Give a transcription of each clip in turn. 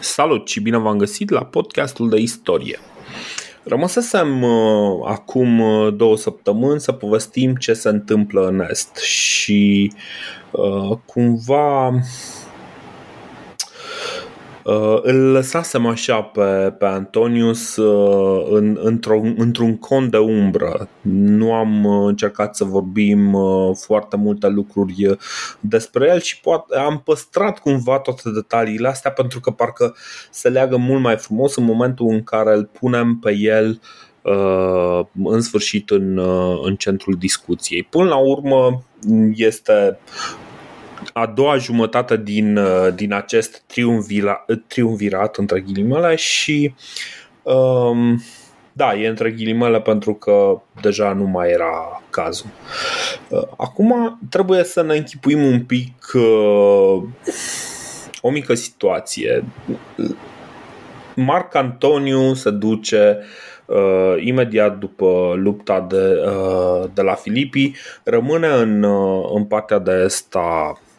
Salut și bine v-am găsit la podcastul de istorie. Rămăsesem uh, acum uh, două săptămâni să povestim ce se întâmplă în Est și uh, cumva Uh, îl lăsasem așa pe, pe Antonius uh, în, într-o, într-un cont de umbră. Nu am uh, încercat să vorbim foarte multe lucruri despre el și poate am păstrat cumva toate detaliile astea pentru că parcă se leagă mult mai frumos în momentul în care îl punem pe el în sfârșit în, în centrul discuției. Până la urmă este a doua jumătate din, uh, din acest triumvira, triumvirat, între ghilimele, și um, da, e între ghilimele pentru că deja nu mai era cazul. Uh, acum trebuie să ne închipuim un pic uh, o mică situație. Marc Antoniu se duce uh, imediat după lupta de, uh, de la Filipii, rămâne în, uh, în partea de est a Uh,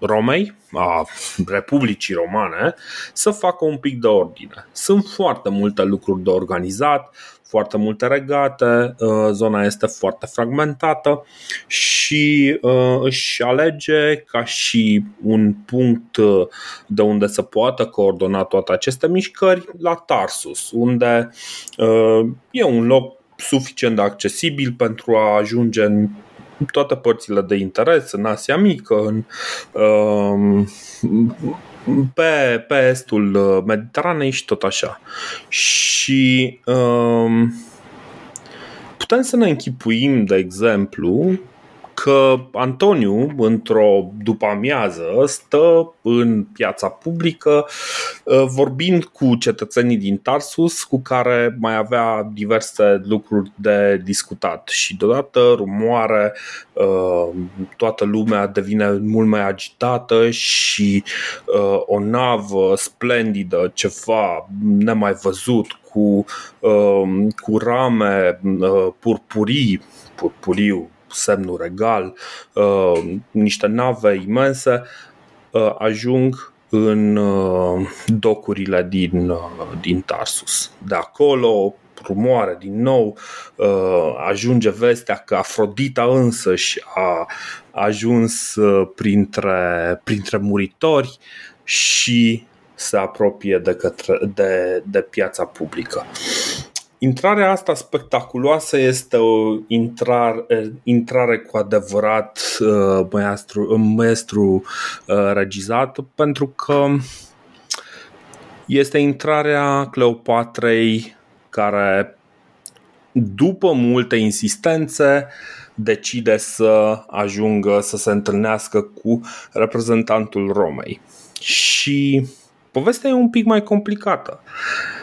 Romei, a Republicii Romane, să facă un pic de ordine. Sunt foarte multe lucruri de organizat, foarte multe regate, uh, zona este foarte fragmentată și uh, își alege ca și un punct de unde să poată coordona toate aceste mișcări la Tarsus, unde e un loc suficient de accesibil pentru a ajunge în toate părțile de interes, în Asia Mică, în, um, pe, pe estul Mediteranei și tot așa. Și um, putem să ne închipuim, de exemplu, că Antoniu, într-o după-amiază, stă în piața publică uh, vorbind cu cetățenii din Tarsus cu care mai avea diverse lucruri de discutat. Și deodată rumoare, uh, toată lumea devine mult mai agitată și uh, o navă splendidă, ceva nemai văzut, cu, cu rame purpurii, purpuriu semnul regal, uh, niște nave imense, uh, ajung în uh, docurile din, din Tarsus. De acolo rumoare din nou, ajunge vestea că Afrodita însăși a ajuns printre, printre muritori și se apropie de, către, de, de piața publică. Intrarea asta spectaculoasă este o intrare, intrare cu adevărat uh, maestru, maestru uh, regizat pentru că este intrarea Cleopatrei care după multe insistențe decide să ajungă să se întâlnească cu reprezentantul Romei. Și povestea e un pic mai complicată. Uh,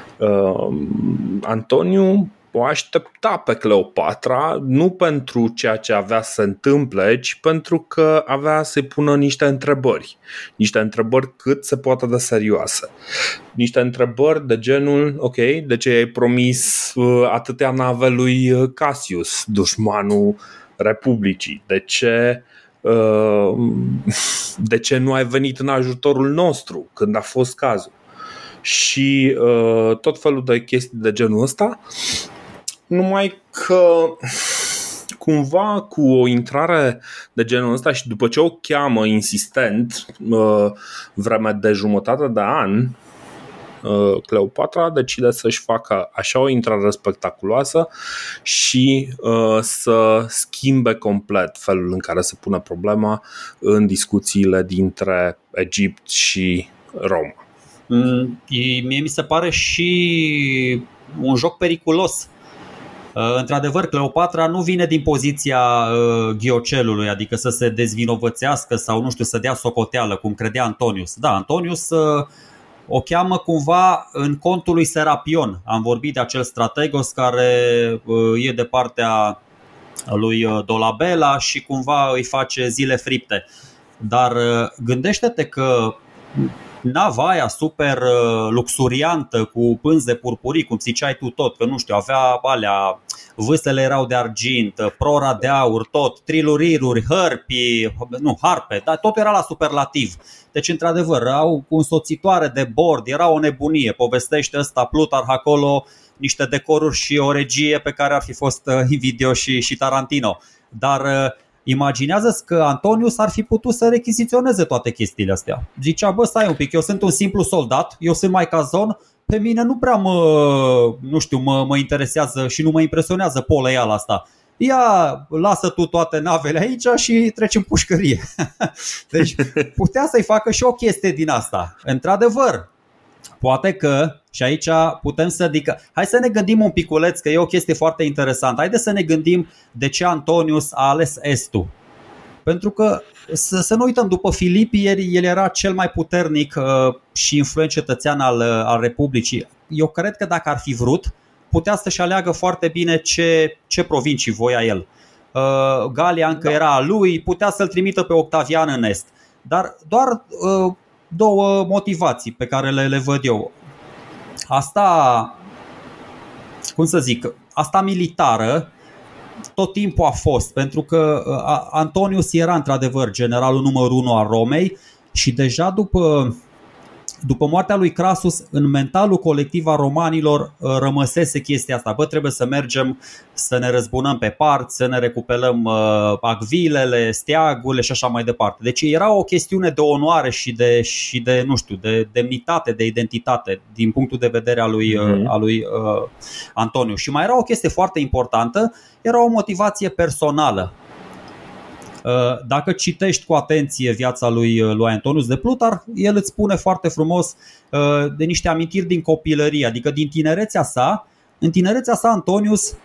Antoniu o aștepta pe Cleopatra nu pentru ceea ce avea să se întâmple, ci pentru că avea să-i pună niște întrebări. Niște întrebări cât se poate de serioase. Niște întrebări de genul, ok, de ce ai promis uh, atâtea nave lui uh, Cassius, dușmanul Republicii? De ce uh, de ce nu ai venit în ajutorul nostru când a fost cazul? Și uh, tot felul de chestii de genul ăsta. Numai că cumva cu o intrare de genul ăsta și după ce o cheamă insistent uh, vreme de jumătate de an, uh, Cleopatra decide să-și facă așa o intrare spectaculoasă și uh, să schimbe complet felul în care se pune problema în discuțiile dintre Egipt și Roma. Mm, mie mi se pare și un joc periculos. Uh, într-adevăr, Cleopatra nu vine din poziția uh, ghiocelului, adică să se dezvinovățească sau, nu știu, să dea socoteală, cum credea Antonius. Da, Antonius uh, o cheamă cumva în contul lui Serapion. Am vorbit de acel strategos care e de partea lui Dolabella și cumva îi face zile fripte. Dar gândește-te că nava aia super uh, luxuriantă cu pânze purpurii, cum ziceai tu tot, că nu știu, avea alea, vâsele erau de argint, uh, prora de aur, tot, triluriruri, hărpi, nu, harpe, dar tot era la superlativ. Deci, într-adevăr, au cu însoțitoare de bord, era o nebunie. Povestește ăsta Plutarh acolo niște decoruri și o regie pe care ar fi fost uh, Invidio și, și Tarantino. Dar imaginează că Antonius ar fi putut să rechiziționeze toate chestiile astea. Zicea, bă, stai un pic, eu sunt un simplu soldat, eu sunt mai cazon, pe mine nu prea mă, nu știu, mă, mă interesează și nu mă impresionează poleial asta. Ia, lasă tu toate navele aici și treci în pușcărie. deci putea să-i facă și o chestie din asta. Într-adevăr, poate că, și aici putem să adică, hai să ne gândim un piculeț, că e o chestie foarte interesantă. Haideți să ne gândim de ce Antonius a ales Estul. Pentru că să, să nu uităm, după Filipi, el, el era cel mai puternic uh, și influent cetățean al, uh, al Republicii. Eu cred că dacă ar fi vrut, putea să-și aleagă foarte bine ce, ce provincii voia el. Uh, Galia încă da. era a lui, putea să-l trimită pe Octavian în Est. Dar doar uh, două motivații pe care le, le văd eu. Asta, cum să zic, asta militară tot timpul a fost, pentru că uh, Antonius era într-adevăr generalul numărul unu al Romei și deja după după moartea lui Crasus, în mentalul colectiv al romanilor uh, rămăsese chestia asta. Bă, trebuie să mergem să ne răzbunăm pe parți, să ne recuperăm uh, acvilele, steagurile și așa mai departe. Deci era o chestiune de onoare și de, și de nu știu, de demnitate, de identitate din punctul de vedere al lui, mm-hmm. al lui uh, Antoniu. Și mai era o chestie foarte importantă, era o motivație personală Uh, dacă citești cu atenție viața lui, uh, lui Antonius de Plutar, el îți spune foarte frumos uh, de niște amintiri din copilărie, adică din tinerețea sa. În tinerețea sa Antonius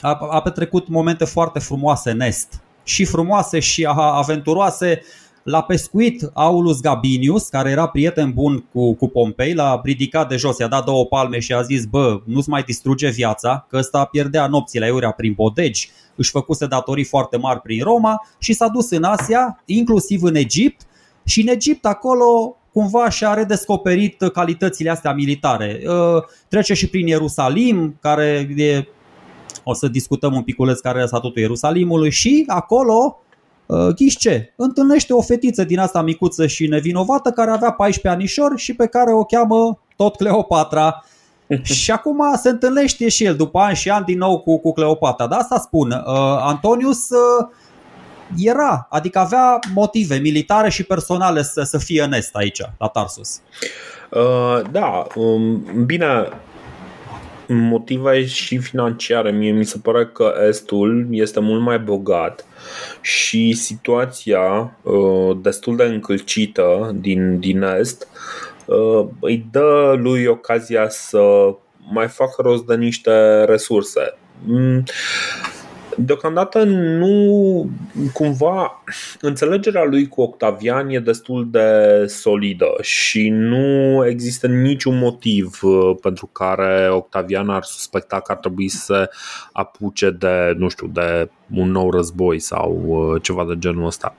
a, a petrecut momente foarte frumoase în Est și frumoase și aventuroase la pescuit Aulus Gabinius, care era prieten bun cu, cu Pompei, l-a ridicat de jos, i-a dat două palme și a zis Bă, nu-ți mai distruge viața, că ăsta pierdea nopțile aiurea prin bodegi, își făcuse datorii foarte mari prin Roma și s-a dus în Asia, inclusiv în Egipt și în Egipt acolo cumva și-a redescoperit calitățile astea militare. Uh, trece și prin Ierusalim, care e o să discutăm un piculeț care e statutul Ierusalimului și acolo uh, ghiși ce? Întâlnește o fetiță din asta micuță și nevinovată care avea 14 anișori și pe care o cheamă tot Cleopatra și acum se întâlnește și el după ani și ani din nou cu, cu Cleopatra. Dar asta spun, uh, Antonius uh, era, adică avea motive militare și personale să, să fie în est aici, la Tarsus. Uh, da, um, bine, motive și financiare. Mie mi se pare că Estul este mult mai bogat și situația uh, destul de încălcită din, din Est Uh, îi dă lui ocazia să mai facă rost de niște resurse. Mm, deocamdată nu cumva înțelegerea lui cu Octavian e destul de solidă și nu există niciun motiv uh, pentru care Octavian ar suspecta că ar trebui să se apuce de, nu știu, de un nou război sau uh, ceva de genul ăsta.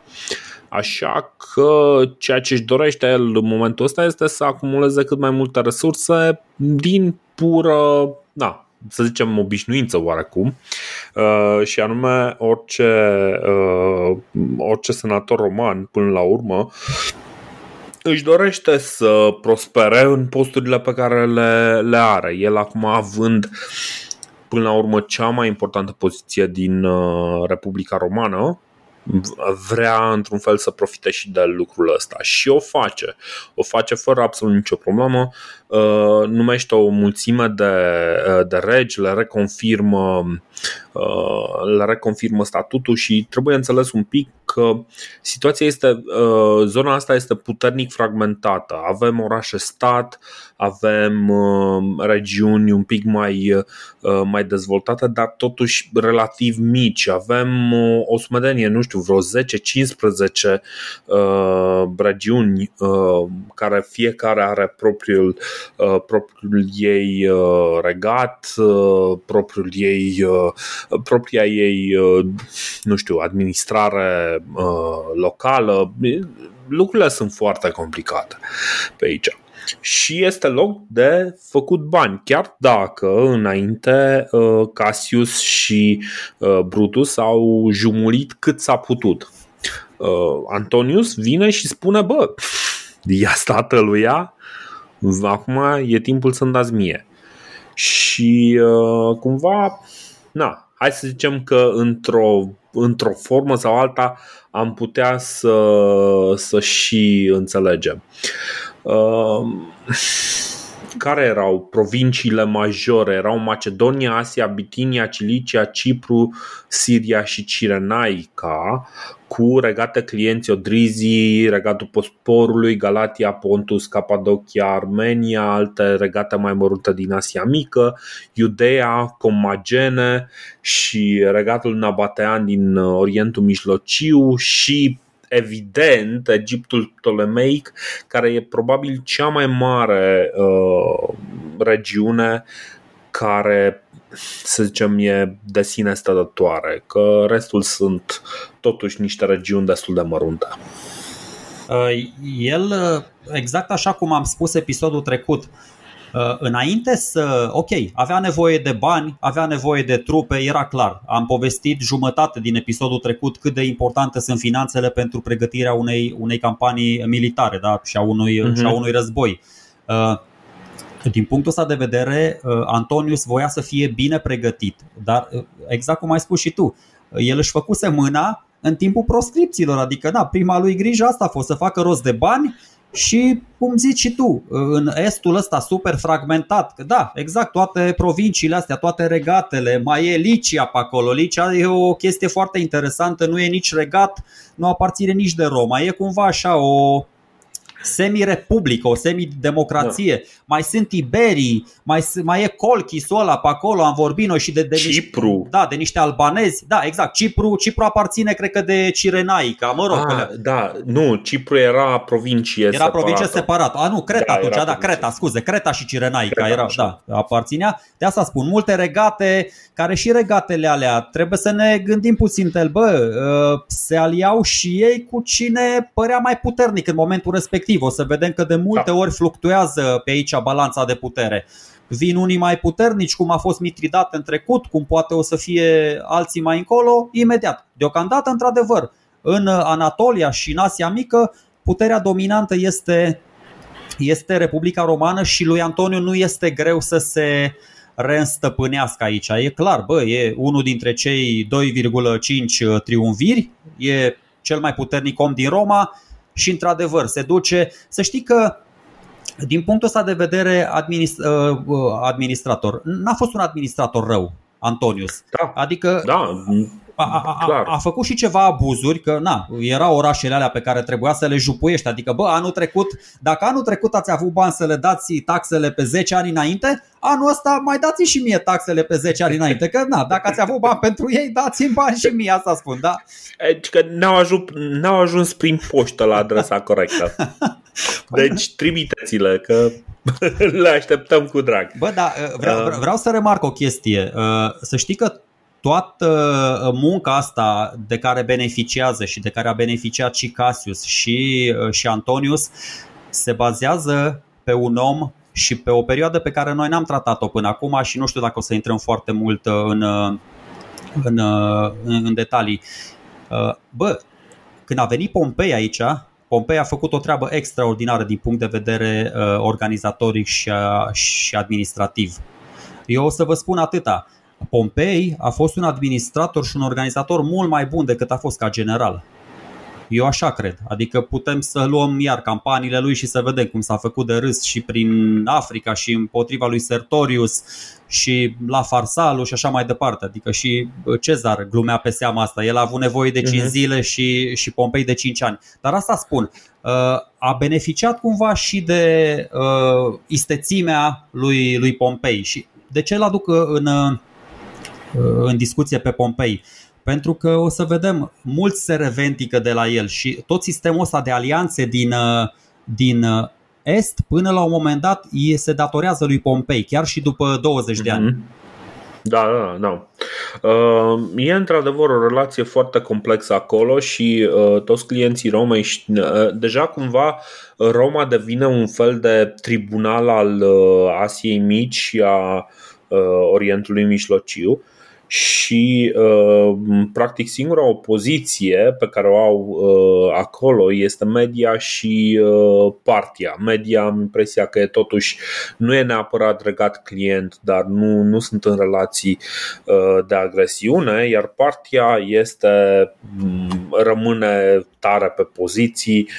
Așa că ceea ce își dorește el în momentul ăsta este să acumuleze cât mai multe resurse din pură, da, să zicem, obișnuință oarecum uh, și anume orice, uh, orice senator roman până la urmă își dorește să prospere în posturile pe care le, le are. El acum având până la urmă cea mai importantă poziție din uh, Republica Romană, vrea într-un fel să profite și de lucrul ăsta și o face. O face fără absolut nicio problemă. Uh, numește o mulțime de, uh, de regi, le reconfirmă, uh, le reconfirmă statutul și trebuie înțeles un pic că situația este, zona asta este puternic fragmentată. Avem orașe-stat, avem regiuni un pic mai, mai dezvoltate, dar totuși relativ mici. Avem o sumedenie, nu știu, vreo 10-15 regiuni care fiecare are propriul Uh, propriul ei uh, regat, uh, propriul ei, propria ei, nu știu, administrare locală. lucrurile sunt foarte complicate pe aici. Și este loc de făcut bani, chiar dacă înainte uh, Cassius și uh, Brutus au jumulit cât s-a putut. Antonius vine și spune, bă, i-a stat ea, acum e timpul să-mi dați mie. Și cumva, na, hai să zicem că într-o, într-o formă sau alta am putea să, să și înțelegem. Uh, care erau provinciile majore? Erau Macedonia, Asia, Bitinia, Cilicia, Cipru, Siria și Cirenaica, cu regate clienți Odrizii, regatul Posporului, Galatia, Pontus, Capadocia, Armenia, alte regate mai mărunte din Asia Mică, Iudea, Comagene și regatul Nabatean din Orientul Mijlociu și evident Egiptul Ptolemeic, care e probabil cea mai mare uh, regiune care să zicem, e de sine stătătoare, că restul sunt totuși niște regiuni destul de mărunte. Uh, el, uh, exact așa cum am spus episodul trecut, Uh, înainte să, ok, avea nevoie de bani, avea nevoie de trupe, era clar. Am povestit jumătate din episodul trecut cât de importante sunt finanțele pentru pregătirea unei, unei campanii militare da? și, a unui, uh-huh. și a unui război. Uh, din punctul ăsta de vedere, uh, Antonius voia să fie bine pregătit, dar exact cum ai spus și tu, el își făcuse mâna în timpul proscripțiilor, adică da, prima lui grijă asta a fost să facă rost de bani și, cum zici și tu, în estul ăsta super fragmentat, că da, exact, toate provinciile astea, toate regatele, mai e Licia pe acolo. Licia e o chestie foarte interesantă, nu e nici regat, nu aparține nici de Roma. E cumva așa o, semi-republică, o semi-democrație. Da. Mai sunt Iberii, mai, mai e Colchisul ăla pe acolo, am vorbit noi și de, de Cipru. Niște, da, de niște albanezi. Da, exact. Cipru, Cipru aparține, cred că, de Cirenaica, mă rog. Ah, da, nu, Cipru era provincie Era separată. provincie separată. A, nu, Creta da, atunci, da, Creta, scuze, Creta și Cirenaica Creta, era, așa. da, aparținea. De asta spun, multe regate, care și regatele alea, trebuie să ne gândim puțin, tel, bă, ă, se aliau și ei cu cine părea mai puternic în momentul respectiv respectiv. O să vedem că de multe da. ori fluctuează pe aici balanța de putere. Vin unii mai puternici, cum a fost Mitridat în trecut, cum poate o să fie alții mai încolo, imediat. Deocamdată, într-adevăr, în Anatolia și în Asia Mică, puterea dominantă este, este Republica Romană și lui Antoniu nu este greu să se reînstăpânească aici. E clar, bă, e unul dintre cei 2,5 triumviri, e cel mai puternic om din Roma, și într-adevăr se duce. Să știi că din punctul ăsta de vedere administ- uh, uh, administrator, n-a fost un administrator rău, Antonius. Da. Adică da a, a, a, a făcut și ceva abuzuri, că na, erau orașele alea pe care trebuia să le jupuiești. Adică, bă, anul trecut, dacă anul trecut ați avut bani să le dați taxele pe 10 ani înainte, anul ăsta mai dați și mie taxele pe 10 ani înainte. Că, na, dacă ați avut bani pentru ei, dați-mi bani și mie, asta spun, da? Deci că n-au ajuns, n-au ajuns prin poștă la adresa corectă. Deci trimiteți-le, că le așteptăm cu drag. Bă, da, vreau, vreau să remarc o chestie. Să știi că toată uh, munca asta de care beneficiază și de care a beneficiat și Cassius și, uh, și Antonius se bazează pe un om și pe o perioadă pe care noi n-am tratat-o până acum și nu știu dacă o să intrăm foarte mult uh, în, în, în, în detalii. Bă, când a venit Pompei aici, Pompei a făcut o treabă extraordinară din punct de vedere organizatoric și, și administrativ. Eu o să vă spun atâta. Pompei a fost un administrator și un organizator mult mai bun decât a fost ca general. Eu așa cred. Adică putem să luăm iar campaniile lui și să vedem cum s-a făcut de râs și prin Africa și împotriva lui Sertorius și la Farsalu și așa mai departe. Adică și Cezar glumea pe seama asta. El a avut nevoie de 5 uh-huh. zile și, și Pompei de 5 ani. Dar asta spun. Uh, a beneficiat cumva și de uh, istețimea lui, lui Pompei. Și de ce îl aduc în, în discuție pe Pompei. Pentru că o să vedem, mulți se revendică de la el și tot sistemul ăsta de alianțe din, din Est, până la un moment dat, se datorează lui Pompei, chiar și după 20 de ani. Mhm. Da, da, da. Uh, e într-adevăr o relație foarte complexă acolo și uh, toți clienții Romei, uh, deja cumva Roma devine un fel de tribunal al Asiei Mici și a Orientului Mijlociu și uh, practic singura opoziție pe care o au uh, acolo este media și uh, partia. Media am impresia că e totuși nu e neapărat regat client, dar nu, nu sunt în relații de agresiune, iar partia este rămâne tare pe poziții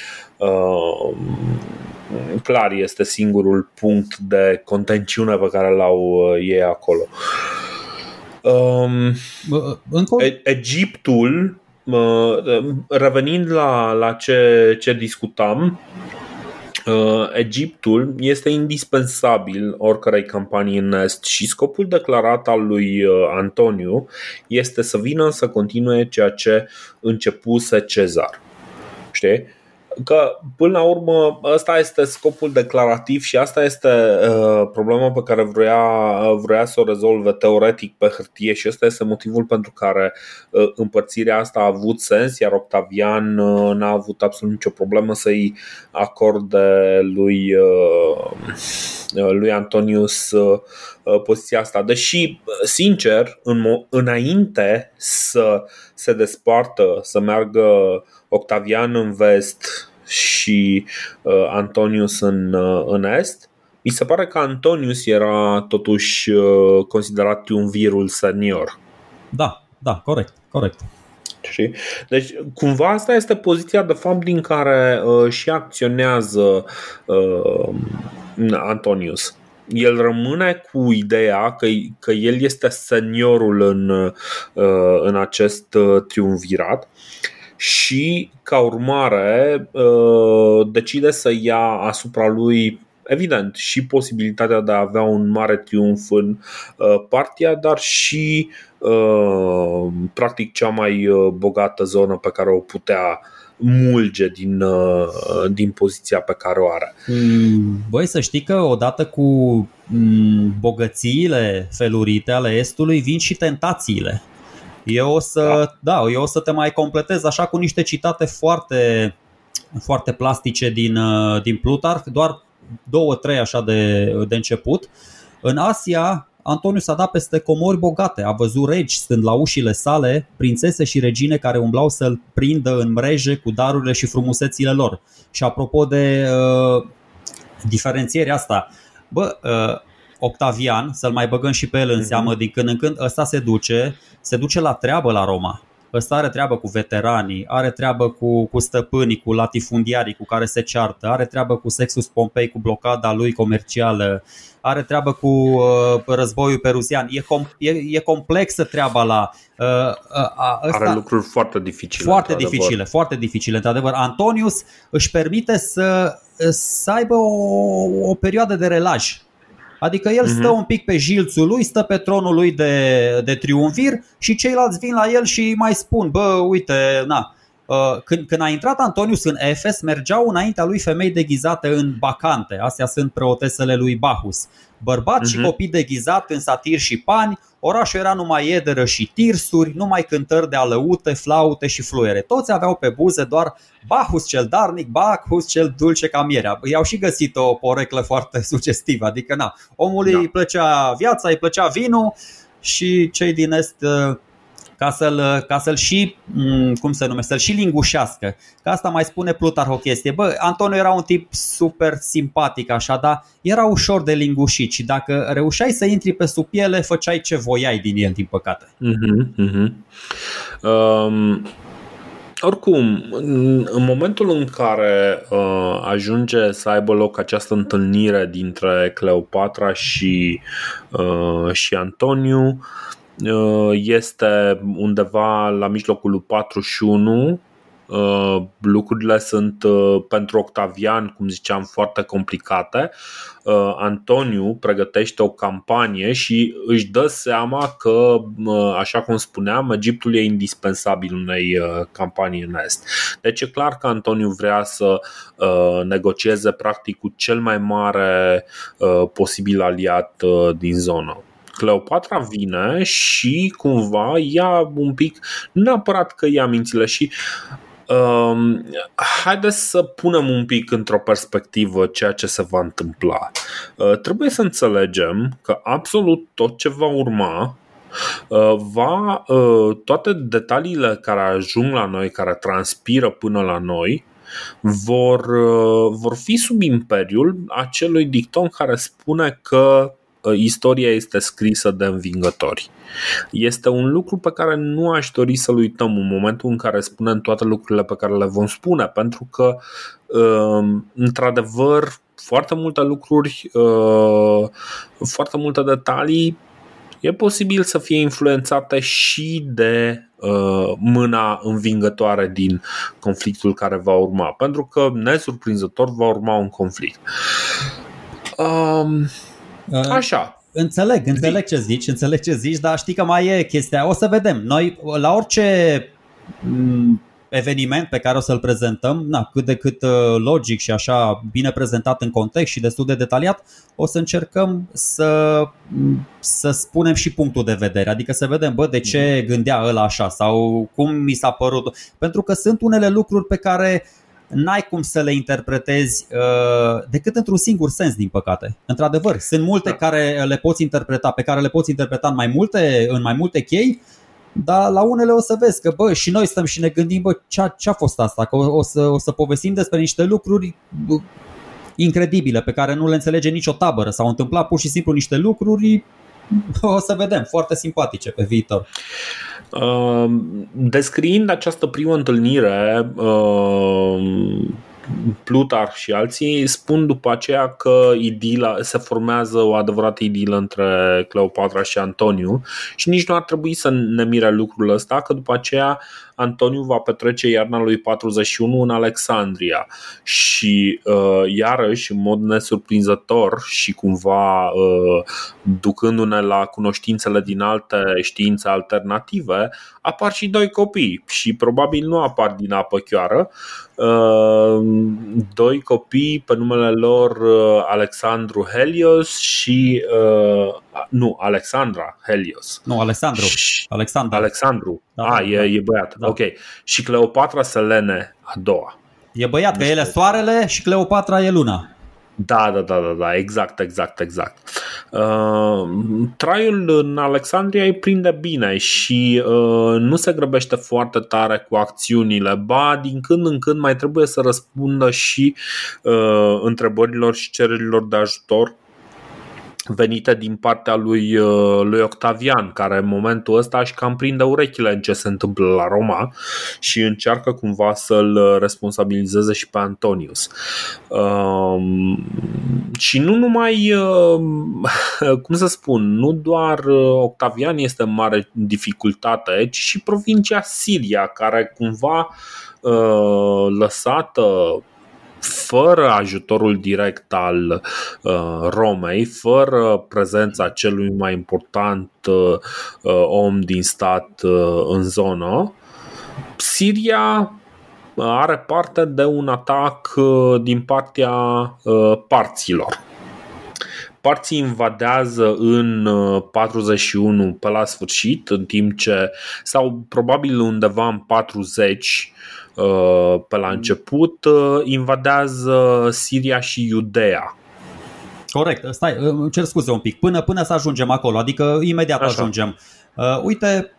clar este singurul punct de contenciune pe care l-au ei acolo. Um, Încă... Egiptul, revenind la, la ce, ce discutam, Uh, Egiptul este indispensabil oricărei campanii în Est și scopul declarat al lui uh, Antoniu este să vină să continue ceea ce începuse Cezar. Știi? Că până la urmă ăsta este scopul declarativ și asta este uh, problema pe care vrea, vrea să o rezolve teoretic pe hârtie și ăsta este motivul pentru care uh, împărțirea asta a avut sens, iar Octavian uh, n-a avut absolut nicio problemă să-i acorde lui, uh, lui Antonius uh, poziția asta. Deși, sincer, în, înainte să se despartă, să meargă Octavian în vest și uh, Antonius în, uh, în est. Mi se pare că Antonius era totuși uh, considerat virul senior. Da, da, corect, corect. Și, deci, cumva asta este poziția de fapt din care uh, și acționează uh, Antonius. El rămâne cu ideea că, că el este seniorul în, uh, în acest uh, triumvirat și, ca urmare, uh, decide să ia asupra lui evident, și posibilitatea de a avea un mare triumf în uh, partia, dar și uh, practic cea mai bogată zonă pe care o putea mulge din, din poziția pe care o are. Mm, băi, să știi că odată cu mm, bogățiile felurite ale Estului vin și tentațiile. Eu o să, da. da, eu o să te mai completez așa cu niște citate foarte, foarte plastice din, uh, din Plutarh, doar două, trei așa de, de început. În Asia, Antoniu s-a dat peste comori bogate, a văzut regi stând la ușile sale, prințese și regine care umblau să-l prindă în mreje cu darurile și frumusețile lor. Și apropo de uh, diferențierea asta, bă, uh, Octavian, să-l mai băgăm și pe el în mhm. seamă din când în când, ăsta se duce, se duce la treabă la Roma. Ăsta are treabă cu veteranii, are treabă cu, cu stăpânii, cu latifundiarii cu care se ceartă, are treabă cu Sexus Pompei, cu blocada lui comercială, are treabă cu uh, războiul perusian. E, com- e, e complexă treaba la. Uh, uh, ăsta, are lucruri foarte dificile. Foarte dificile, foarte dificile, într-adevăr. Antonius își permite să, să aibă o, o perioadă de relaj Adică el stă mhm. un pic pe jilțul lui, stă pe tronul lui de, de triumvir și ceilalți vin la el și mai spun, bă, uite, na, uh, când, când a intrat Antonius în Efes, mergeau înaintea lui femei deghizate în bacante. Astea sunt preotesele lui Bahus. Bărbați uh-huh. și mhm. copii deghizați în satir și pani, Orașul era numai iederă și tirsuri, numai cântări de alăute, flaute și fluiere. Toți aveau pe buze doar Bacchus cel darnic, Bacchus cel dulce ca mierea. I-au și găsit o poreclă foarte sugestivă, adică na, omului da. îi plăcea viața, îi plăcea vinul și cei din est uh, ca să-l, ca să-l și, mm, cum se numește, să-l și lingușească. Ca asta mai spune Plutarh o chestie. Bă, Antonio era un tip super simpatic așa, dar era ușor de lingușit și dacă reușeai să intri pe sub piele, făceai ce voiai din el, din păcate. Uh-huh, uh-huh. Um... Oricum, în momentul în care uh, ajunge să aibă loc această întâlnire dintre Cleopatra și, uh, și Antoniu, Uh, este undeva la mijlocul lui 41 Uh, lucrurile sunt uh, pentru Octavian, cum ziceam, foarte complicate. Uh, Antoniu pregătește o campanie și își dă seama că, așa cum spuneam, Egiptul e indispensabil unei campanii în Est. Deci e clar că Antoniu vrea să negocieze practic cu cel mai mare posibil aliat din zonă Cleopatra vine și cumva ia un pic, nu neapărat că ia mințile și Um, haideți să punem un pic într-o perspectivă ceea ce se va întâmpla. Uh, trebuie să înțelegem că absolut tot ce va urma uh, va, uh, toate detaliile care ajung la noi, care transpiră până la noi, vor, uh, vor fi sub imperiul acelui dicton care spune că uh, istoria este scrisă de învingători. Este un lucru pe care nu aș dori să-l uităm în momentul în care spunem toate lucrurile pe care le vom spune, pentru că, uh, într-adevăr, foarte multe lucruri, foarte multe detalii e posibil să fie influențate și de uh, mâna învingătoare din conflictul care va urma, pentru că nesurprinzător va urma un conflict. Um, uh, așa. Înțeleg, înțeleg ce zici, înțeleg ce zici, dar știi că mai e chestia. O să vedem. Noi, la orice eveniment pe care o să-l prezentăm, na, cât de cât uh, logic și așa bine prezentat în context și destul de detaliat, o să încercăm să, să spunem și punctul de vedere, adică să vedem, bă, de ce mhm. gândea ăla așa sau cum mi s-a părut. Pentru că sunt unele lucruri pe care n-ai cum să le interpretezi uh, decât într-un singur sens, din păcate. Într-adevăr, sunt multe da. care le poți interpreta, pe care le poți interpreta în mai multe, în mai multe chei, dar la unele o să vezi că, bă, și noi stăm și ne gândim, bă, ce a fost asta? Că o, o, să, o să povestim despre niște lucruri bă, incredibile pe care nu le înțelege nicio tabără. S-au întâmplat pur și simplu niște lucruri o să vedem, foarte simpatice pe viitor. Uh, descriind această primă întâlnire, uh, Plutar și alții spun după aceea că idila, se formează o adevărată idilă între Cleopatra și Antoniu și nici nu ar trebui să ne mire lucrul ăsta, că după aceea Antoniu va petrece iarna lui 41 în Alexandria și uh, iarăși, în mod nesurprinzător și cumva uh, ducându-ne la cunoștințele din alte științe alternative, apar și doi copii și probabil nu apar din apă chioară. Uh, doi copii pe numele lor uh, Alexandru Helios și uh, nu, Alexandra Helios. Nu, Alexandru. Alexandru. Alexandru. Da, A, da, e, e băiat. Da. Ok. Și Cleopatra Selene a doua. E băiat, că ele soarele și Cleopatra e luna. Da, da, da, da, da, exact, exact, exact. Uh, traiul în Alexandria îi prinde bine și uh, nu se grăbește foarte tare cu acțiunile, ba din când în când mai trebuie să răspundă și uh, întrebărilor și cererilor de ajutor venite din partea lui, uh, lui Octavian, care în momentul ăsta își cam prinde urechile în ce se întâmplă la Roma și încearcă cumva să-l responsabilizeze și pe Antonius. Um, și nu numai, uh, cum să spun, nu doar uh, Octavian este în mare dificultate, ci și provincia Siria, care cumva uh, lăsată fără ajutorul direct al uh, Romei, fără prezența celui mai important uh, uh, om din stat uh, în zonă, Siria are parte de un atac uh, din partea uh, parților. Parții invadează în 41 pe la sfârșit, în timp ce, sau probabil undeva în 40, Uh, pe la mm. început, uh, invadează Siria și Iudea. Corect, stai, îmi cer scuze un pic, până, până să ajungem acolo, adică imediat Așa. ajungem. Uh, uite,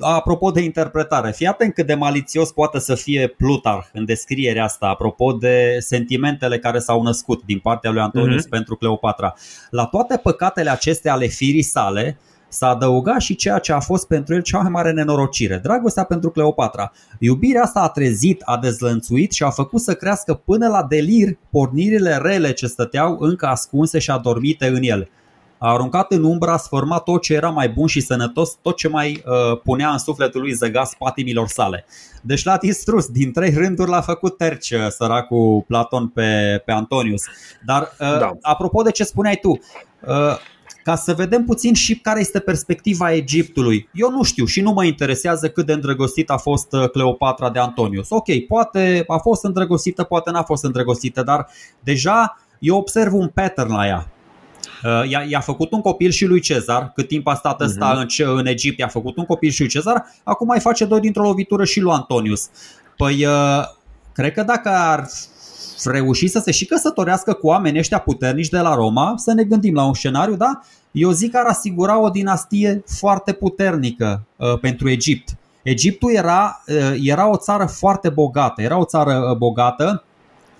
apropo de interpretare, fii atent cât de malițios poate să fie Plutarh în descrierea asta, apropo de sentimentele care s-au născut din partea lui Antonius mm-hmm. pentru Cleopatra. La toate păcatele acestea ale firii sale, uh, S-a adăugat și ceea ce a fost pentru el cea mai mare nenorocire, dragostea pentru Cleopatra. Iubirea asta a trezit, a dezlănțuit și a făcut să crească până la delir pornirile rele ce stăteau încă ascunse și adormite în el. A aruncat în umbra, a sfărmat tot ce era mai bun și sănătos, tot ce mai uh, punea în sufletul lui zăgas patimilor sale. Deci l-a distrus, din trei rânduri l-a făcut terci uh, săracul Platon pe, pe Antonius. Dar uh, da. apropo de ce spuneai tu, uh, ca să vedem puțin și care este perspectiva Egiptului. Eu nu știu și nu mă interesează cât de îndrăgostit a fost uh, Cleopatra de Antonius. Ok, poate a fost îndrăgostită, poate n-a fost îndrăgostită, dar deja eu observ un pattern la ea. I-a, i-a făcut un copil și lui Cezar, cât timp a stat ăsta uh-huh. în, în Egipt, i-a făcut un copil și lui Cezar, acum mai face doi dintr-o lovitură și lui Antonius. Păi, cred că dacă ar reuși să se și căsătorească cu oameni ăștia puternici de la Roma, să ne gândim la un scenariu, da? Eu zic că ar asigura o dinastie foarte puternică uh, pentru Egipt. Egiptul era, uh, era o țară foarte bogată, era o țară uh, bogată.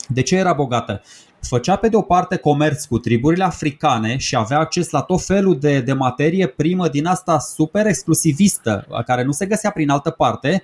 De ce era bogată? Făcea pe de o parte comerț cu triburile africane și avea acces la tot felul de, de materie primă din asta super exclusivistă, care nu se găsea prin altă parte.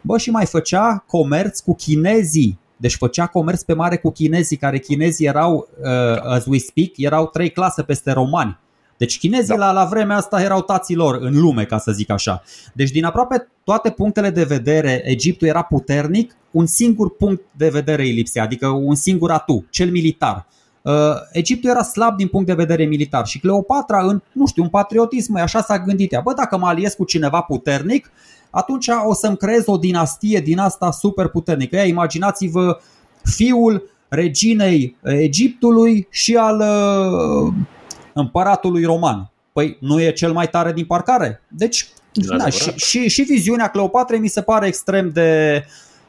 Bă, și mai făcea comerț cu chinezii deci făcea comerț pe mare cu chinezii, care chinezii erau, uh, as we speak, erau trei clase peste romani. Deci chinezii da. la, la vremea asta erau tații lor în lume, ca să zic așa. Deci din aproape toate punctele de vedere, Egiptul era puternic, un singur punct de vedere îi lipsea, adică un singur atu, cel militar. Uh, Egiptul era slab din punct de vedere militar și Cleopatra, în, nu știu, un patriotism, așa s-a gândit ea, bă, dacă mă aliez cu cineva puternic, atunci o să-mi creez o dinastie din asta super puternică. Ia, imaginați-vă fiul reginei Egiptului și al uh, împăratului roman. Păi nu e cel mai tare din parcare? Deci, da, și, și, și viziunea Cleopatrei mi se pare extrem de,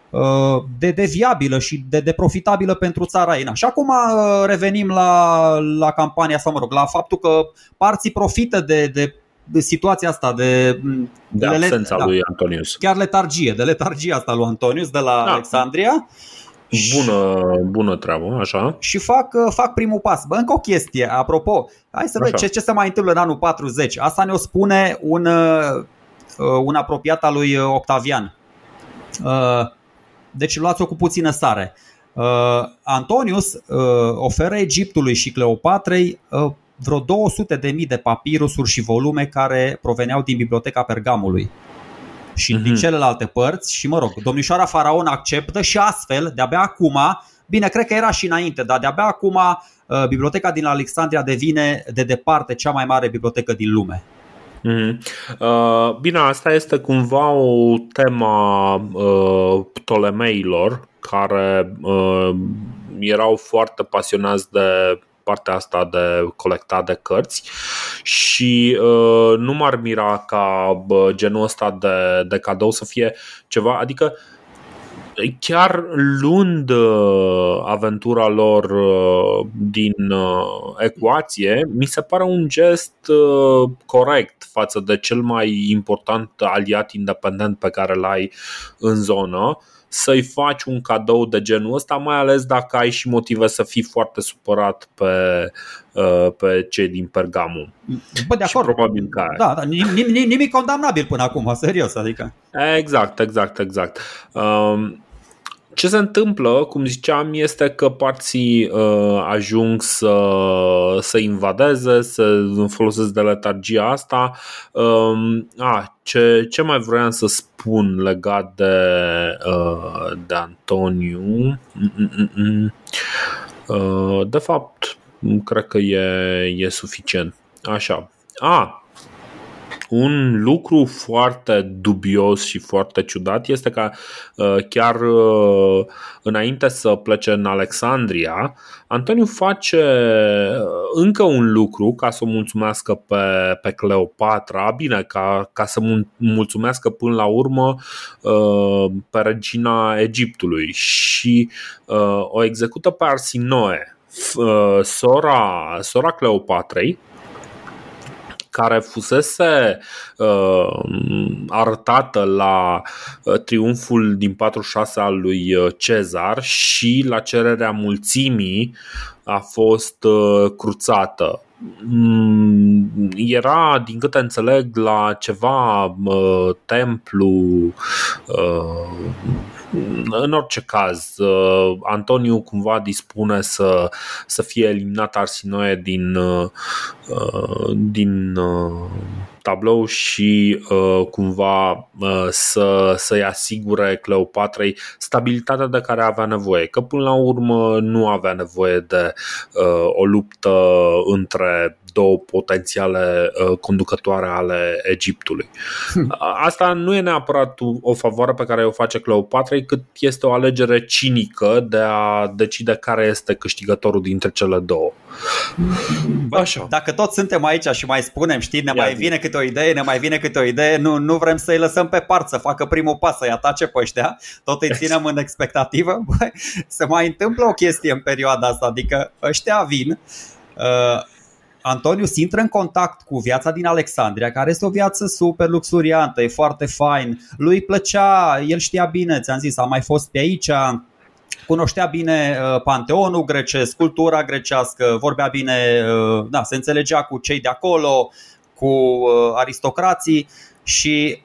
uh, de, de viabilă și de, de profitabilă pentru țara ei. Și acum uh, revenim la, la campania sau, mă rog, la faptul că parții profită de, de de situația asta de, de, de absența le, da, lui Antonius. Chiar letargie, de letargie asta lui Antonius de la da. Alexandria. Bună, bună treabă, așa. Și fac, fac primul pas. Bă, încă o chestie, apropo, hai să vedem ce, ce se mai întâmplă în anul 40. Asta ne-o spune un, uh, un apropiat al lui Octavian. Uh, deci luați-o cu puțină sare. Uh, Antonius oferă Egiptului și Cleopatrei vreo 200 de mii de papirusuri și volume care proveneau din biblioteca Pergamului și mm-hmm. din mhm. celelalte părți și mă rog, domnișoara Faraon acceptă și astfel, de-abia acum, bine, cred că era și înainte, dar de-abia acum uh, biblioteca din Alexandria devine de departe cea mai mare bibliotecă din lume. Mm-hmm. Uh, bine, asta este cumva o tema uh, Ptolemeilor care uh, erau foarte pasionați de partea asta de colectat de cărți și uh, nu m-ar mira ca uh, genul ăsta de, de cadou să fie ceva, adică chiar luând uh, aventura lor uh, din uh, ecuație, mi se pare un gest uh, corect față de cel mai important aliat independent pe care l-ai în zonă să-i faci un cadou de genul ăsta, mai ales dacă ai și motive să fii foarte supărat pe, uh, pe cei din Pergamum. Bă, de acord. Și probabil că Da, da nimic, nimic condamnabil până acum, serios, adică. Exact, exact, exact. Um, ce se întâmplă, cum ziceam, este că parții uh, ajung să, să invadeze, să folosesc de letargia asta. Um, a, ce, ce mai vreau să spun legat de, uh, de Antoniu? Mm-mm-mm. Uh, de fapt, cred că e, e suficient. Așa. A, un lucru foarte dubios și foarte ciudat este că uh, chiar uh, înainte să plece în Alexandria, Antoniu face uh, încă un lucru ca să o mulțumească pe, pe Cleopatra, bine, ca, ca să mulțumească până la urmă pe regina Egiptului și o execută pe Arsinoe, sora, sora Cleopatrei, care fusese uh, arătată la uh, triumful din 46 al lui uh, Cezar și la cererea mulțimii a fost uh, cruțată. Mm, era, din câte înțeleg, la ceva uh, templu uh, în orice caz, uh, Antoniu cumva dispune să, să fie eliminat Arsinoe din, uh, din uh, tablou și cumva să, să-i asigure Cleopatrei stabilitatea de care avea nevoie. Că până la urmă nu avea nevoie de o luptă între două potențiale uh, conducătoare ale Egiptului. Hmm. Asta nu e neapărat o favoare pe care o face Cleopatrei, cât este o alegere cinică de a decide care este câștigătorul dintre cele două. Așa. Dacă tot suntem aici și mai spunem, știi, ne Ia mai vine câte o idee, ne mai vine câte o idee, nu, nu vrem să-i lăsăm pe part să facă primul pas, să-i atace pe ăștia, tot îi ținem în expectativă, bă, se mai întâmplă o chestie în perioada asta, adică ăștia vin, uh, Antonius intră în contact cu viața din Alexandria, care este o viață super luxuriantă, e foarte fain. Lui plăcea, el știa bine, ți-am zis, a mai fost pe aici, cunoștea bine uh, panteonul grecesc, cultura grecească, vorbea bine, uh, da, se înțelegea cu cei de acolo, cu uh, aristocrații și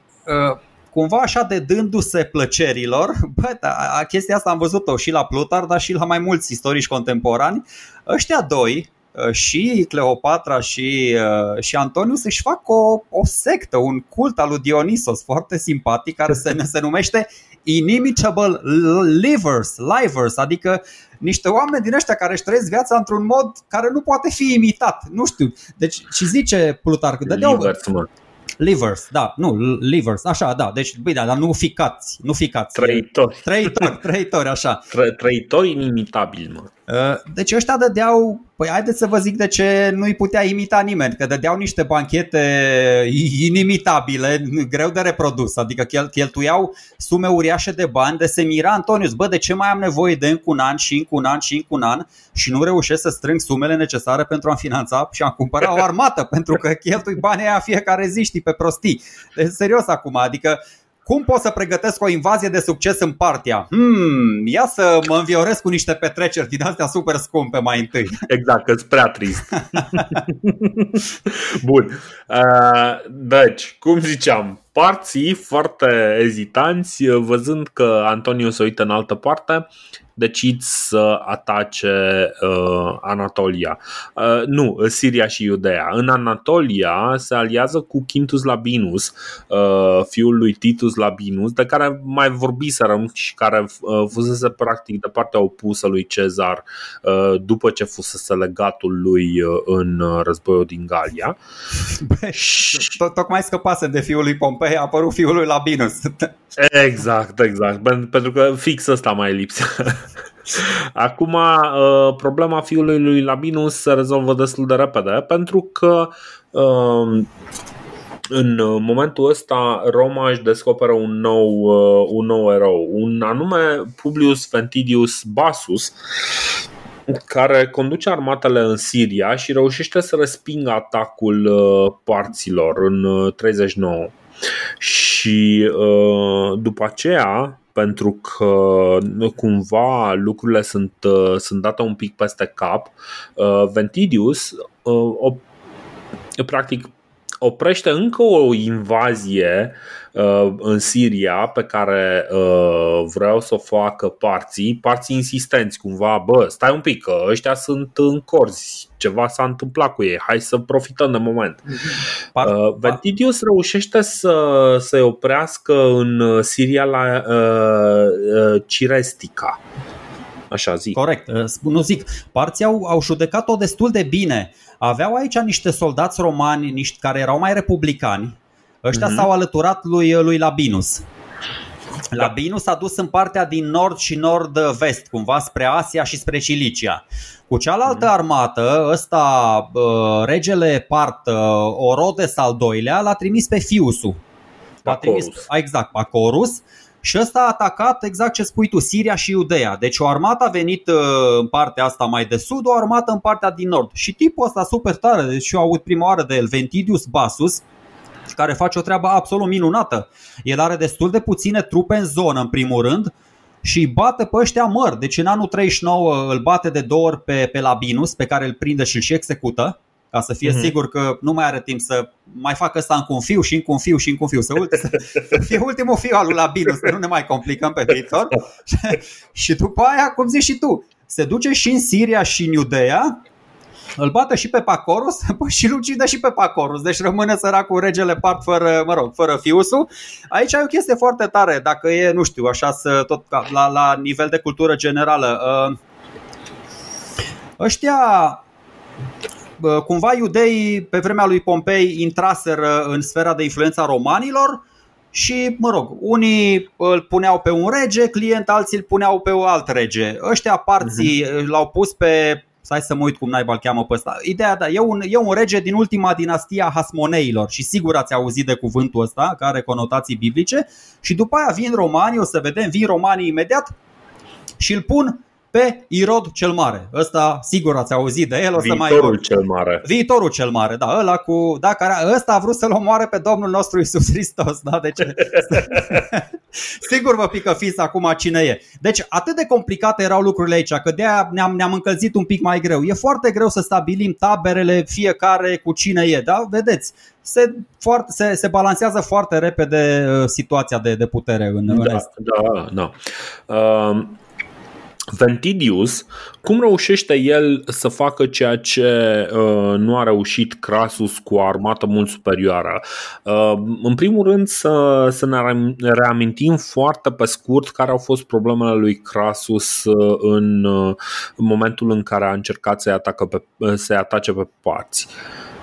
cumva așa de dându-se plăcerilor, bă, da, chestia asta am văzut-o și la Plutar, dar și la mai mulți istorici contemporani, ăștia doi, și Cleopatra și, și Antonius își fac o, o sectă, un cult al lui Dionisos foarte simpatic care se, se numește inimitable livers, livers, adică niște oameni din ăștia care își trăiesc viața într-un mod care nu poate fi imitat. Nu știu. Deci, și zice Plutarc, dădeau... Livers, mă. Livers, da, nu, livers, așa, da, deci, bine, dar nu ficați, nu ficați. Trăitori. Trăitori, trăitori, așa. Trăitori inimitabili, mă. Uh, deci ăștia dădeau, păi haideți să vă zic de ce nu-i putea imita nimeni, că dădeau niște banchete inimitabile, greu de reprodus, adică cheltuiau sume uriașe de bani de se mira Antonius, bă, de ce mai am nevoie de încă un an și încă un an și încă un an și nu reușesc să strâng sumele necesare pentru a finanța și a cumpăra o armată, pentru că cheltui banii aia fiecare zi, știi, pe prostii. Deci, serios acum, adică cum pot să pregătesc o invazie de succes în partia? Hmm, ia să mă învioresc cu niște petreceri din astea super scumpe mai întâi. Exact, că prea trist. Bun. Uh, deci, cum ziceam, parții foarte ezitanți, văzând că Antonio se uită în altă parte, decid să atace uh, Anatolia. Uh, nu, Siria și Iudea. În Anatolia se aliază cu Quintus Labinus, uh, fiul lui Titus Labinus, de care mai vorbiserăm și care uh, fusese practic de partea opusă lui Cezar uh, după ce fusese legatul lui uh, în războiul din Galia. Tocmai scăpase de fiul lui Pompei, a apărut fiul lui Labinus. Exact, exact. Pentru că fix ăsta mai lipsea. Acum, uh, problema fiului lui Labinus se rezolvă destul de repede pentru că um, în momentul ăsta Roma își descoperă un nou, uh, un nou erou, un anume Publius Ventidius Basus, care conduce armatele în Siria și reușește să respingă atacul uh, parților în 39. Și după aceea pentru că cumva lucrurile sunt, uh, sunt date un pic peste cap. Uh, Ventidius uh, o, practic oprește încă o invazie uh, în Siria pe care uh, vreau să o facă parții, parții insistenți cumva, bă, stai un pic, că ăștia sunt în corzi, ceva s-a întâmplat cu ei, hai să profităm de moment. Par, uh, Ventidius reușește să se oprească în Siria la uh, uh, Cirestica. Așa zic. Corect, uh, nu zic. Parții au, au judecat-o destul de bine aveau aici niște soldați romani niște, care erau mai republicani. Ăștia mm-hmm. s-au alăturat lui, lui Labinus. Da. Labinus a dus în partea din nord și nord-vest, cumva spre Asia și spre Cilicia. Cu cealaltă mm-hmm. armată, ăsta, regele Part, Orodes al doilea, l-a trimis pe Fiusu. L-a trimis, exact, Pacorus și ăsta a atacat exact ce spui tu, Siria și Iudeea. Deci o armată a venit uh, în partea asta mai de sud, o armată în partea din nord. Și tipul ăsta super tare, deci eu aud prima oară de el, Ventidius Basus, care face o treabă absolut minunată. El are destul de puține trupe în zonă, în primul rând, și îi bate pe ăștia măr. Deci în anul 39 îl bate de două ori pe, pe Labinus, pe care îl prinde și îl și execută ca să fie mm-hmm. sigur că nu mai are timp să mai facă asta încă un fiu și încă un fiu și încă un fiu, să, să, să fie ultimul fiu al lui Labinus, să nu ne mai complicăm pe viitor. și după aia, cum zici și tu, se duce și în Siria și în Iudea, îl bate și pe Pacorus și îl ucide și pe Pacorus. Deci rămâne săracul regele part fără, mă rog, fără fiusul. Aici e o chestie foarte tare, dacă e, nu știu, așa să tot la, la nivel de cultură generală. Uh, ăștia cumva iudeii pe vremea lui Pompei intraseră în sfera de influență a romanilor și, mă rog, unii îl puneau pe un rege, client, alții îl puneau pe un alt rege. Ăștia parții uh-huh. l-au pus pe Stai să mă uit cum naiba îl cheamă pe ăsta. Ideea, da, e un, e un rege din ultima dinastie a Hasmoneilor și sigur ați auzit de cuvântul ăsta, care are conotații biblice. Și după aia vin romanii, o să vedem, vin romanii imediat și îl pun pe Irod cel Mare. Ăsta, sigur ați auzit de el, o să mai Viitorul cel Mare. Viitorul cel Mare, da, ăla cu, da, care, ăsta a vrut să-l omoare pe Domnul nostru Isus Hristos, da, deci sigur vă pică fis acum cine e. Deci atât de complicate erau lucrurile aici, că de ne-am, ne-am încălzit un pic mai greu. E foarte greu să stabilim taberele fiecare cu cine e, da, vedeți, se, foarte, se, se balancează foarte repede uh, situația de, de putere în, da, în Est. Da, da. Uh, Ventidius, cum reușește el să facă ceea ce uh, nu a reușit Crasus cu o armată mult superioară? Uh, în primul rând să, să ne reamintim foarte pe scurt care au fost problemele lui Crasus uh, în, uh, în momentul în care a încercat să-i, atacă pe, să atace pe parți. Uh,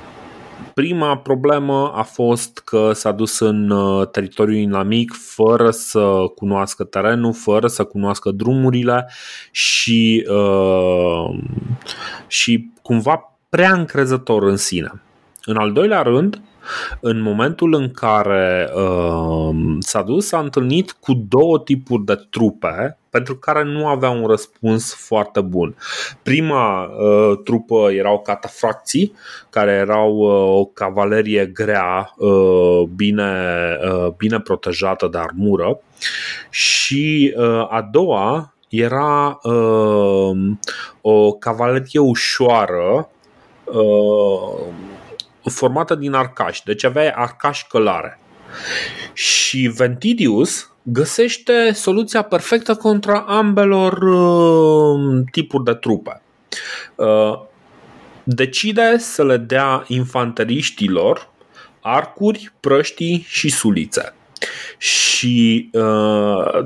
Prima problemă a fost că s-a dus în uh, teritoriul inamic fără să cunoască terenul, fără să cunoască drumurile și, uh, și cumva prea încrezător în sine. În al doilea rând, în momentul în care uh, s-a dus, s-a întâlnit cu două tipuri de trupe pentru care nu avea un răspuns foarte bun. Prima uh, trupă erau catafracții, care erau uh, o cavalerie grea, uh, bine, uh, bine protejată de armură, și uh, a doua era uh, o cavalerie ușoară. Uh, formată din arcași, deci aveai arcași călare. Și Ventidius găsește soluția perfectă contra ambelor uh, tipuri de trupe. Uh, decide să le dea infanteriștilor arcuri, prăștii și sulițe. Și uh,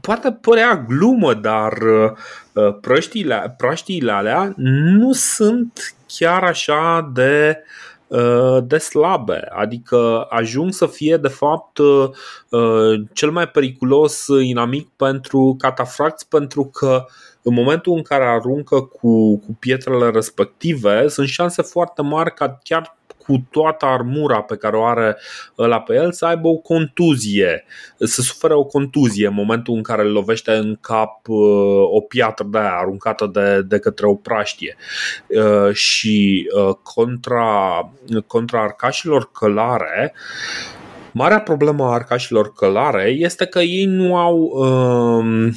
poate părea glumă, dar uh, prăștiile, prăștiile alea nu sunt chiar așa de uh, de slabe, adică ajung să fie de fapt uh, uh, cel mai periculos inamic pentru catafracți pentru că în momentul în care aruncă cu, cu pietrele respective sunt șanse foarte mari ca chiar cu toată armura pe care o are ăla pe el să aibă o contuzie, să sufere o contuzie în momentul în care îl lovește în cap uh, o piatră de aia aruncată de, de către o praștie. Uh, și uh, contra, contra arcașilor călare, Marea problemă a arcașilor călare este că ei nu au um,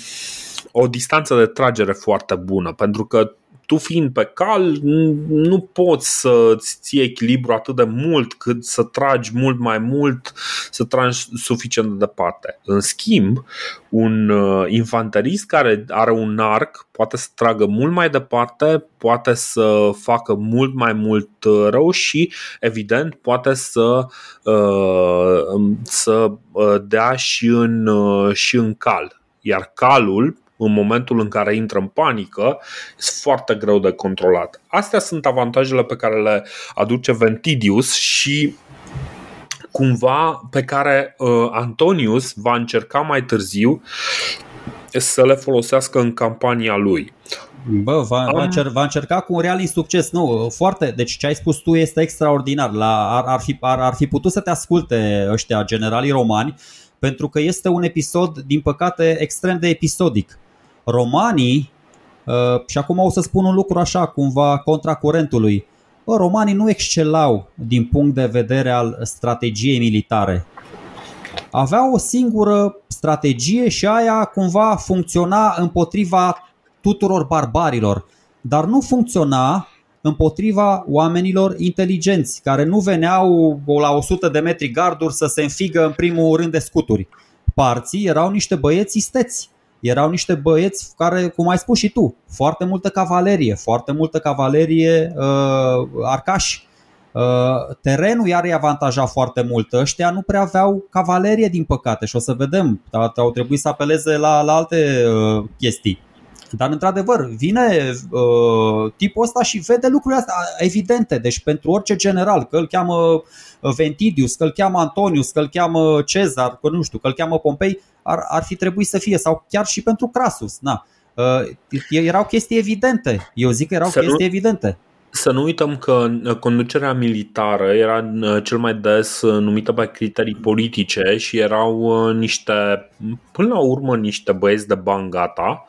o distanță de tragere foarte bună, pentru că tu fiind pe cal, nu poți să-ți ții echilibru atât de mult cât să tragi mult mai mult, să tragi suficient de departe. În schimb, un uh, infanterist care are un arc poate să tragă mult mai departe, poate să facă mult mai mult uh, rău și, evident, poate să, uh, să dea și în, și în cal. Iar calul în momentul în care intră în panică, este foarte greu de controlat. Astea sunt avantajele pe care le aduce Ventidius și cumva pe care uh, Antonius va încerca mai târziu să le folosească în campania lui. Bă, va, Am... va, încer, va încerca cu un real succes. Nu, foarte. Deci ce ai spus tu este extraordinar. La, ar, ar, fi, ar, ar fi putut să te asculte ăștia generalii romani pentru că este un episod, din păcate, extrem de episodic romanii, uh, și acum o să spun un lucru așa, cumva contra curentului, bă, romanii nu excelau din punct de vedere al strategiei militare. Aveau o singură strategie și aia cumva funcționa împotriva tuturor barbarilor, dar nu funcționa împotriva oamenilor inteligenți, care nu veneau la 100 de metri garduri să se înfigă în primul rând de scuturi. Parții erau niște băieți isteți erau niște băieți care, cum ai spus și tu, foarte multă cavalerie, foarte multă cavalerie uh, arcași. Uh, terenul iar îi avantaja foarte mult. Ăștia nu prea aveau cavalerie, din păcate, și o să vedem. Au trebuit să apeleze la, la alte uh, chestii. Dar, într-adevăr, vine uh, tipul ăsta și vede lucrurile astea evidente. Deci, pentru orice general, că îl cheamă uh, Ventidius, că îl cheamă Antonius, că îl cheamă Cezar, că nu știu, că îl cheamă Pompei, ar, ar fi trebuit să fie, sau chiar și pentru Crasus. Na. erau chestii evidente. Eu zic că erau Să nu- chestii evidente. Să nu uităm că uh, conducerea militară era uh, cel mai des uh, numită pe criterii politice și erau uh, niște, până la urmă, niște băieți de bani gata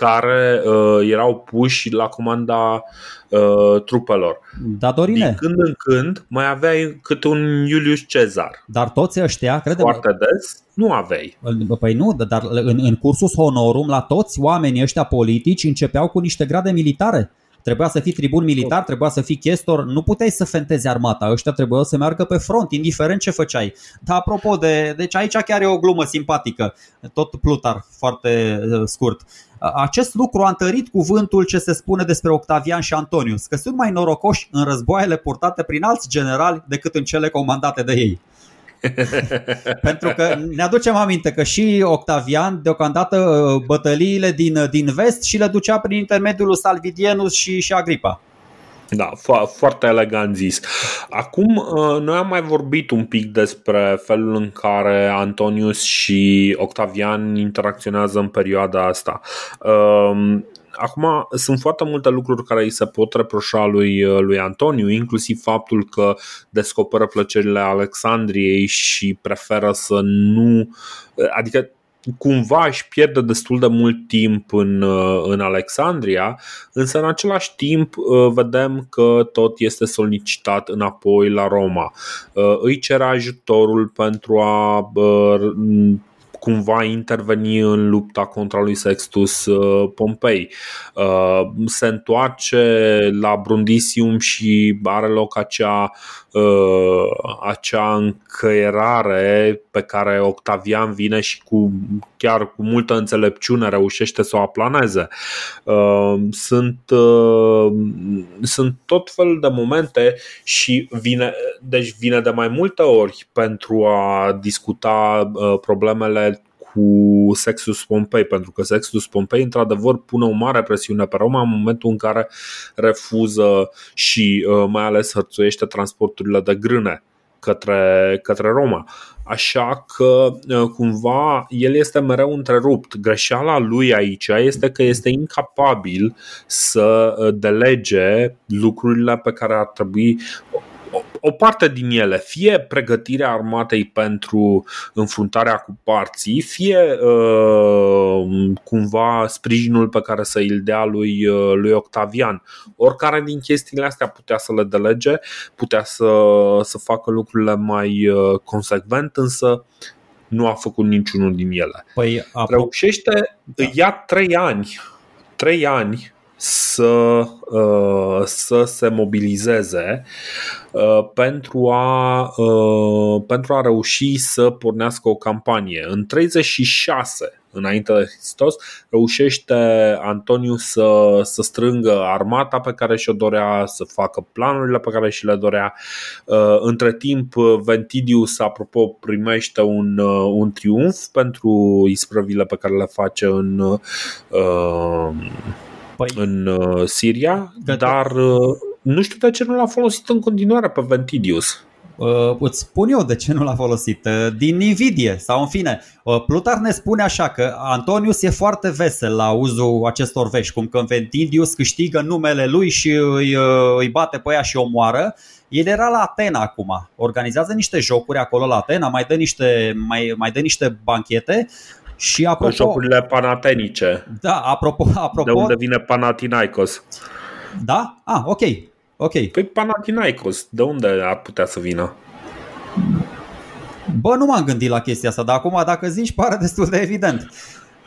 care uh, erau puși la comanda uh, trupelor. Da, Din Dorine, când în când mai aveai câte un Iulius Cezar. dar toți ăștia, credem, Foarte des nu aveai. Păi nu, dar în, în cursus honorum la toți oamenii ăștia politici începeau cu niște grade militare. Trebuia să fii tribun militar, trebuia să fii chestor, nu puteai să fentezi armata, ăștia trebuiau să meargă pe front, indiferent ce făceai. Dar apropo de, deci aici chiar e o glumă simpatică, tot Plutar, foarte uh, scurt. Acest lucru a întărit cuvântul ce se spune despre Octavian și Antonius, că sunt mai norocoși în războaiele purtate prin alți generali decât în cele comandate de ei. Pentru că ne aducem aminte că și Octavian, deocamdată uh, bătăliile din, uh, din vest și le ducea prin intermediul lui Salvidienus și, și Agripa. Da, fo- foarte elegant zis. Acum, uh, noi am mai vorbit un pic despre felul în care Antonius și Octavian interacționează în perioada asta. Um, Acum, sunt foarte multe lucruri care îi se pot reproșa lui, lui Antoniu, inclusiv faptul că descoperă plăcerile Alexandriei și preferă să nu. Adică cumva își pierde destul de mult timp în, în Alexandria, însă în același timp vedem că tot este solicitat înapoi la Roma. Îi cere ajutorul pentru a cumva interveni în lupta contra lui Sextus Pompei. Se întoarce la Brundisium și are loc acea, acea încăierare pe care Octavian vine și cu chiar cu multă înțelepciune reușește să o aplaneze. Sunt, sunt tot felul de momente și vine, deci vine de mai multe ori pentru a discuta problemele cu Sextus Pompei, pentru că Sextus Pompei într-adevăr pune o mare presiune pe Roma în momentul în care refuză și mai ales hărțuiește transporturile de grâne către, către Roma. Așa că cumva el este mereu întrerupt. Greșeala lui aici este că este incapabil să delege lucrurile pe care ar trebui o parte din ele, fie pregătirea armatei pentru înfruntarea cu parții, fie uh, cumva sprijinul pe care să îl dea lui, uh, lui Octavian. Oricare din chestiile astea putea să le delege, putea să, să facă lucrurile mai uh, consecvent, însă nu a făcut niciunul din ele. Păi, apropo... Reușește, da. ia trei ani, trei ani să, să se mobilizeze pentru a, pentru a reuși să pornească o campanie. În 36 înainte de Hristos, reușește Antoniu să, să strângă armata pe care și-o dorea, să facă planurile pe care și le dorea. Între timp, Ventidius, apropo, primește un, un triumf pentru isprăvile pe care le face în păi, în uh, Siria, că dar uh, nu știu de ce nu l-a folosit în continuare pe Ventidius. Uh, îți spun eu de ce nu l-a folosit. Uh, din invidie sau în fine. Uh, Plutar ne spune așa că Antonius e foarte vesel la uzul acestor vești, cum că Ventidius câștigă numele lui și îi, îi bate pe ea și o moară. El era la Atena acum, organizează niște jocuri acolo la Atena, mai dă niște, mai, mai dă niște banchete și apropo, Jocurile panatenice. Da, apropo, apropo. De unde vine Panathinaikos. Da? Ah, ok. Ok. Păi Panathinaikos, de unde ar putea să vină? Bă, nu m-am gândit la chestia asta, dar acum dacă zici pare destul de evident.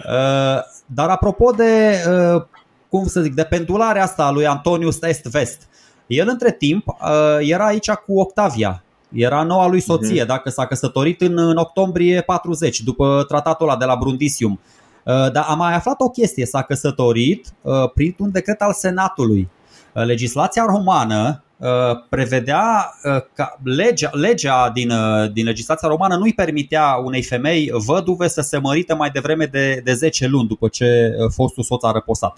Uh, dar apropo de, uh, cum să zic, de pendularea asta a lui Antonius Est-Vest, el între timp uh, era aici cu Octavia, era noua lui soție, uh-huh. dacă s-a căsătorit în, în octombrie 40, după tratatul ăla de la Brundisium. Uh, dar am mai aflat o chestie, s-a căsătorit uh, printr-un decret al Senatului. Uh, legislația romană uh, prevedea uh, că legea, legea din, uh, din legislația romană nu-i permitea unei femei văduve să se mărite mai devreme de, de 10 luni după ce uh, fostul soț a răposat.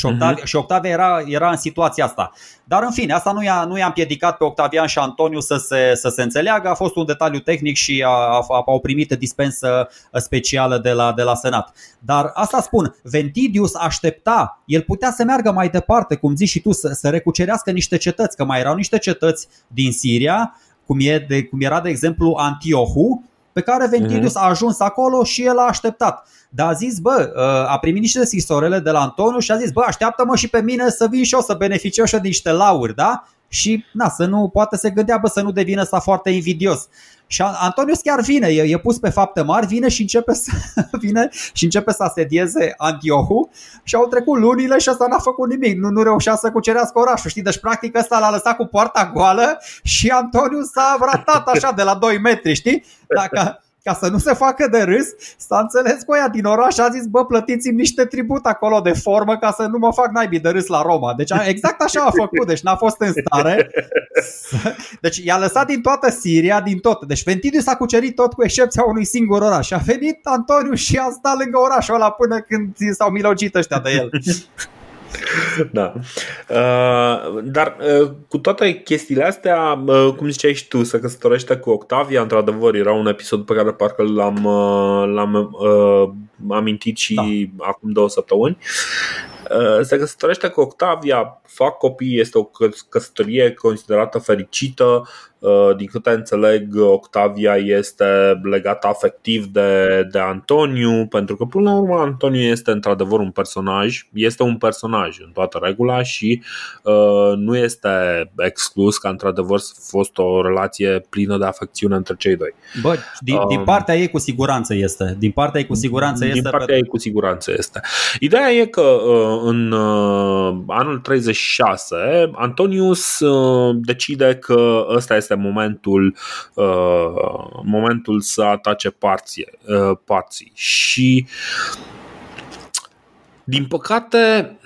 Și Octavia, uh-huh. și Octavia era, era în situația asta. Dar în fine, asta nu i-a, nu i-a împiedicat pe Octavian și Antoniu să se, să se înțeleagă. A fost un detaliu tehnic și a, a, au primit dispensă specială de la, de la Senat. Dar asta spun, Ventidius aștepta, el putea să meargă mai departe, cum zici și tu, să, să recucerească niște cetăți, că mai erau niște cetăți din Siria, cum, e de, cum era de exemplu Antiohu, pe care Ventidius uh-huh. a ajuns acolo și el a așteptat. Dar a zis, bă, uh, a primit niște scrisorele de la Antoniu și a zis, bă, așteaptă-mă și pe mine să vin și eu să beneficiez și de niște lauri, da? Și, na, să nu, poate se gândea, bă, să nu devină asta foarte invidios. Și Antonius chiar vine, e, e pus pe fapte mari, vine și începe să, vine și începe să asedieze Antiohu și au trecut lunile și ăsta n-a făcut nimic, nu, nu reușea să cucerească orașul, știi? Deci practic ăsta l-a lăsat cu poarta goală și Antonius s-a ratat așa de la 2 metri, știi? Dacă, ca să nu se facă de râs, s-a înțeles cu ea din oraș a zis, bă, plătiți-mi niște tribut acolo de formă ca să nu mă fac naibii de râs la Roma. Deci exact așa a făcut, deci n-a fost în stare. Deci i-a lăsat din toată Siria, din tot. Deci Ventidius a cucerit tot cu excepția unui singur oraș. A venit Antoniu și a stat lângă orașul ăla până când s-au milogit ăștia de el. Da. Uh, dar uh, cu toate chestiile astea, uh, cum ziceai și tu, să căsătorește cu Octavia, într-adevăr, era un episod pe care parcă l-am, uh, l-am uh, amintit și da. acum două săptămâni. Uh, se căsătorește cu Octavia, fac copii, este o căsătorie considerată fericită, Uh, din câte înțeleg, Octavia este legată afectiv de, de Antoniu, pentru că până la urmă Antoniu este într-adevăr un personaj, este un personaj în toată regula și uh, nu este exclus că într-adevăr a fost o relație plină de afecțiune între cei doi. Bă, din, um, din partea ei cu siguranță este. Din partea ei cu siguranță din este. Din partea ei cu siguranță este. Ideea e că uh, în uh, anul 36 Antonius uh, decide că ăsta este este momentul, uh, momentul să atace parție, uh, parții. Și din păcate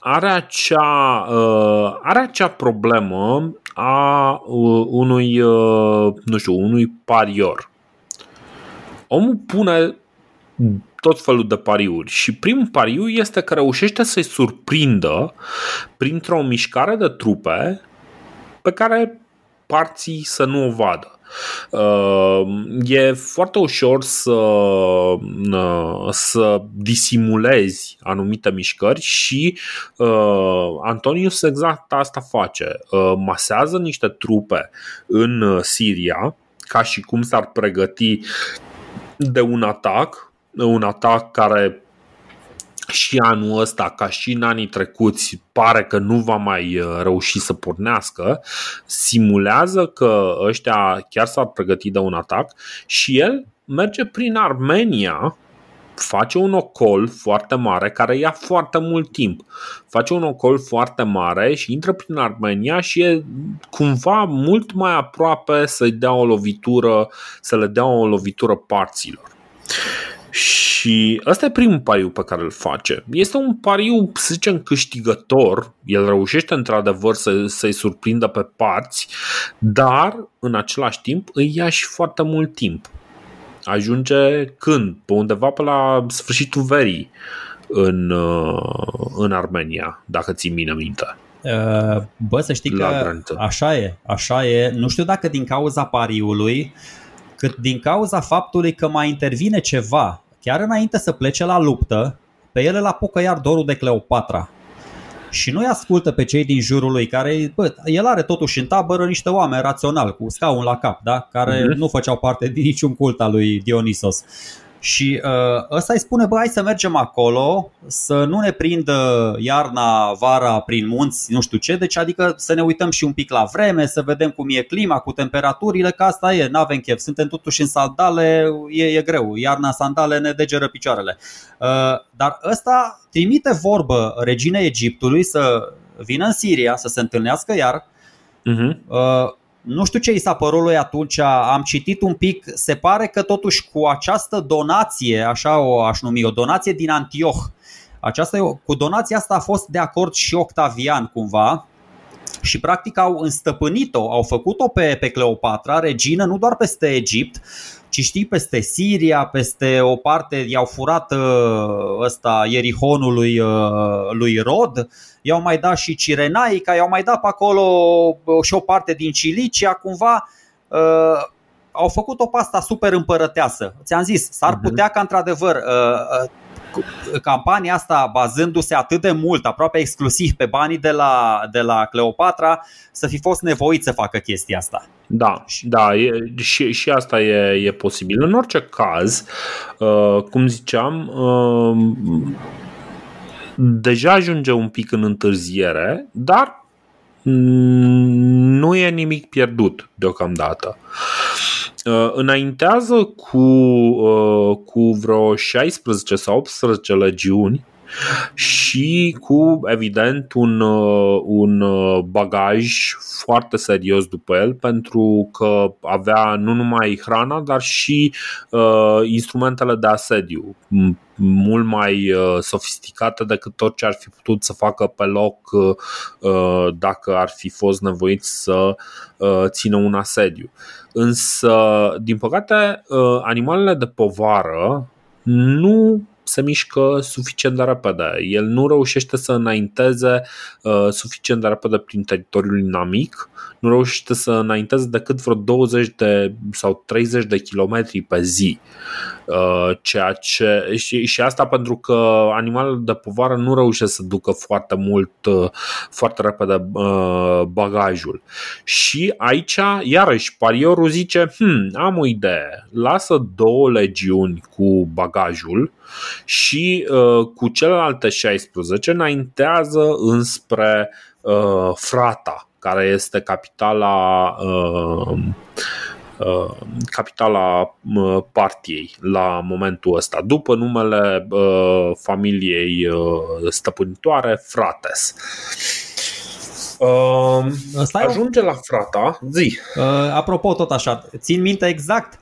are acea, uh, are acea problemă a uh, unui, uh, nu știu, unui parior. Omul pune tot felul de pariuri și primul pariu este că reușește să-i surprindă printr-o mișcare de trupe pe care parții să nu o vadă. Uh, e foarte ușor să, uh, să disimulezi anumite mișcări și uh, Antonius exact asta face. Masează niște trupe în Siria ca și cum s-ar pregăti de un atac, un atac care și anul ăsta, ca și în anii trecuți, pare că nu va mai uh, reuși să pornească, simulează că ăștia chiar s-ar pregăti de un atac și el merge prin Armenia, face un ocol foarte mare care ia foarte mult timp. Face un ocol foarte mare și intră prin Armenia și e cumva mult mai aproape să-i dea o lovitură, să le dea o lovitură parților. Și ăsta e primul pariu pe care îl face. Este un pariu, să zicem, câștigător. El reușește într-adevăr să, să-i surprindă pe parți, dar în același timp îi ia și foarte mult timp. Ajunge când? Pe undeva pe la sfârșitul verii în, uh, în Armenia, dacă ții mine minte. Uh, bă, să știi la că graniță. așa e, așa e. Nu știu dacă din cauza pariului, cât din cauza faptului că mai intervine ceva chiar înainte să plece la luptă, pe el îl apucă iar dorul de Cleopatra. Și nu-i ascultă pe cei din jurul lui, care, bă, el are totuși în tabără niște oameni raționali, cu scaun la cap, da? care uh-huh. nu făceau parte din niciun cult al lui Dionisos. Și uh, ăsta îi spune, bă, hai să mergem acolo, să nu ne prindă iarna, vara prin munți, nu știu ce, deci adică să ne uităm și un pic la vreme, să vedem cum e clima cu temperaturile, că asta e, nu avem chef, suntem totuși în sandale, e, e greu, iarna sandale ne degeră picioarele. Uh, dar ăsta trimite vorbă reginei Egiptului să vină în Siria, să se întâlnească iar, uh-huh. uh, nu știu ce i s-a părut lui atunci, am citit un pic, se pare că totuși cu această donație, așa o aș numi, o donație din Antioch, aceasta, cu donația asta a fost de acord și Octavian cumva, și practic au înstăpânit-o, au făcut-o pe, pe Cleopatra, regină, nu doar peste Egipt, ci știi peste Siria, peste o parte, i-au furat ăsta Ierihonul lui, lui Rod, i-au mai dat și Cirenaica, i-au mai dat pe acolo și o parte din Cilicia, cumva au făcut o pasta super împărăteasă. Ți-am zis, s-ar mhm. putea ca într-adevăr campania asta, bazându-se atât de mult, aproape exclusiv pe banii de la, de la Cleopatra, să fi fost nevoit să facă chestia asta. Da, da e, și, și asta e, e posibil. În orice caz, uh, cum ziceam, uh, deja ajunge un pic în întârziere, dar nu e nimic pierdut deocamdată. Uh, înaintează cu, uh, cu vreo 16 sau 18 legiuni și cu, evident, un, uh, un bagaj foarte serios după el, pentru că avea nu numai hrana, dar și uh, instrumentele de asediu mult mai uh, sofisticate decât tot ce ar fi putut să facă pe loc uh, dacă ar fi fost nevoit să uh, țină un asediu. Însă, din păcate, animalele de povară nu se mișcă suficient de repede. El nu reușește să înainteze uh, suficient de repede prin teritoriul inamic, nu reușește să înainteze decât vreo 20 de sau 30 de kilometri pe zi. Uh, ceea ce, și, și asta pentru că animalele de povară nu reușesc să ducă foarte mult, uh, foarte repede uh, bagajul. Și aici, iarăși, pariorul zice, hm, am o idee, lasă două legiuni cu bagajul și uh, cu celelalte 16 înaintează înspre uh, Frata, care este capitala uh, uh, capitala uh, partiei la momentul ăsta, după numele uh, familiei uh, stăpânitoare Frates. Uh, ajunge la frata, zi. Uh, apropo, tot așa, țin minte exact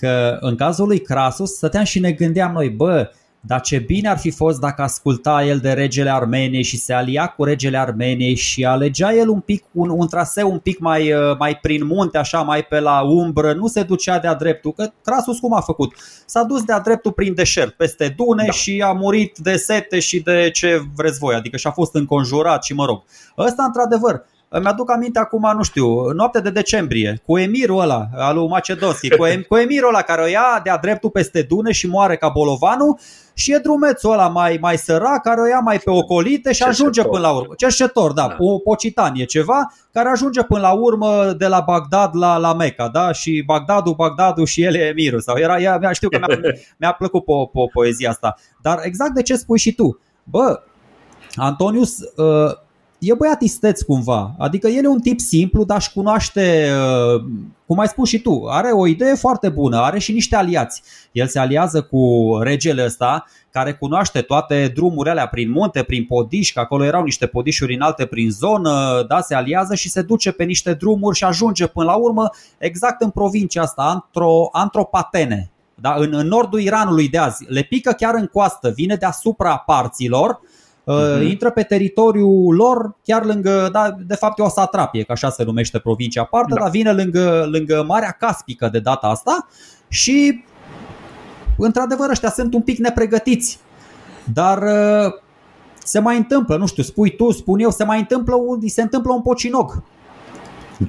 că în cazul lui Crasus stăteam și ne gândeam noi, bă, dar ce bine ar fi fost dacă asculta el de regele Armeniei și se alia cu regele Armeniei și alegea el un pic un, un traseu un pic mai, uh, mai prin munte, așa mai pe la umbră, nu se ducea de-a dreptul, că Crasus cum a făcut? S-a dus de-a dreptul prin deșert, peste dune da. și a murit de sete și de ce vreți voi, adică și-a fost înconjurat și mă rog. Ăsta într-adevăr îmi aduc aminte acum, nu știu, noapte de decembrie, cu emirul ăla al lui Macedonski, cu, em- cu emirul ăla care o ia de-a dreptul peste dune și moare ca bolovanu și e drumețul ăla mai, mai sărac care o ia mai pe ocolite și ajunge până la urmă. Cerșetor, da, da. O pocitanie ceva care ajunge până la urmă de la Bagdad la, la Mecca, da? Și Bagdadul, Bagdadul și el e emirul. Sau era, ea, știu că mi-a, mi-a plăcut po, po, poezia asta. Dar exact de ce spui și tu. Bă, Antonius uh, e băiat isteț cumva. Adică el e un tip simplu, dar își cunoaște, uh, cum ai spus și tu, are o idee foarte bună, are și niște aliați. El se aliază cu regele ăsta, care cunoaște toate drumurile alea prin munte, prin podiș, că acolo erau niște podișuri înalte prin zonă, da, se aliază și se duce pe niște drumuri și ajunge până la urmă exact în provincia asta, Antro, Antropatene, da, în, în nordul Iranului de azi. Le pică chiar în coastă, vine deasupra parților, uh-huh. intră pe teritoriul lor, chiar lângă, da, de fapt e o satrapie, că așa se numește provincia aparte, da. dar vine lângă, lângă Marea Caspică de data asta și într-adevăr ăștia sunt un pic nepregătiți. Dar uh, se mai întâmplă, nu știu, spui tu, spun eu, se mai întâmplă, se întâmplă un pocinog.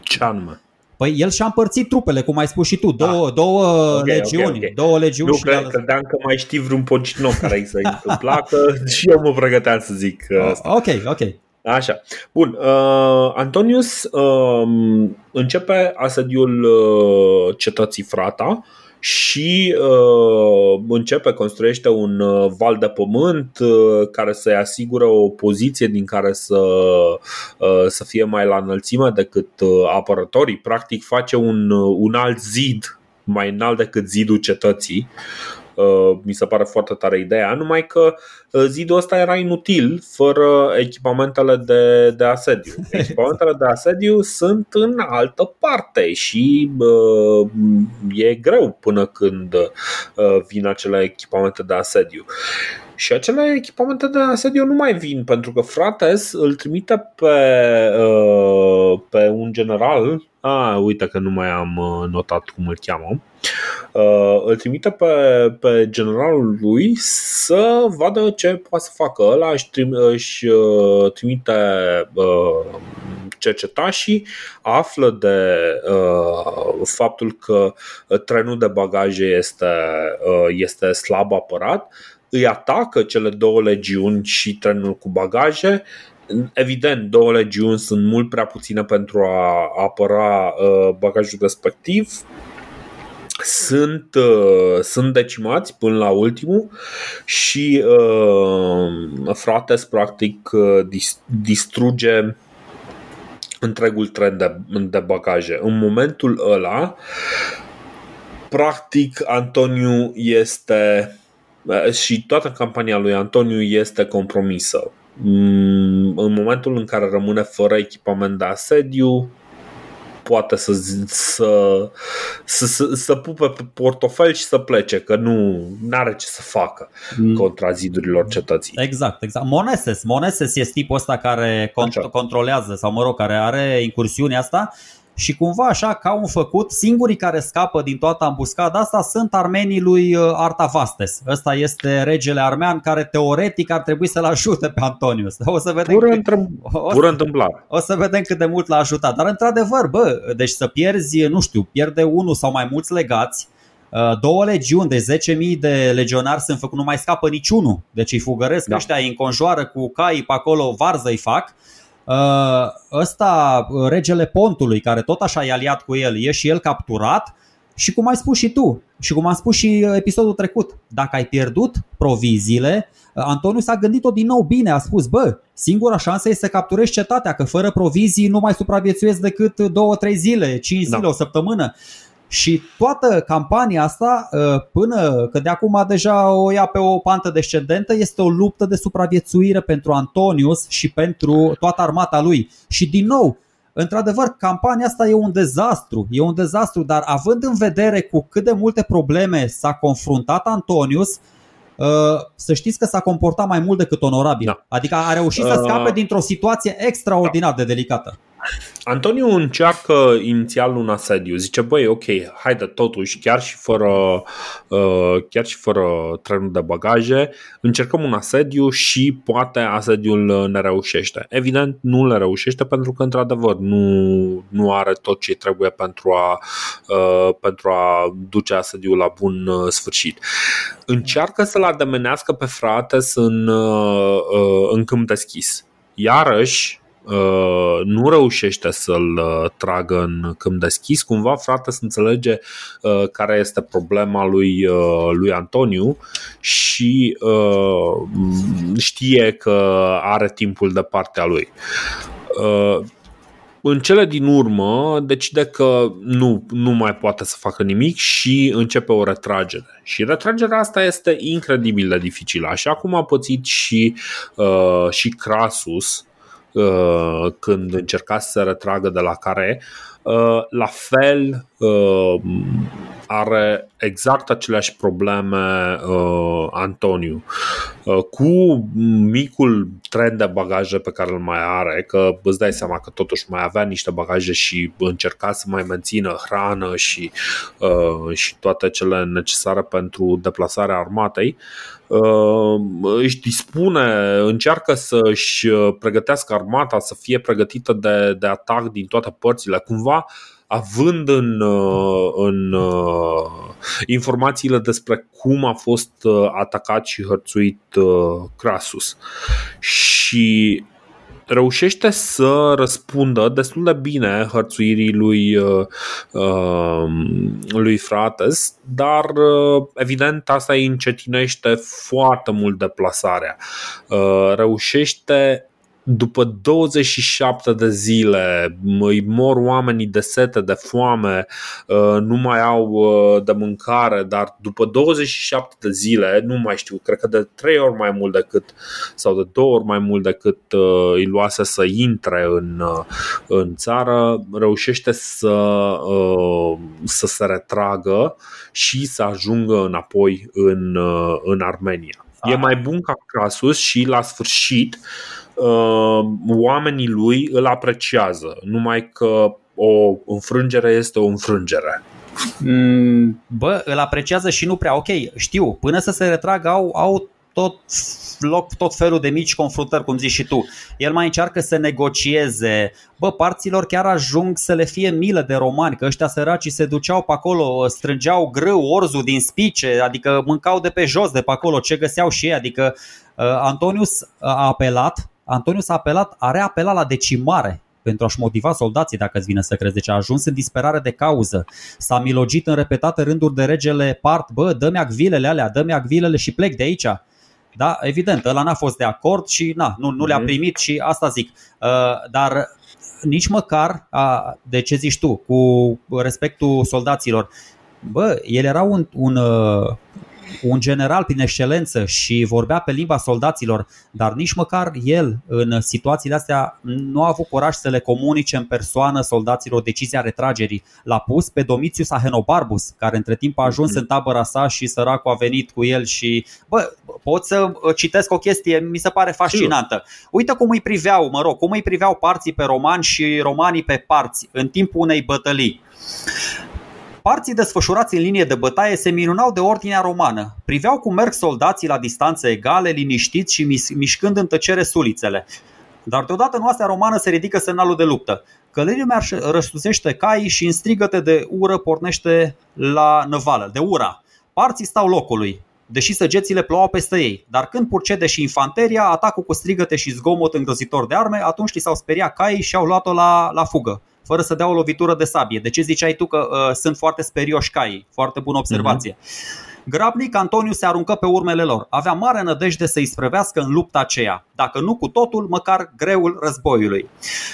Ce anume? Păi el și-a împărțit trupele, cum ai spus și tu, două, ah. două okay, legiuni. Okay, okay. Două legiuni nu, și cred, credeam că mai știi vreun pocinoc care îi să-i placă și eu mă pregăteam să zic uh, asta. Ok, ok. Așa. Bun. Uh, Antonius uh, începe asediul uh, cetății Frata și uh, începe, construiește un uh, val de pământ uh, care să-i asigură o poziție din care să, uh, să fie mai la înălțime decât uh, apărătorii. Practic face un, uh, un alt zid mai înalt decât zidul cetății Uh, mi se pare foarte tare ideea, numai că uh, zidul ăsta era inutil fără echipamentele de, de asediu. Echipamentele de asediu sunt în altă parte și uh, e greu până când uh, vin acele echipamente de asediu. Și acele echipamente de asediu nu mai vin pentru că Frates îl trimite pe, uh, pe un general. Ah, uite că nu mai am uh, notat cum îl cheamă. uh, îl trimite pe, pe generalul lui să vadă ce poate să facă. Ăla își, trim, își uh, trimite uh, cercetașii, află de uh, faptul că trenul de bagaje este, uh, este slab apărat, îi atacă cele două legiuni și trenul cu bagaje Evident, două legiuni sunt mult prea puține pentru a apăra uh, bagajul respectiv. Sunt, uh, sunt decimați până la ultimul și uh, Frates practic uh, dis- distruge întregul tren de, de bagaje. În momentul ăla, practic, Antoniu este uh, și toată campania lui Antoniu este compromisă. Mm, în momentul în care rămâne fără echipament de asediu, poate să, să, să, să, să pupe pe portofel și să plece, că nu are ce să facă mm. contra zidurilor cetății. Exact, exact. Moneses, Moneses este tipul ăsta care cont- controlează sau mă rog, care are incursiunea asta și cumva așa ca un făcut, singurii care scapă din toată ambuscada asta sunt armenii lui uh, Artavastes. Ăsta este regele armean care teoretic ar trebui să-l ajute pe Antonius. O să vedem pură, cât, o, pură întâmplare. O să vedem cât de mult l-a ajutat. Dar într-adevăr, bă, deci să pierzi, nu știu, pierde unul sau mai mulți legați, uh, două legiuni de 10.000 de legionari sunt făcut, nu mai scapă niciunul. Deci îi fugăresc da. ăștia, îi înconjoară cu cai pe acolo, varză îi fac Uh, ăsta, uh, regele Pontului, care tot așa e aliat cu el, e și el capturat și cum ai spus și tu, și cum am spus și uh, episodul trecut, dacă ai pierdut proviziile, Antoniu s-a gândit-o din nou bine, a spus, bă, singura șansă este să capturezi cetatea, că fără provizii nu mai supraviețuiesc decât 2-3 zile, 5 zile, da. o săptămână. Și toată campania asta, uh, până că de acum deja o ia pe o pantă descendentă, este o luptă de supraviețuire pentru Antonius și pentru toată armata lui. Și din nou, într-adevăr, campania asta e un dezastru, e un dezastru, dar având în vedere cu cât de multe probleme s-a confruntat Antonius, uh, să știți că s-a comportat mai mult decât onorabil. Da. Adică a reușit să scape uh... dintr-o situație extraordinar de delicată. Antoniu încearcă inițial un asediu. Zice, băi, ok, haide totuși, chiar și fără, uh, chiar și fără trenul de bagaje, încercăm un asediu și poate asediul ne reușește. Evident, nu le reușește pentru că, într-adevăr, nu, nu are tot ce trebuie pentru a, uh, pentru a duce asediul la bun uh, sfârșit. Încearcă să-l ademenească pe frate în, uh, uh, în câmp deschis. Iarăși, Uh, nu reușește să-l uh, tragă în câmp deschis, cumva frate să înțelege uh, care este problema lui, lui Antoniu și știe că are timpul de partea lui. În cele din urmă decide că nu, nu mai poate să facă nimic și începe o retragere. Și retragerea asta este incredibil de dificilă, așa cum a pățit și, uh, și Crasus Uh, când încerca să se retragă de la care, uh, la fel uh, are exact aceleași probleme Antoniu. Cu micul tren de bagaje pe care îl mai are, că îți dai seama că totuși mai avea niște bagaje și încerca să mai mențină hrană și, și toate cele necesare pentru deplasarea armatei, Uh, își dispune, încearcă să-și uh, pregătească armata să fie pregătită de, de atac din toate părțile, cumva având în, uh, în informațiile despre cum a fost atacat și hărțuit Crasus. Și reușește să răspundă destul de bine hărțuirii lui, uh, uh, lui Frates, dar uh, evident asta îi încetinește foarte mult deplasarea. Uh, reușește după 27 de zile îi mor oamenii de sete, de foame, uh, nu mai au uh, de mâncare, dar după 27 de zile, nu mai știu, cred că de 3 ori mai mult decât sau de 2 ori mai mult decât uh, îi luase să intre în, în țară, reușește să, să se retragă și să ajungă înapoi în, în Armenia. E mai bun ca Crasus și la sfârșit uh, uh, oamenii lui îl apreciază, numai că o înfrângere este o înfrângere. Mm, bă, îl apreciază și nu prea. Ok, știu, până să se retragă au, au tot loc tot felul de mici confruntări, cum zici și tu. El mai încearcă să negocieze. Bă, parților chiar ajung să le fie milă de romani, că ăștia săraci se duceau pe acolo, strângeau grâu, orzul din spice, adică mâncau de pe jos, de pe acolo, ce găseau și ei. Adică uh, Antonius a apelat, Antonius a apelat, a reapelat la decimare pentru a-și motiva soldații, dacă îți vine să crezi. Deci a ajuns în disperare de cauză. S-a milogit în repetate rânduri de regele Part, bă, dă-mi acvilele alea, dă-mi acvilele și plec de aici. Da, evident, ăla n-a fost de acord și na, nu, nu le-a mhm. primit și asta zic. Uh, dar nici măcar, de ce zici tu, cu respectul soldaților, bă, el era un, un, uh, un general prin excelență și vorbea pe limba soldaților, dar nici măcar el în situațiile astea nu a avut curaj să le comunice în persoană soldaților decizia retragerii. L-a pus pe Domitius Ahenobarbus, care între timp a ajuns în tabăra sa și săracul a venit cu el și bă, pot să citesc o chestie, mi se pare fascinantă. Uite cum îi priveau, mă rog, cum îi priveau parții pe romani și romanii pe parți în timpul unei bătălii. Parții desfășurați în linie de bătaie se minunau de ordinea romană. Priveau cum merg soldații la distanțe egale, liniștiți și mișcând în tăcere sulițele. Dar deodată în oastea romană se ridică semnalul de luptă. Călărimea răsusește caii și în strigăte de ură pornește la năvală, de ura. Parții stau locului, deși săgețile plouau peste ei. Dar când purcede și infanteria, atacul cu strigăte și zgomot îngrozitor de arme, atunci li s-au speriat caii și au luat-o la, la fugă fără să dea o lovitură de sabie. De ce ziceai tu că uh, sunt foarte sperioși caii? Foarte bună observație. Uh-huh. Grabnic, Antoniu se aruncă pe urmele lor. Avea mare nădejde să-i sprevească în lupta aceea, dacă nu cu totul, măcar greul războiului.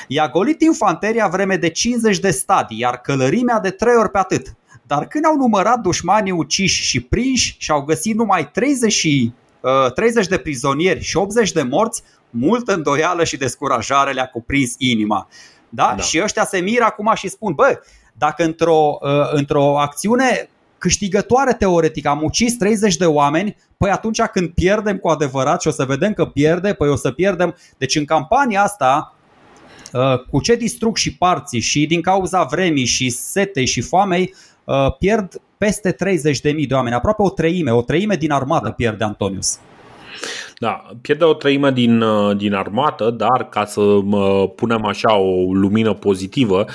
I-a golit infanteria vreme de 50 de stadii, iar călărimea de 3 ori pe atât. Dar când au numărat dușmanii uciși și prinși și au găsit numai 30, uh, 30 de prizonieri și 80 de morți, multă îndoială și descurajare le-a cuprins inima. Da? da? Și ăștia se miră acum și spun, bă, dacă într-o, uh, într-o acțiune câștigătoare teoretic am ucis 30 de oameni, păi atunci când pierdem cu adevărat și o să vedem că pierde, păi o să pierdem. Deci în campania asta, uh, cu ce distrug și parții și din cauza vremii și setei și foamei, uh, pierd peste 30.000 de oameni, aproape o treime, o treime din armată da. pierde Antonius. Da, pierde o treime din, uh, din armată, dar ca să uh, punem așa o lumină pozitivă,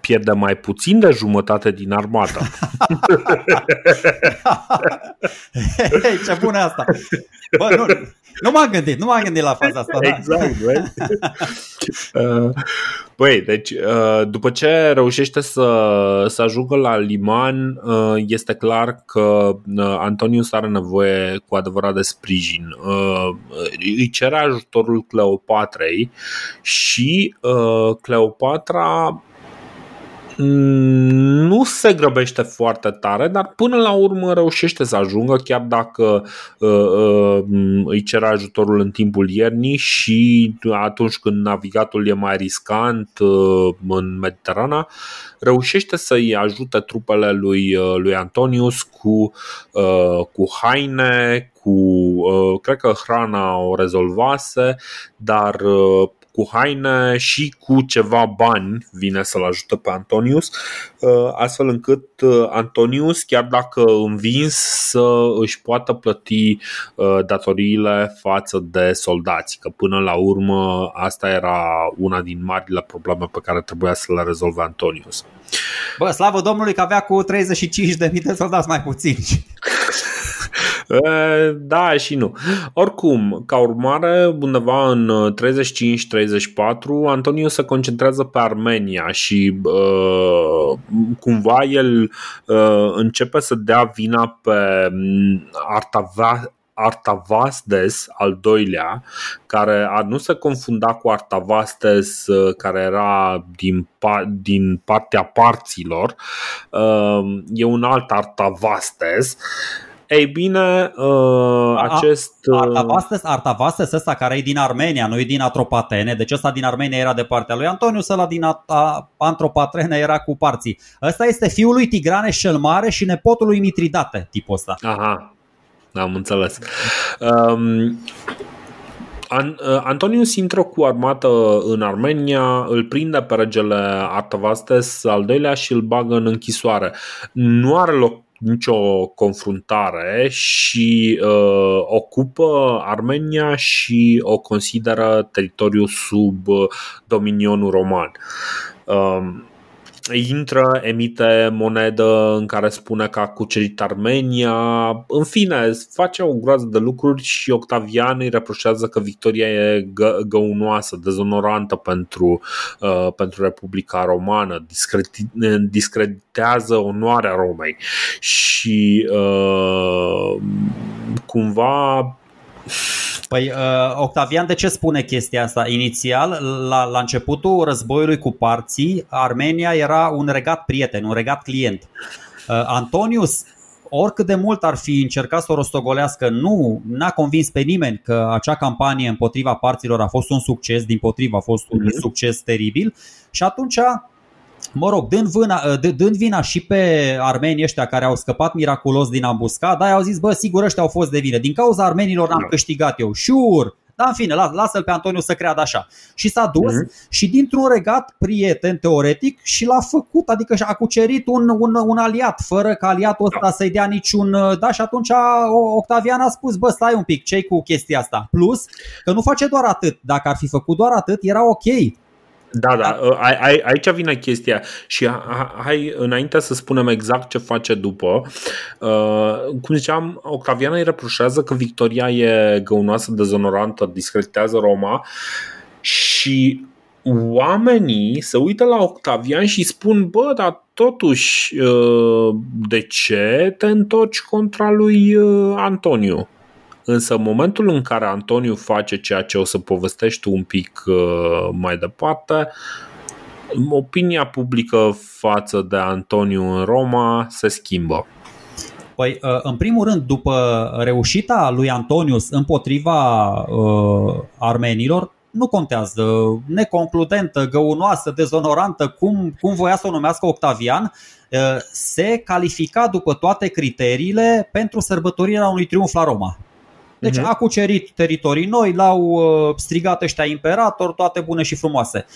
pierde mai puțin de jumătate din armată. hey, ce bună asta! Bă, nu, nu m-am gândit, nu m-am gândit la faza asta. Da? Exact, băi. Uh, băi, deci uh, după ce reușește să, să ajungă la liman, uh, este clar că Antonius are nevoie cu adevărat de sprijin. Îi cere ajutorul Cleopatrei și Cleopatra nu se grăbește foarte tare, dar până la urmă reușește să ajungă, chiar dacă uh, uh, îi cere ajutorul în timpul iernii și atunci când navigatul e mai riscant uh, în Mediterana, reușește să-i ajute trupele lui, uh, lui Antonius cu, uh, cu haine, cu, uh, cred că hrana o rezolvase, dar uh, cu haine și cu ceva bani vine să-l ajute pe Antonius, uh, astfel încât uh, Antonius, chiar dacă învins, să își poată plăti uh, datoriile față de soldați, că până la urmă asta era una din marile probleme pe care trebuia să le rezolve Antonius. Bă, slavă Domnului că avea cu 35.000 de soldați mai puțini. Da și nu. Oricum, ca urmare, undeva în 35-34, Antonio se concentrează pe Armenia și uh, cumva el uh, începe să dea vina pe mm, Artava, Artavasdes, al doilea, care a nu se confunda cu Artavasdes, care era din, din partea parților, e un alt Artavasdes ei bine, uh, acest... Uh, Artavastes, Artavastes ăsta care e din Armenia, nu e din Atropatene, deci ăsta din Armenia era de partea lui Antonius, ăla din Antropatene era cu parții. Ăsta este fiul lui Tigrane cel Mare și nepotul lui Mitridate, tipul ăsta. Aha, am înțeles. Um, Antonius intră cu armată în Armenia, îl prinde pe regele Artavastes al doilea și îl bagă în închisoare. Nu are loc nicio confruntare și uh, ocupă Armenia și o consideră teritoriu sub uh, dominionul roman. Uh, intră, emite monedă în care spune că a cucerit Armenia, în fine, face o groază de lucruri și Octavian îi reproșează că victoria e gă- găunoasă, dezonorantă pentru, uh, pentru Republica Romană, discreditează onoarea Romei. Și uh, cumva Păi uh, Octavian de ce spune chestia asta? Inițial, la, la începutul războiului cu parții, Armenia era un regat prieten, un regat client. Uh, Antonius oricât de mult ar fi încercat să o rostogolească, nu n-a convins pe nimeni că acea campanie împotriva parților a fost un succes, din potriva a fost un mm-hmm. succes teribil și atunci mă rog, dând, vâna, ă, dând vina și pe armenii ăștia care au scăpat miraculos din ambuscada, au zis, bă, sigur ăștia au fost de vină. Din cauza armenilor am da. câștigat eu. Sure! Dar în fine, lasă-l pe Antoniu să creadă așa. Și s-a dus mm-hmm. și dintr-un regat prieten teoretic și l-a făcut, adică a cucerit un, un, un aliat, fără ca aliatul ăsta da. să-i dea niciun... Da, și atunci Octavian a spus, bă, stai un pic, ce cu chestia asta? Plus că nu face doar atât. Dacă ar fi făcut doar atât, era ok. Da, da, ă, aici vine chestia și hai înainte să spunem exact ce face după. Ă, cum ziceam, Octavian îi reproșează că victoria e găunoasă, dezonorantă, discreditează Roma și oamenii se uită la Octavian și spun, bă, dar totuși ă, de ce te întorci contra lui Antoniu? Însă în momentul în care Antoniu face ceea ce o să povestești tu un pic uh, mai departe, opinia publică față de Antoniu în Roma se schimbă. Păi, uh, în primul rând, după reușita lui Antonius împotriva uh, armenilor, nu contează, neconcludentă, găunoasă, dezonorantă, cum, cum voia să o numească Octavian, uh, se califica după toate criteriile pentru sărbătorirea unui triumf la Roma. Deci uh-huh. a cucerit teritorii noi, l-au uh, strigat ăștia imperator, toate bune și frumoase.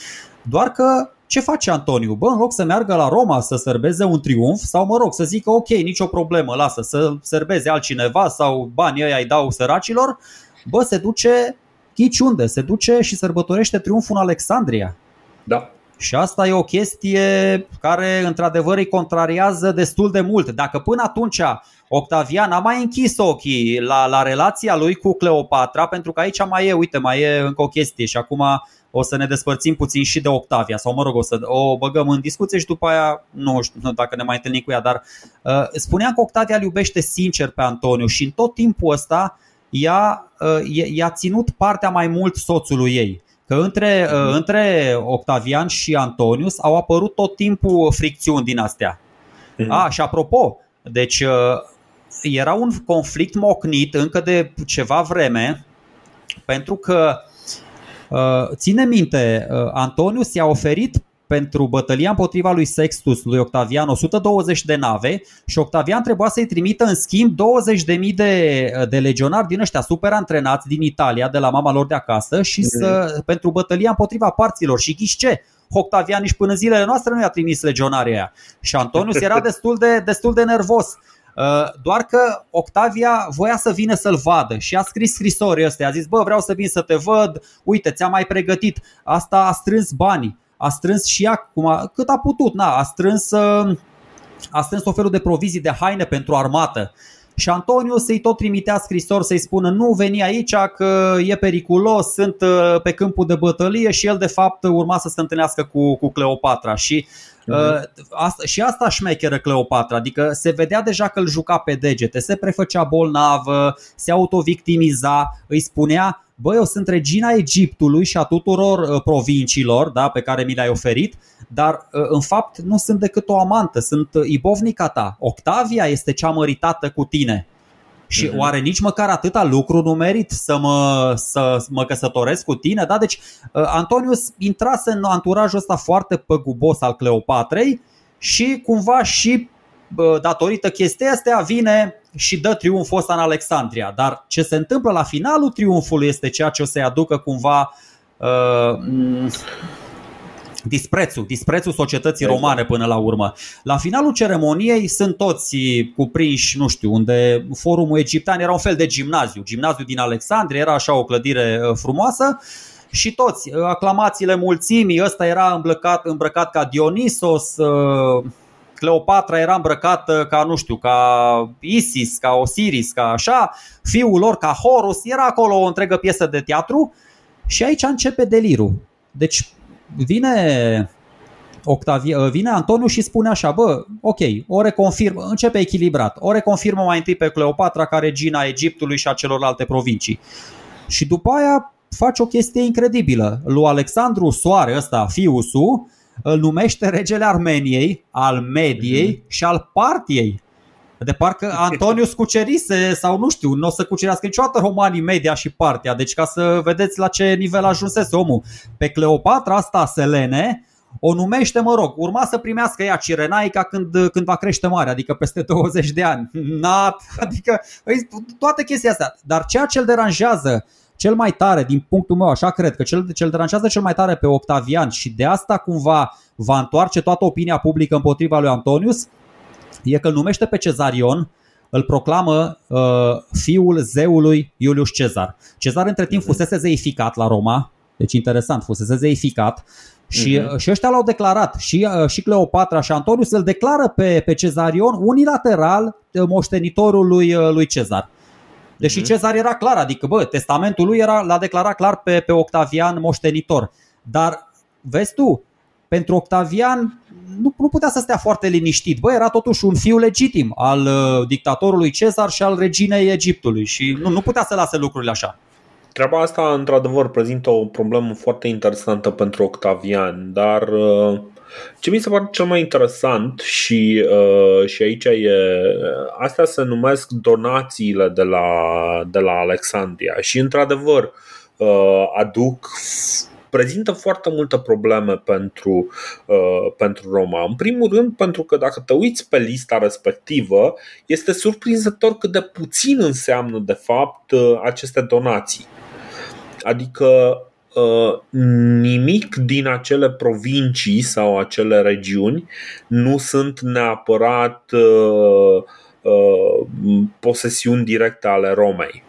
Doar că ce face Antoniu? Bă, în loc să meargă la Roma să sărbeze un triumf sau, mă rog, să zică ok, nicio problemă, lasă să sărbeze altcineva sau banii ăia îi dau săracilor, bă, se duce ghici unde? Se duce și sărbătorește triumful în Alexandria. Da. Și asta e o chestie care, într-adevăr, îi contrariază destul de mult. Dacă până atunci Octavian a mai închis ochii la, la relația lui cu Cleopatra, pentru că aici mai e, uite, mai e încă o chestie și acum o să ne despărțim puțin și de Octavia sau mă rog o să o băgăm în discuție și după aia nu știu dacă ne mai întâlnim cu ea, dar uh, spuneam că Octavia îl iubește sincer pe Antoniu și în tot timpul ăsta ea, uh, i-a ținut partea mai mult soțului ei. Că între, uh, între Octavian și Antonius au apărut tot timpul fricțiuni din astea. Mm-hmm. A, și apropo, deci uh, era un conflict mocnit încă de ceva vreme, pentru că uh, ține minte, uh, Antonius i-a oferit pentru bătălia împotriva lui Sextus, lui Octavian, 120 de nave și Octavian trebuia să-i trimită în schimb 20.000 de, de legionari din ăștia super antrenați din Italia, de la mama lor de acasă și mm. să, pentru bătălia împotriva parților. Și ghiși ce? Octavian nici până în zilele noastre nu i-a trimis legionarii aia. Și Antonius era destul de, destul de nervos. Uh, doar că Octavia voia să vină să-l vadă și a scris scrisori ăstea. A zis, bă, vreau să vin să te văd, uite, ți-am mai pregătit. Asta a strâns banii. A strâns și ea cum a, cât a putut, na, a strâns, uh, a strâns o felul de provizii de haine pentru armată. Și Antoniu să-i tot trimitea scrisori să-i spună nu veni aici că e periculos, sunt uh, pe câmpul de bătălie și el de fapt urma să se întâlnească cu, cu Cleopatra și Uh-huh. Asta, și asta șmecheră Cleopatra, adică se vedea deja că îl juca pe degete, se prefăcea bolnavă, se autovictimiza, îi spunea bă, eu sunt regina Egiptului și a tuturor uh, provinciilor da, pe care mi le-ai oferit, dar uh, în fapt nu sunt decât o amantă, sunt uh, ibovnica ta. Octavia este cea măritată cu tine. Și uh-huh. oare nici măcar atâta lucru nu merit să mă, să mă căsătoresc cu tine? Da? Deci uh, Antonius intrase în anturajul ăsta foarte păgubos al Cleopatrei și cumva și uh, datorită chestia astea vine și dă triumful ăsta în Alexandria. Dar ce se întâmplă la finalul triumfului este ceea ce o să-i aducă cumva uh, disprețul, disprețul societății exact. romane până la urmă. La finalul ceremoniei sunt toți cuprinși, nu știu, unde forumul egiptean era un fel de gimnaziu. Gimnaziu din Alexandria era așa o clădire uh, frumoasă și toți, uh, aclamațiile mulțimii, ăsta era îmbrăcat, îmbrăcat ca Dionisos, uh, Cleopatra era îmbrăcată ca, nu știu, ca Isis, ca Osiris, ca așa, fiul lor ca Horus, era acolo o întreagă piesă de teatru și aici începe delirul. Deci vine Octavia, uh, vine Antoniu și spune așa, bă, ok, o reconfirmă, începe echilibrat, o reconfirmă mai întâi pe Cleopatra ca regina Egiptului și a celorlalte provincii. Și după aia face o chestie incredibilă. Lui Alexandru Soare, ăsta, fiusul, îl numește regele Armeniei, al Mediei mm-hmm. și al Partiei. De parcă Antonius cucerise sau nu știu, nu o să cucerească niciodată romanii media și partea. Deci ca să vedeți la ce nivel ajunsese omul. Pe Cleopatra asta, Selene, o numește, mă rog, urma să primească ea Cirenaica când, când va crește mare, adică peste 20 de ani. Nat, adică toate chestia astea. Dar ceea ce îl deranjează cel mai tare, din punctul meu, așa cred că cel, cel deranjează cel mai tare pe Octavian și de asta cumva va întoarce toată opinia publică împotriva lui Antonius, e că îl numește pe Cezarion, îl proclamă uh, fiul zeului Iulius Cezar. Cezar între timp mhm. fusese zeificat la Roma, deci interesant, fusese zeificat și, uh-huh. și ăștia l-au declarat și, uh, și Cleopatra și Antonius îl declară pe, pe Cezarion unilateral uh, moștenitorul lui, uh, lui Cezar. Deși uh-huh. Cezar era clar, adică bă, testamentul lui era, l-a declarat clar pe, pe Octavian moștenitor. Dar vezi tu, pentru Octavian nu, nu putea să stea foarte liniștit. Bă, era totuși un fiu legitim al uh, dictatorului Cezar și al reginei Egiptului și nu, nu putea să lase lucrurile așa. Treaba asta, într-adevăr, prezintă o problemă foarte interesantă pentru Octavian, dar uh, ce mi se pare cel mai interesant și, uh, și aici e, astea se numesc donațiile de la, de la Alexandria și, într-adevăr, uh, aduc prezintă foarte multe probleme pentru, uh, pentru Roma. În primul rând, pentru că dacă te uiți pe lista respectivă, este surprinzător cât de puțin înseamnă, de fapt, uh, aceste donații. Adică uh, nimic din acele provincii sau acele regiuni nu sunt neapărat uh, uh, posesiuni directe ale Romei.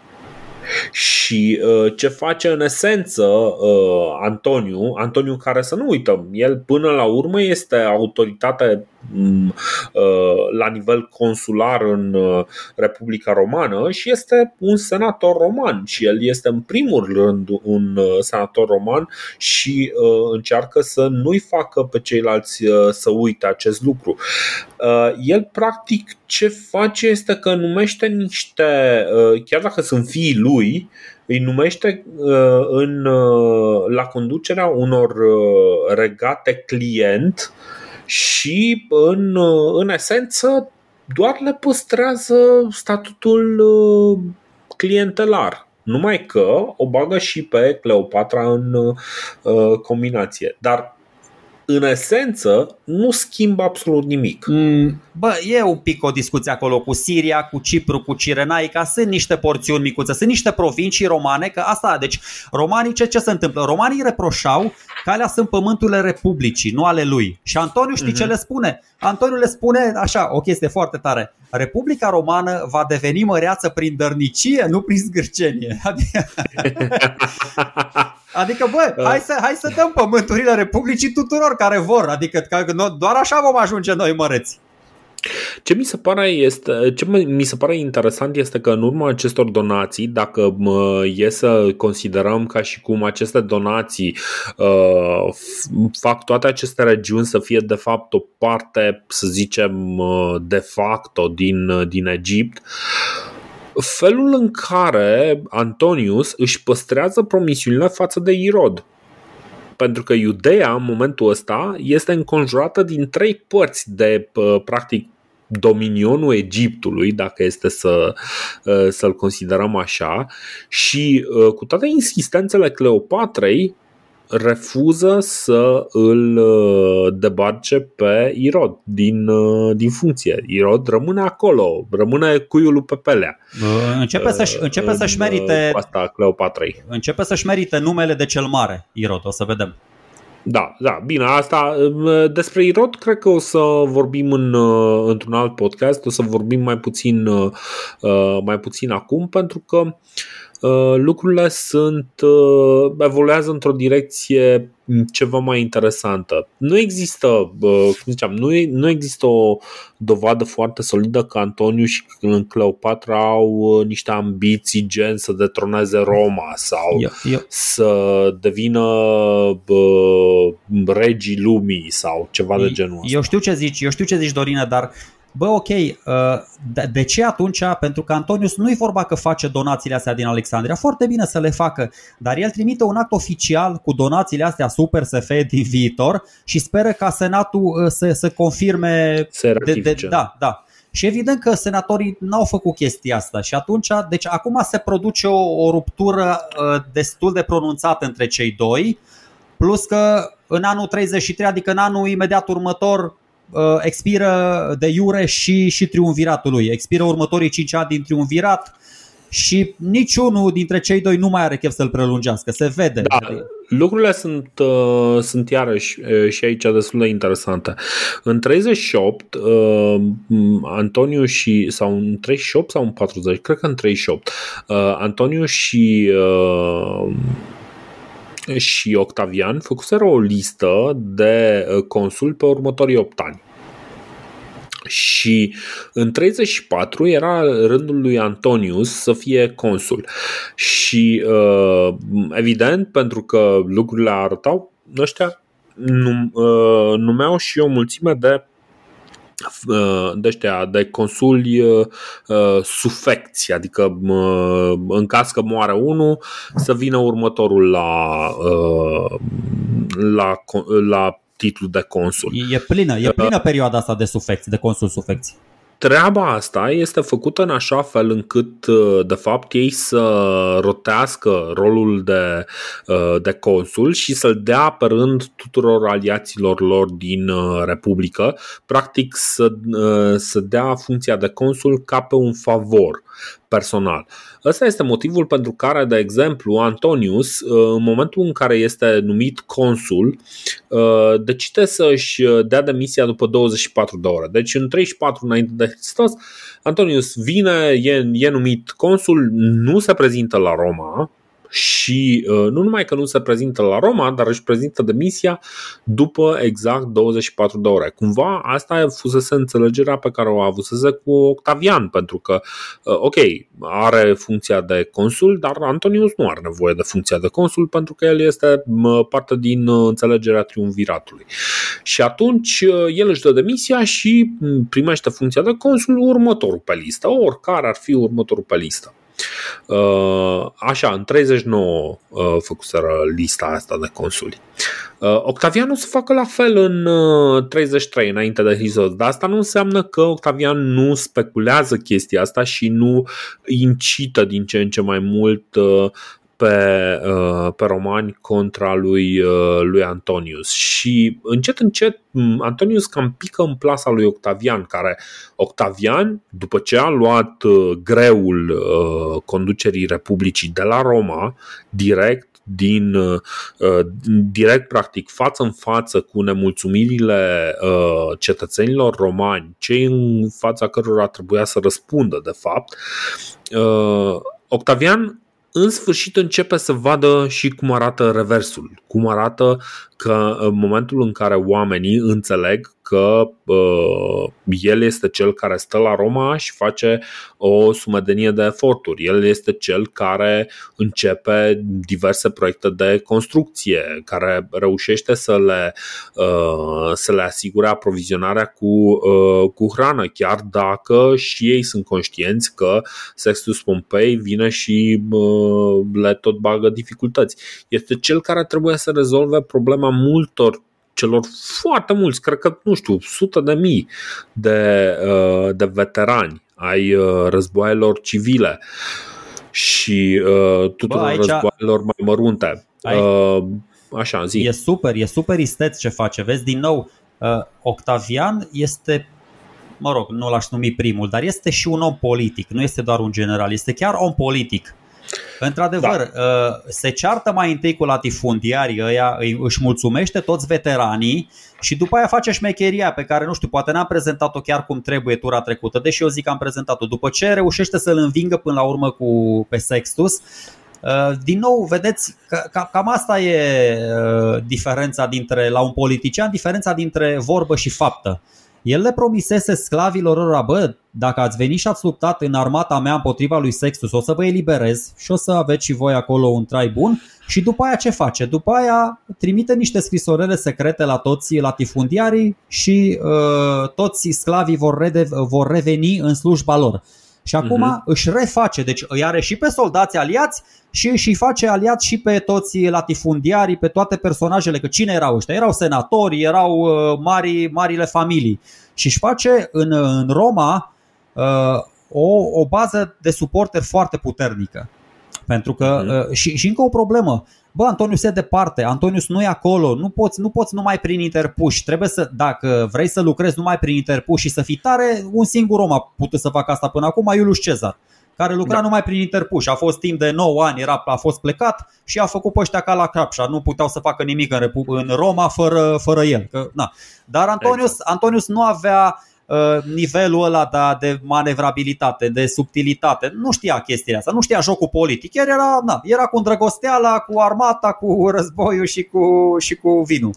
Și uh, ce face în esență uh, Antoniu, Antoniu care să nu uităm, el până la urmă este autoritate mm, uh, la nivel consular în uh, Republica Romană și este un senator roman și el este în primul rând un uh, senator roman și uh, încearcă să nu-i facă pe ceilalți uh, să uite acest lucru. Uh, el practic ce face este că numește niște, uh, chiar dacă sunt fiii lui, îi numește uh, în, la conducerea unor regate client și în, în esență doar le păstrează statutul clientelar. Numai că o bagă și pe Cleopatra în uh, combinație. Dar în esență, nu schimbă absolut nimic. Mm, bă, e un pic o discuție acolo cu Siria, cu Cipru, cu Cirenaica, sunt niște porțiuni micuțe, sunt niște provincii romane, că asta, deci romanii ce, ce se întâmplă? Romanii reproșau că alea sunt pământurile Republicii, nu ale lui. Și Antoniu știi mm-hmm. ce mhm. le spune? Antoniu le spune așa, o chestie foarte tare. Republica Romană va deveni măreață prin dărnicie, nu prin zgârcenie. Adică, adică bă, hai să, hai să dăm pământurile Republicii tuturor care vor. Adică că doar așa vom ajunge noi măreți. Ce mi se pare este, ce mi se pare interesant este că în urma acestor donații, dacă e să considerăm ca și cum aceste donații uh, fac toate aceste regiuni să fie de fapt o parte, să zicem, de facto din, din Egipt, felul în care Antonius își păstrează promisiunile față de Irod pentru că Iudeea în momentul ăsta este înconjurată din trei părți de practic dominionul Egiptului, dacă este să, uh, să-l considerăm așa, și uh, cu toate insistențele Cleopatrei, refuză să îl uh, debarce pe Irod din, uh, din funcție. Irod rămâne acolo, rămâne cuiul pe pelea. Începe, să-și, începe să-și merite asta Cleopatrei. Începe să-și merite numele de cel mare, Irod, o să vedem. Da, da, bine, asta despre Irod cred că o să vorbim în, într-un alt podcast, o să vorbim mai puțin, mai puțin acum, pentru că uh, Uh, lucrurile sunt uh, evoluează într-o direcție ceva mai interesantă. Nu există, uh, cum ziceam, nu, nu există o dovadă foarte solidă că Antoniu și Cleopatra au niște ambiții gen să detroneze Roma sau eu, eu. să devină uh, regii lumii sau ceva de genul ăsta. Eu știu ce zici, eu știu ce zici Dorina, dar bă, ok, uh, de ce atunci? Pentru că Antonius nu-i vorba că face donațiile astea din Alexandria, foarte bine să le facă, dar el trimite un act oficial cu donațiile astea super SF din viitor și speră ca Senatul uh, să, să confirme... Să de, de, da, da. Și evident că senatorii n-au făcut chestia asta și atunci, deci acum se produce o, o ruptură uh, destul de pronunțată între cei doi, plus că în anul 33, adică în anul imediat următor, Uh, expiră de iure și, și triumviratul lui. Expiră următorii 5 ani din triumvirat și niciunul dintre cei doi nu mai are chef să-l prelungească. Se vede. Da, lucrurile sunt, uh, sunt iarăși uh, și aici destul de interesante. În 38, uh, Antoniu și, sau în 38 sau în 40, cred că în 38, uh, Antoniu și uh, și Octavian făcuseră o listă de uh, consul pe următorii 8 ani. Și în 34 era rândul lui Antonius să fie consul. Și uh, evident, pentru că lucrurile arătau, ăștia numeau și o mulțime de Uh, de ăștia, de consuli uh, uh, sufecți, adică uh, în caz că moare unul, să vină următorul la, uh, la, la titlu de consul. E plină, e plină perioada asta de sufecți, de consul sufecți treaba asta este făcută în așa fel încât, uh, de fapt, ei să rotească rolul de, uh, de consul și să-l dea pe rând tuturor aliaților lor din uh, Republică, practic să, să dea funcția de consul ca pe un favor personal. Ăsta este motivul pentru care, de exemplu, Antonius, uh, în momentul în care este numit consul, uh, decide să-și dea demisia după 24 de ore. Deci în 34 înainte de Hristos, Antonius vine, e, e numit consul, nu se prezintă la Roma, și uh, nu numai că nu se prezintă la Roma, dar își prezintă demisia după exact 24 de ore. Cumva asta fusese înțelegerea pe care o avusese cu Octavian, pentru că, uh, ok, are funcția de consul, dar Antonius nu are nevoie de funcția de consul pentru că el este parte din uh, înțelegerea triumviratului. Și atunci el își dă demisia și primește funcția de consul următorul pe listă, oricare ar fi următorul pe listă. Uh, așa, în 39 uh, făcuseră lista asta de consuli. Uh, Octavian o să facă la fel în 33 înainte de Hristos, dar asta nu înseamnă că Octavian nu speculează chestia asta și nu incită din ce în ce mai mult pe, uh, pe romani contra lui, uh, lui Antonius. Și încet, încet, Antonius cam pică în plasa lui Octavian, care Octavian, după ce a luat uh, greul conducerii Republicii de la Roma, direct din direct practic față în față cu nemulțumirile cetățenilor romani, cei în fața cărora trebuia să răspundă de fapt, Octavian în sfârșit începe să vadă și cum arată reversul, cum arată că în momentul în care oamenii înțeleg că uh, el este cel care stă la Roma și face o sumedenie de eforturi. El este cel care începe diverse proiecte de construcție, care reușește să le, uh, să le asigure aprovizionarea cu, uh, cu hrană, chiar dacă și ei sunt conștienți că Sextus Pompei vine și uh, le tot bagă dificultăți. Este cel care trebuie să rezolve problema multor celor foarte mulți, cred că, nu știu, sute de mii de, uh, de veterani ai uh, războaielor civile și uh, tuturor Bă, aici... războaielor mai mărunte. Aici, așa, zi. E super, e super isteț ce face. Vezi, din nou, uh, Octavian este mă rog, nu l-aș numi primul, dar este și un om politic, nu este doar un general, este chiar om politic. Într-adevăr, da. Uh, se ceartă mai întâi cu latifundiarii ăia, își mulțumește toți veteranii și după aia face șmecheria pe care, nu știu, poate n-am prezentat-o chiar cum trebuie tura trecută, deși eu zic că am prezentat-o. După ce reușește să-l învingă până la urmă cu, pe Sextus, uh, din nou, vedeți, că, cam asta e uh, diferența dintre, la un politician, diferența dintre vorbă și faptă. El le promisese sclavilor ăra, bă, dacă ați venit și ați luptat în armata mea împotriva lui Sextus, o să vă eliberez și o să aveți și voi acolo un trai bun. Și după aia ce face? După aia trimite niște scrisorele secrete la toți latifundiarii și uh, toți sclavii vor, rede- vor reveni în slujba lor. Și acum uh-huh. își reface, deci îi are și pe soldați aliați și își face aliați și pe toți latifundiarii, pe toate personajele, că cine erau ăștia? Erau senatori, erau uh, mari, marile familii. Și își face în, în Roma uh, o, o bază de suporteri foarte puternică. Pentru că, uh-huh. și, și încă o problemă, bă, Antonius e departe, Antonius nu e acolo, nu poți, nu poți numai prin interpuși, trebuie să, dacă vrei să lucrezi numai prin interpuși și să fii tare, un singur om a putut să facă asta până acum, Iulius Cezar care lucra da. numai prin interpuși. A fost timp de 9 ani, era, a fost plecat și a făcut pe ăștia ca la capșa. Nu puteau să facă nimic în, în Roma fără, fără el. Că, na. Dar Antonius, exact. Antonius nu avea uh, nivelul ăla de, de manevrabilitate, de subtilitate. Nu știa chestiile astea, nu știa jocul politic. El era, na, era cu îndrăgosteala, cu armata, cu războiul și cu, și cu vinul.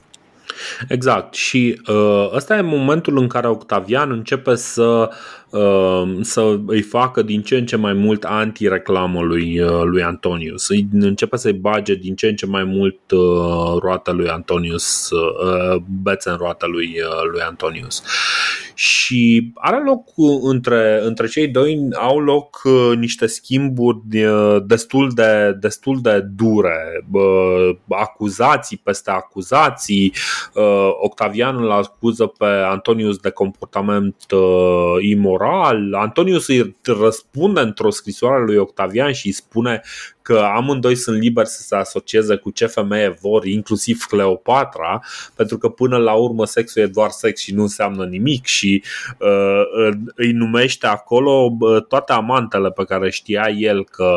Exact. Și uh, ăsta e momentul în care Octavian începe să Uh, să îi facă din ce în ce mai mult anti-reclamă lui, uh, lui Antonius. Îi începe să-i bage din ce în ce mai mult uh, roata lui Antonius, bețe în roata lui, lui Antonius. Și are loc între, între cei doi, au loc niște schimburi destul de, destul de dure, acuzații peste acuzații. Octavian îl acuză pe Antonius de comportament imoral moral. Antonius îi răspunde într-o scrisoare lui Octavian și îi spune că amândoi sunt liberi să se asocieze cu ce femeie vor, inclusiv Cleopatra, pentru că până la urmă sexul e doar sex și nu înseamnă nimic și uh, îi numește acolo uh, toate amantele pe care știa el că,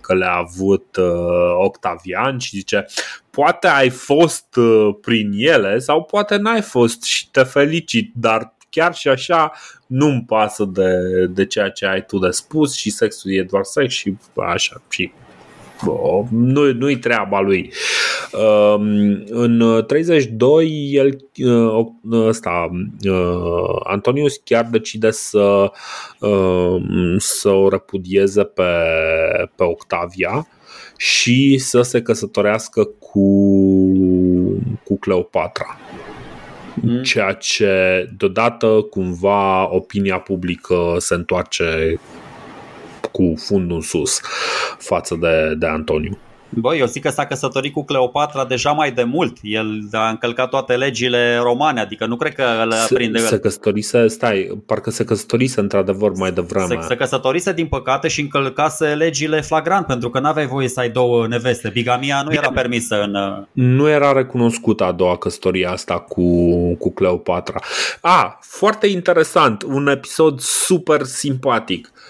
că le-a avut uh, Octavian și zice poate ai fost uh, prin ele sau poate n-ai fost și te felicit, dar chiar și așa nu-mi pasă de, de ceea ce ai tu de spus și sexul e doar sex și așa și nu, nu-i treaba lui. Um, în 32 el uh, ăsta, uh, Antonius chiar decide să, um, să o repudieze pe, pe Octavia și să se căsătorească cu, cu Cleopatra mm. ceea ce deodată cumva opinia publică se întoarce cu fundul în sus față de, de Antoniu. Băi, eu zic că s-a căsătorit cu Cleopatra deja mai de mult. El a încălcat toate legile romane, adică nu cred că îl prinde. Se căsătorise, stai, parcă se căsătorise într-adevăr mai devreme. Se, se căsătorise din păcate și încălcase legile flagrant, pentru că n-aveai voie să ai două neveste. Bigamia nu era permisă în... Nu era recunoscută a doua căsătorie asta cu, cu Cleopatra. A, foarte interesant, un episod super simpatic Uh,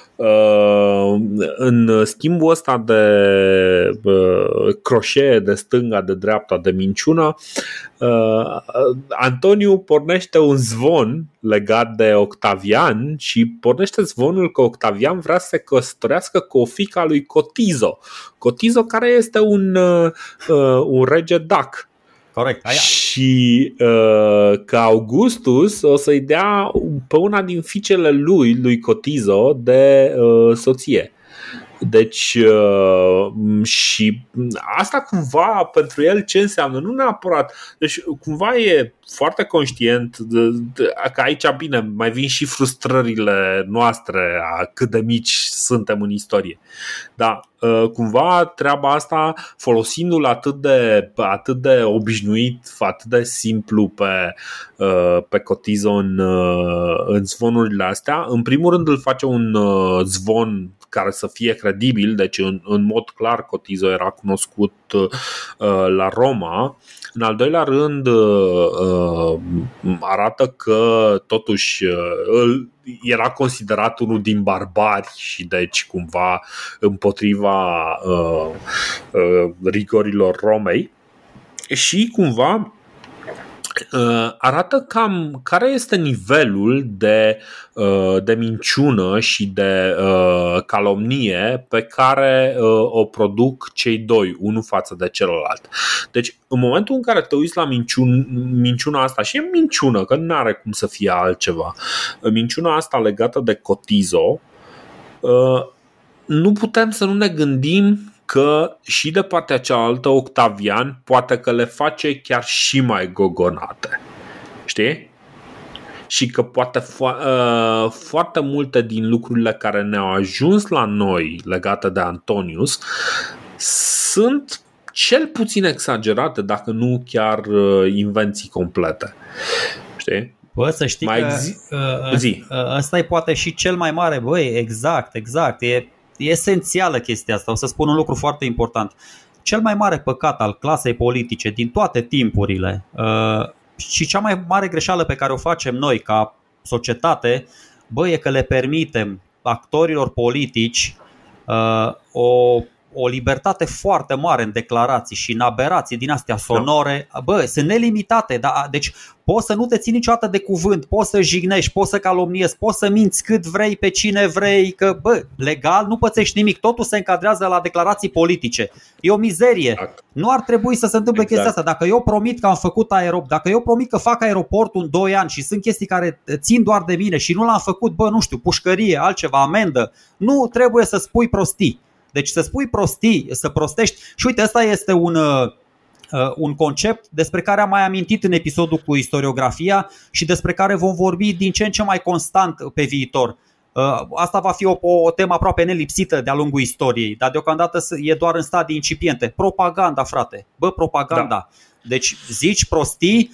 în schimbul ăsta de uh, croșee de stânga, de dreapta, de minciună, uh, Antoniu pornește un zvon legat de Octavian și pornește zvonul că Octavian vrea să se căsătorească cu o fica lui Cotizo. Cotizo care este un, un rege dac Corect. Aia. Și uh, că Augustus o să-i dea pe una din fiicele lui, lui Cotizo, de uh, soție. Deci uh, și asta cumva pentru el ce înseamnă? Nu neapărat. Deci cumva e foarte conștient de, de, că aici, bine, mai vin și frustrările noastre a cât de mici suntem în istorie. Dar uh, cumva treaba asta folosindu-l atât de, atât de obișnuit, atât de simplu pe, uh, pe Cotizo în, în zvonurile astea, în primul rând îl face un zvon care să fie credibil, deci în, în mod clar Cotizo era cunoscut uh, la Roma. În al doilea rând, uh, arată că totuși îl era considerat unul din barbari și deci cumva împotriva uh, uh, rigorilor Romei și cumva Uh, arată cam care este nivelul de, uh, de minciună și de uh, calomnie pe care o produc cei doi, unul față de celălalt. Deci, în momentul în care te uiți la minciun, minciuna asta, și e minciună, că nu are cum să fie altceva, minciuna asta legată de cotizo, nu putem să nu ne gândim că și de partea cealaltă Octavian poate că le face chiar și mai gogonate. Știi? Și că poate fo- uh, foarte multe din lucrurile care ne-au ajuns la noi legate de Antonius sunt cel puțin exagerate, dacă nu chiar uh, invenții complete. Știi? Bă, să știi mai că zi? Uh, zi. ăsta e poate și cel mai mare, băi, exact, exact. E E esențială chestia asta. O să spun un lucru foarte important. Cel mai mare păcat al clasei politice din toate timpurile uh, și cea mai mare greșeală pe care o facem noi ca societate, bă, e că le permitem actorilor politici uh, o o libertate foarte mare în declarații și în aberații din astea sonore. Bă, sunt nelimitate, da? deci poți să nu te ții niciodată de cuvânt, poți să jignești, poți să calomniezi, poți să minți cât vrei pe cine vrei, că bă, legal nu pățești nimic, totul se încadrează la declarații politice. E o mizerie. Exact. Nu ar trebui să se întâmple exact. chestia asta. Dacă eu promit că am făcut aerop, dacă eu promit că fac aeroportul în 2 ani și sunt chestii care țin doar de mine și nu l-am făcut, bă, nu știu, pușcărie, altceva, amendă, nu trebuie să spui prostii. Deci să spui prostii, să prostești. Și uite, ăsta este un, uh, uh, un concept despre care am mai amintit în episodul cu istoriografia și despre care vom vorbi din ce în ce mai constant pe viitor. Uh, asta va fi o, o temă aproape nelipsită de-a lungul istoriei, dar deocamdată e doar în stadii incipiente. Propaganda, frate. Bă, propaganda. Da. Deci zici prostii,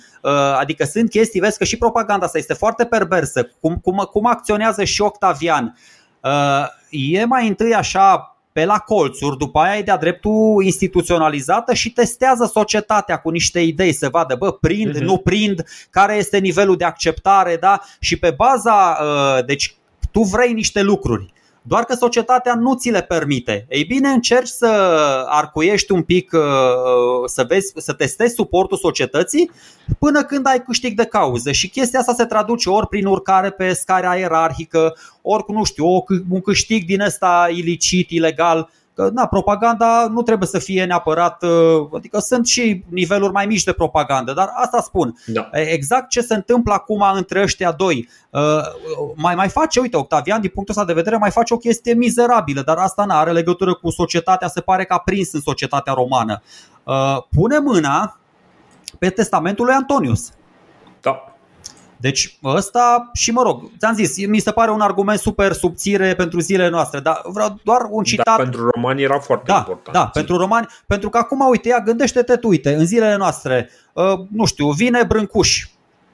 adică sunt chestii, vezi că și propaganda asta este foarte perversă. Cum, cum, cum acționează și Octavian. E mai întâi așa pe la colțuri, după aia e de-a dreptul instituționalizată și testează societatea cu niște idei să vadă, bă, prind, uh-huh. nu prind, care este nivelul de acceptare, da? Și pe baza, uh, deci tu vrei niște lucruri doar că societatea nu ți le permite. Ei bine, încerci să arcuiești un pic, uh, să vezi, să testezi suportul societății până când ai câștig de cauză. Și chestia asta se traduce ori prin urcare pe scara ierarhică, ori cu, nu știu, un câștig din ăsta ilicit, ilegal Că na, propaganda nu trebuie să fie neapărat, uh, adică sunt și niveluri mai mici de propagandă, dar asta spun. Da. Exact ce se întâmplă acum între ăștia doi. Uh, mai, mai face, uite, Octavian, din punctul ăsta de vedere, mai face o chestie mizerabilă, dar asta nu are legătură cu societatea, se pare că a prins în societatea romană. Uh, pune mâna pe testamentul lui Antonius. Da. Deci ăsta și mă rog, ți-am zis, mi se pare un argument super subțire pentru zilele noastre, dar vreau doar un da, citat. Da, pentru romani era foarte da, important. Da, pentru romani, pentru că acum, uite, ia, gândește-te tu, uite, în zilele noastre, uh, nu știu, vine Brâncuș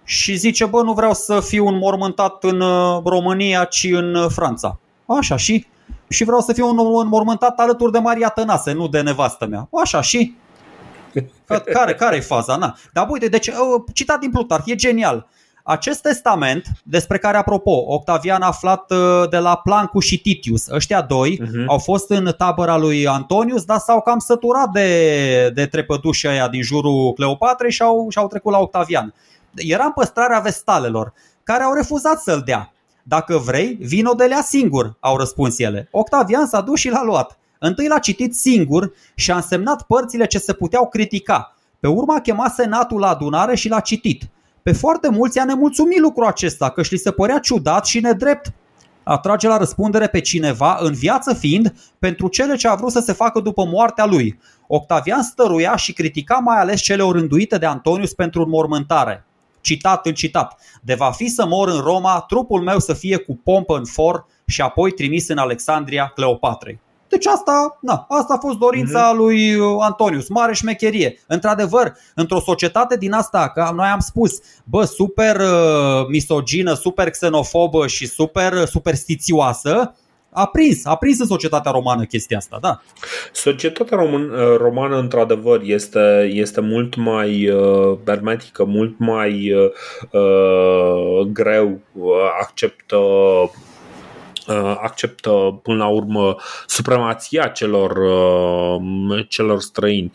și zice, bă, nu vreau să fiu înmormântat în uh, România, ci în uh, Franța. Așa, și? Și vreau să fiu înmormântat alături de Maria Tănase, nu de nevastă mea. Așa, și? Care, care e faza? Na. Dar uite, deci, uh, citat din Plutarh, e genial. Acest testament, despre care, apropo, Octavian a aflat uh, de la Plancu și Titius, ăștia doi uh-huh. au fost în tabăra lui Antonius, dar s-au cam săturat de, de trepădușii aia din jurul Cleopatrei și au, și-au trecut la Octavian. Era în păstrarea vestalelor, care au refuzat să-l dea. Dacă vrei, vino de lea singur, au răspuns ele. Octavian s-a dus și l-a luat. Întâi l-a citit singur și a însemnat părțile ce se puteau critica. Pe urmă a chemat senatul la adunare și l-a citit. Pe foarte mulți a nemulțumit lucrul acesta, că și li se părea ciudat și nedrept atrage la răspundere pe cineva, în viață fiind, pentru cele ce a vrut să se facă după moartea lui. Octavian stăruia și critica mai ales cele orânduite de Antonius pentru înmormântare. Citat în citat. De va fi să mor în Roma, trupul meu să fie cu pompă în for și apoi trimis în Alexandria Cleopatrei. Deci asta, na, asta a fost dorința mm-hmm. lui uh, Antonius, mare șmecherie. Într-adevăr, într-o societate din asta, că noi am spus, bă, super uh, misogină, super xenofobă și super uh, superstițioasă, a prins, a prins în societatea romană chestia asta, da. Societatea român, romană, într-adevăr, este, este mult mai uh, hermetică, mult mai uh, uh greu acceptă acceptă până la urmă supremația celor, celor străini.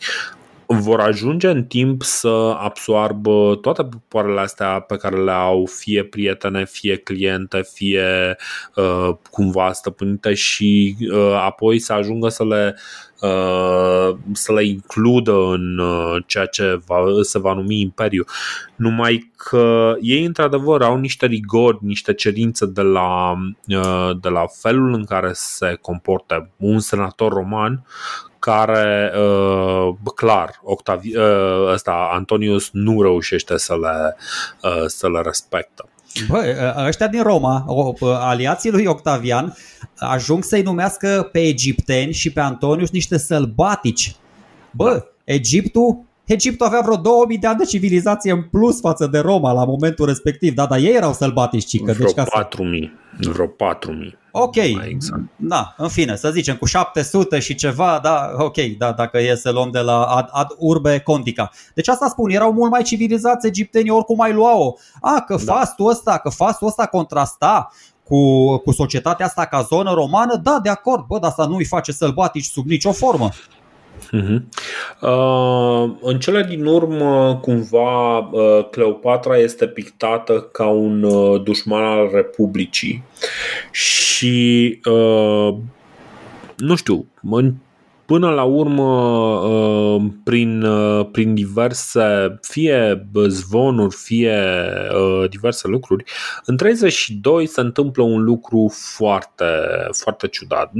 Vor ajunge în timp să absoarbă toate popoarele astea pe care le au, fie prietene, fie cliente, fie uh, cumva stăpânite și uh, apoi să ajungă să le uh, să le includă în uh, ceea ce va, se va numi imperiu. Numai că ei într-adevăr au niște rigori, niște cerințe de la, uh, de la felul în care se comportă un senator roman care, uh, clar, Octavi, uh, ăsta, Antonius nu reușește să le, uh, să le respectă. Bă, ăștia din Roma, aliații lui Octavian, ajung să-i numească pe egipteni și pe Antonius niște sălbatici. Bă, da. Egiptul Egiptul avea vreo 2000 de ani de civilizație în plus față de Roma la momentul respectiv, da, dar ei erau sălbatici, cică. Vreo deci ca 4000, să... vreo 4000. Ok, exact. da, în fine, să zicem cu 700 și ceva, da, ok, da, dacă e să luăm de la ad, ad urbe condica. Deci asta spun, erau mult mai civilizați egiptenii, oricum mai luau-o. A, că da. fastul ăsta, că fastul ăsta contrasta cu, cu societatea asta ca zonă romană, da, de acord, bă, dar asta nu îi face sălbatici sub nicio formă. Uh-huh. Uh, în cele din urmă, cumva, uh, Cleopatra este pictată ca un uh, dușman al Republicii și uh, nu știu, în până la urmă uh, prin, uh, prin diverse fie zvonuri, fie uh, diverse lucruri, în 32 se întâmplă un lucru foarte, foarte ciudat.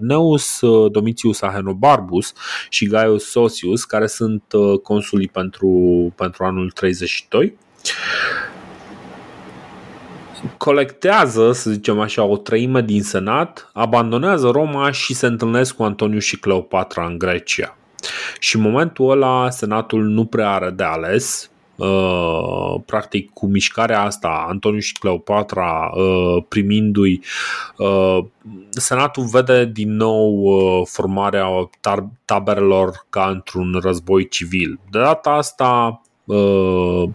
Neus Domitius Ahenobarbus și Gaius Sosius, care sunt consulii pentru, pentru anul 32, colectează, să zicem așa, o treime din senat, abandonează Roma și se întâlnesc cu Antoniu și Cleopatra în Grecia. Și în momentul ăla senatul nu prea are de ales, Uh, practic cu mișcarea asta, Antoniu și Cleopatra uh, primindu-i, uh, Senatul vede din nou uh, formarea tar- taberelor ca într-un război civil. De data asta uh,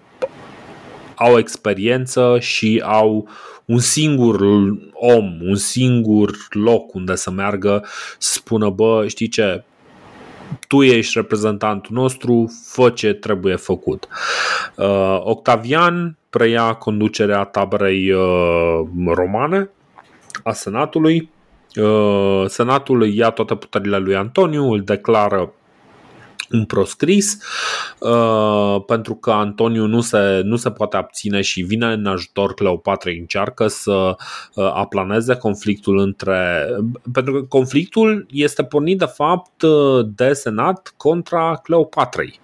au experiență și au un singur om, un singur loc unde să meargă să spună, bă, știi ce, tu ești reprezentantul nostru, fă ce trebuie făcut. Uh, Octavian preia conducerea taberei uh, romane a senatului. Uh, senatul îi ia toate puterile lui Antoniu, îl declară un proscris uh, pentru că Antoniu nu se, nu se poate abține și vine în ajutor Cleopatrei, încearcă să uh, aplaneze conflictul între. Pentru că conflictul este pornit de fapt uh, de senat contra Cleopatrei.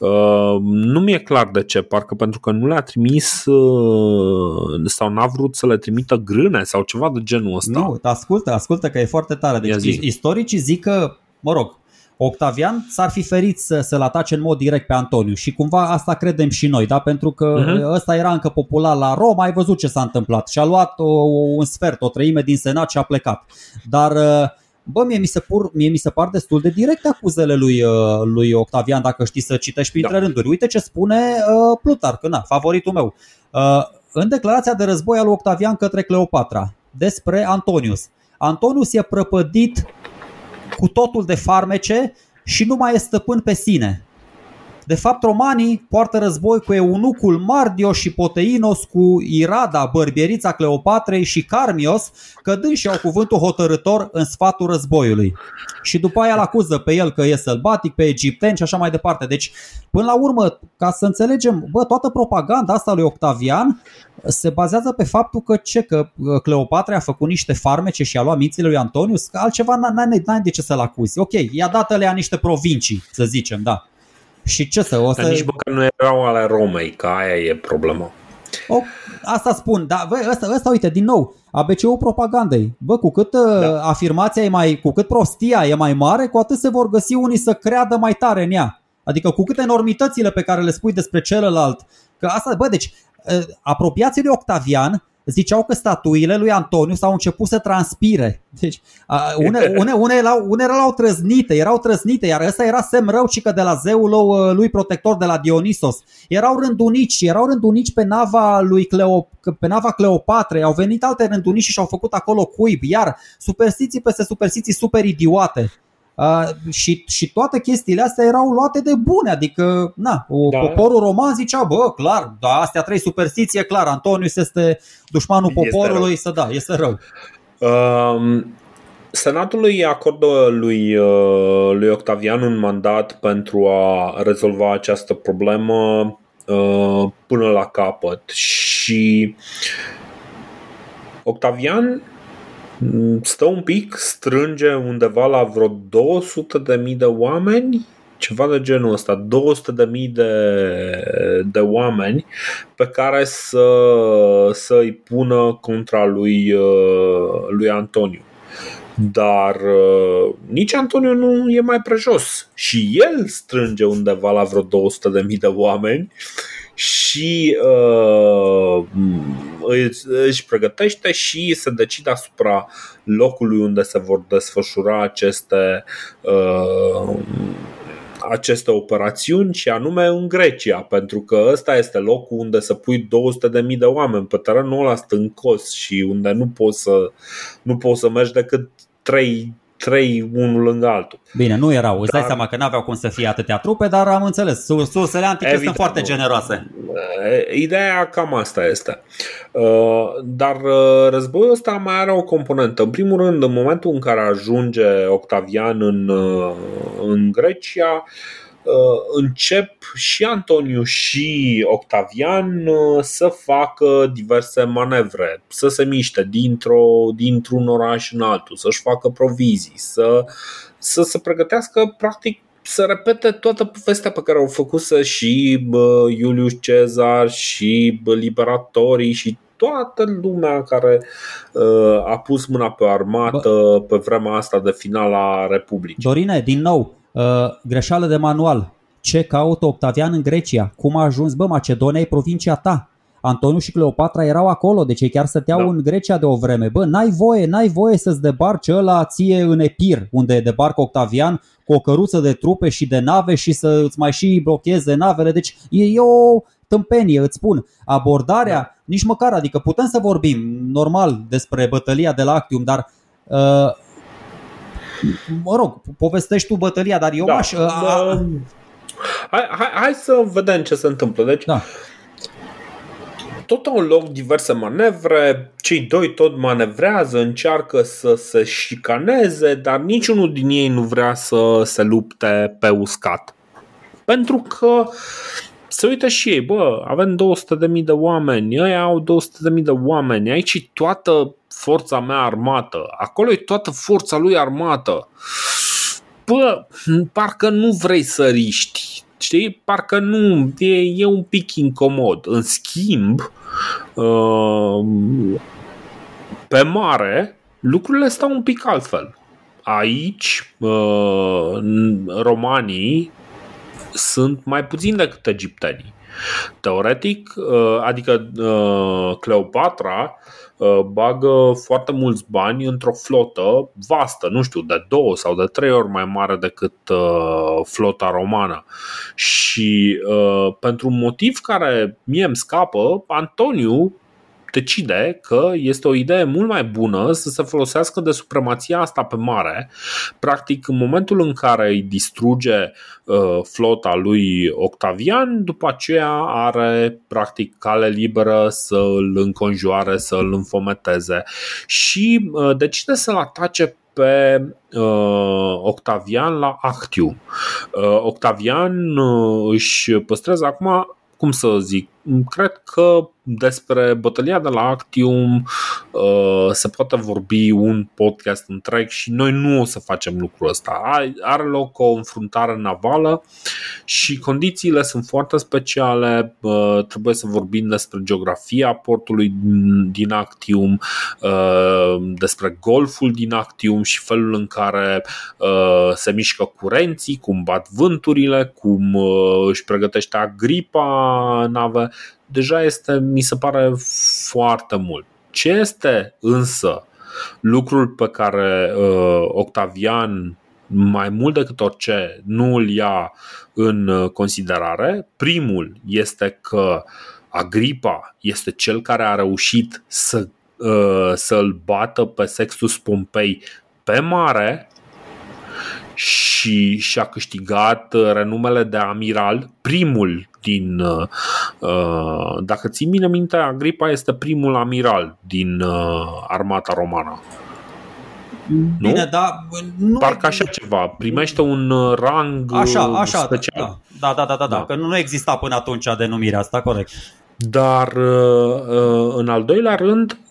Uh, nu mi-e clar de ce, parcă pentru că nu le-a trimis uh, sau n-a vrut să le trimită grâne sau ceva de genul ăsta. Nu, ascultă, ascultă că e foarte tare. Deci istoricii zic că, mă rog, Octavian s-ar fi ferit să, să-l atace în mod direct pe Antoniu și cumva asta credem și noi, da? pentru că uh-huh. ăsta era încă popular la Roma, ai văzut ce s-a întâmplat și a luat o, un sfert, o treime din senat și a plecat. Dar uh, bă, mie mi se, pur, mie mi se par destul de directe acuzele lui, uh, lui Octavian, dacă știi să citești printre da. rânduri. Uite ce spune uh, Plutarc, na, favoritul meu. Uh, în declarația de război al lui Octavian către Cleopatra despre Antonius. Antonius e prăpădit cu totul de farmece și nu mai e stăpân pe sine. De fapt, romanii poartă război cu eunucul Mardios și Poteinos, cu Irada, bărbierița Cleopatrei și Carmios, cădând și au cuvântul hotărător în sfatul războiului. Și după aia îl acuză pe el că e sălbatic, pe egipteni și așa mai departe. Deci, până la urmă, ca să înțelegem, bă, toată propaganda asta lui Octavian se bazează pe faptul că ce, că uh, Cleopatra a făcut niște farmece și a luat mințile lui Antonius, că altceva n-ai de ce să-l acuzi. Ok, i-a dat alea niște provincii, să zicem, da. Și ce să... O să... Dar nici măcar nu erau ale Romei, că aia e problema. O, asta spun, dar bă, asta, asta, uite, din nou, ABC-ul propagandei. Bă, cu cât uh, da. afirmația e mai, cu cât prostia e mai mare, cu atât se vor găsi unii să creadă mai tare în ea. Adică cu cât enormitățile pe care le spui despre celălalt. Că asta, bă, deci, uh, apropiații lui Octavian ziceau că statuile lui Antoniu s-au început să transpire. Deci, une, une, une, erau, une erau trăznite, erau trăznite, iar ăsta era semn rău că de la zeul lui protector de la Dionisos. Erau rândunici, erau rândunici pe nava lui Cleo, pe nava Cleopatrei, au venit alte rândunici și și-au făcut acolo cuib, iar superstiții peste superstiții super idiote. Uh, și, și toate chestiile astea erau luate de bune, adică na, da. poporul roman zicea, bă, clar, da, astea trei superstiții, clar, Antonius este dușmanul este poporului, rău. să da, este rău. Um, Senatul îi acordă lui, uh, lui Octavian un mandat pentru a rezolva această problemă uh, până la capăt și Octavian stă un pic, strânge undeva la vreo 200 de mii de oameni ceva de genul ăsta, 200 de mii de, de oameni pe care să, să îi pună contra lui, uh, lui Antoniu. Dar uh, nici Antoniu nu e mai prejos și el strânge undeva la vreo 200 de mii de oameni și uh, își pregătește și se decide asupra locului unde se vor desfășura aceste uh, aceste operațiuni și anume în Grecia, pentru că ăsta este locul unde să pui 200.000 de oameni pe terenul ăla stâncos și unde nu poți să, nu poți să mergi decât 3 trei unul lângă altul. Bine, nu erau. Îți dar... dai seama că n-aveau cum să fie atâtea trupe, dar am înțeles. Sursele antice Evident, sunt foarte generoase. Ideea cam asta este. Uh, dar uh, războiul ăsta mai are o componentă. În primul rând, în momentul în care ajunge Octavian în, uh, în Grecia, Uh, încep și Antoniu și Octavian uh, să facă diverse manevre, să se miște dintr-o, dintr-un oraș în altul, să-și facă provizii, să, să se pregătească practic să repete toată povestea pe care au făcut-să și bă, Iulius Cezar și bă, liberatorii și toată lumea care uh, a pus mâna pe armată Bă. pe vremea asta de finala Republicii. Dorine, din nou, Uh, greșeală de manual. Ce caută Octavian în Grecia? Cum a ajuns? Bă, Macedonia e provincia ta. Antoniu și Cleopatra erau acolo, deci ei chiar stăteau da. în Grecia de o vreme. Bă, n-ai voie, n-ai voie să-ți debarce ăla ție în Epir, unde debarcă Octavian cu o căruță de trupe și de nave și să îți mai și blocheze navele. Deci e, e o tâmpenie, îți spun. Abordarea, da. nici măcar, adică putem să vorbim normal despre bătălia de la Actium, dar uh, mă rog, povestești tu bătălia, dar eu da, aș... Da. Hai, hai, hai să vedem ce se întâmplă. Deci, da. tot au loc diverse manevre, cei doi tot manevrează, încearcă să se șicaneze, dar niciunul din ei nu vrea să se lupte pe uscat. Pentru că se uită și ei, bă, avem 200.000 de oameni, ei au 200.000 de oameni, aici toată forța mea armată, acolo e toată forța lui armată. Bă, parcă nu vrei să riști, știi? Parcă nu, e, e un pic incomod. În schimb, uh, pe mare, lucrurile stau un pic altfel. Aici, uh, romanii sunt mai puțin decât egiptenii. Teoretic, uh, adică Cleopatra Uh, bagă foarte mulți bani într-o flotă vastă, nu știu, de două sau de trei ori mai mare decât uh, flota romană. Și uh, pentru un motiv care mie îmi scapă, Antoniu decide că este o idee mult mai bună să se folosească de supremația asta pe mare. Practic, în momentul în care îi distruge uh, flota lui Octavian, după aceea are practic cale liberă să îl înconjoare, să îl înfometeze și uh, decide să-l atace pe uh, Octavian la Actium. Uh, Octavian uh, își păstrează acum, cum să zic, cred că despre bătălia de la Actium uh, se poate vorbi un podcast întreg și noi nu o să facem lucrul ăsta. Are loc o înfruntare navală și condițiile sunt foarte speciale. Uh, trebuie să vorbim despre geografia portului din Actium, uh, despre golful din Actium și felul în care se mișcă curenții, cum bat vânturile, cum își pregătește agripa nave deja este, mi se pare foarte mult. Ce este însă lucrul pe care uh, Octavian mai mult decât orice nu îl ia în considerare. Primul este că Agripa este cel care a reușit să, uh, să-l bată pe Sextus Pompei pe mare și și-a câștigat renumele de amiral, primul din. Uh, dacă ții bine minte, Agripa este primul amiral din uh, armata romană. Bine, nu? da. Nu Parcă așa ceva. Primește un rang așa, așa, special. Da, da, da, da, da, da. Că nu exista până atunci denumirea asta, corect. Dar în al doilea rând, Uh,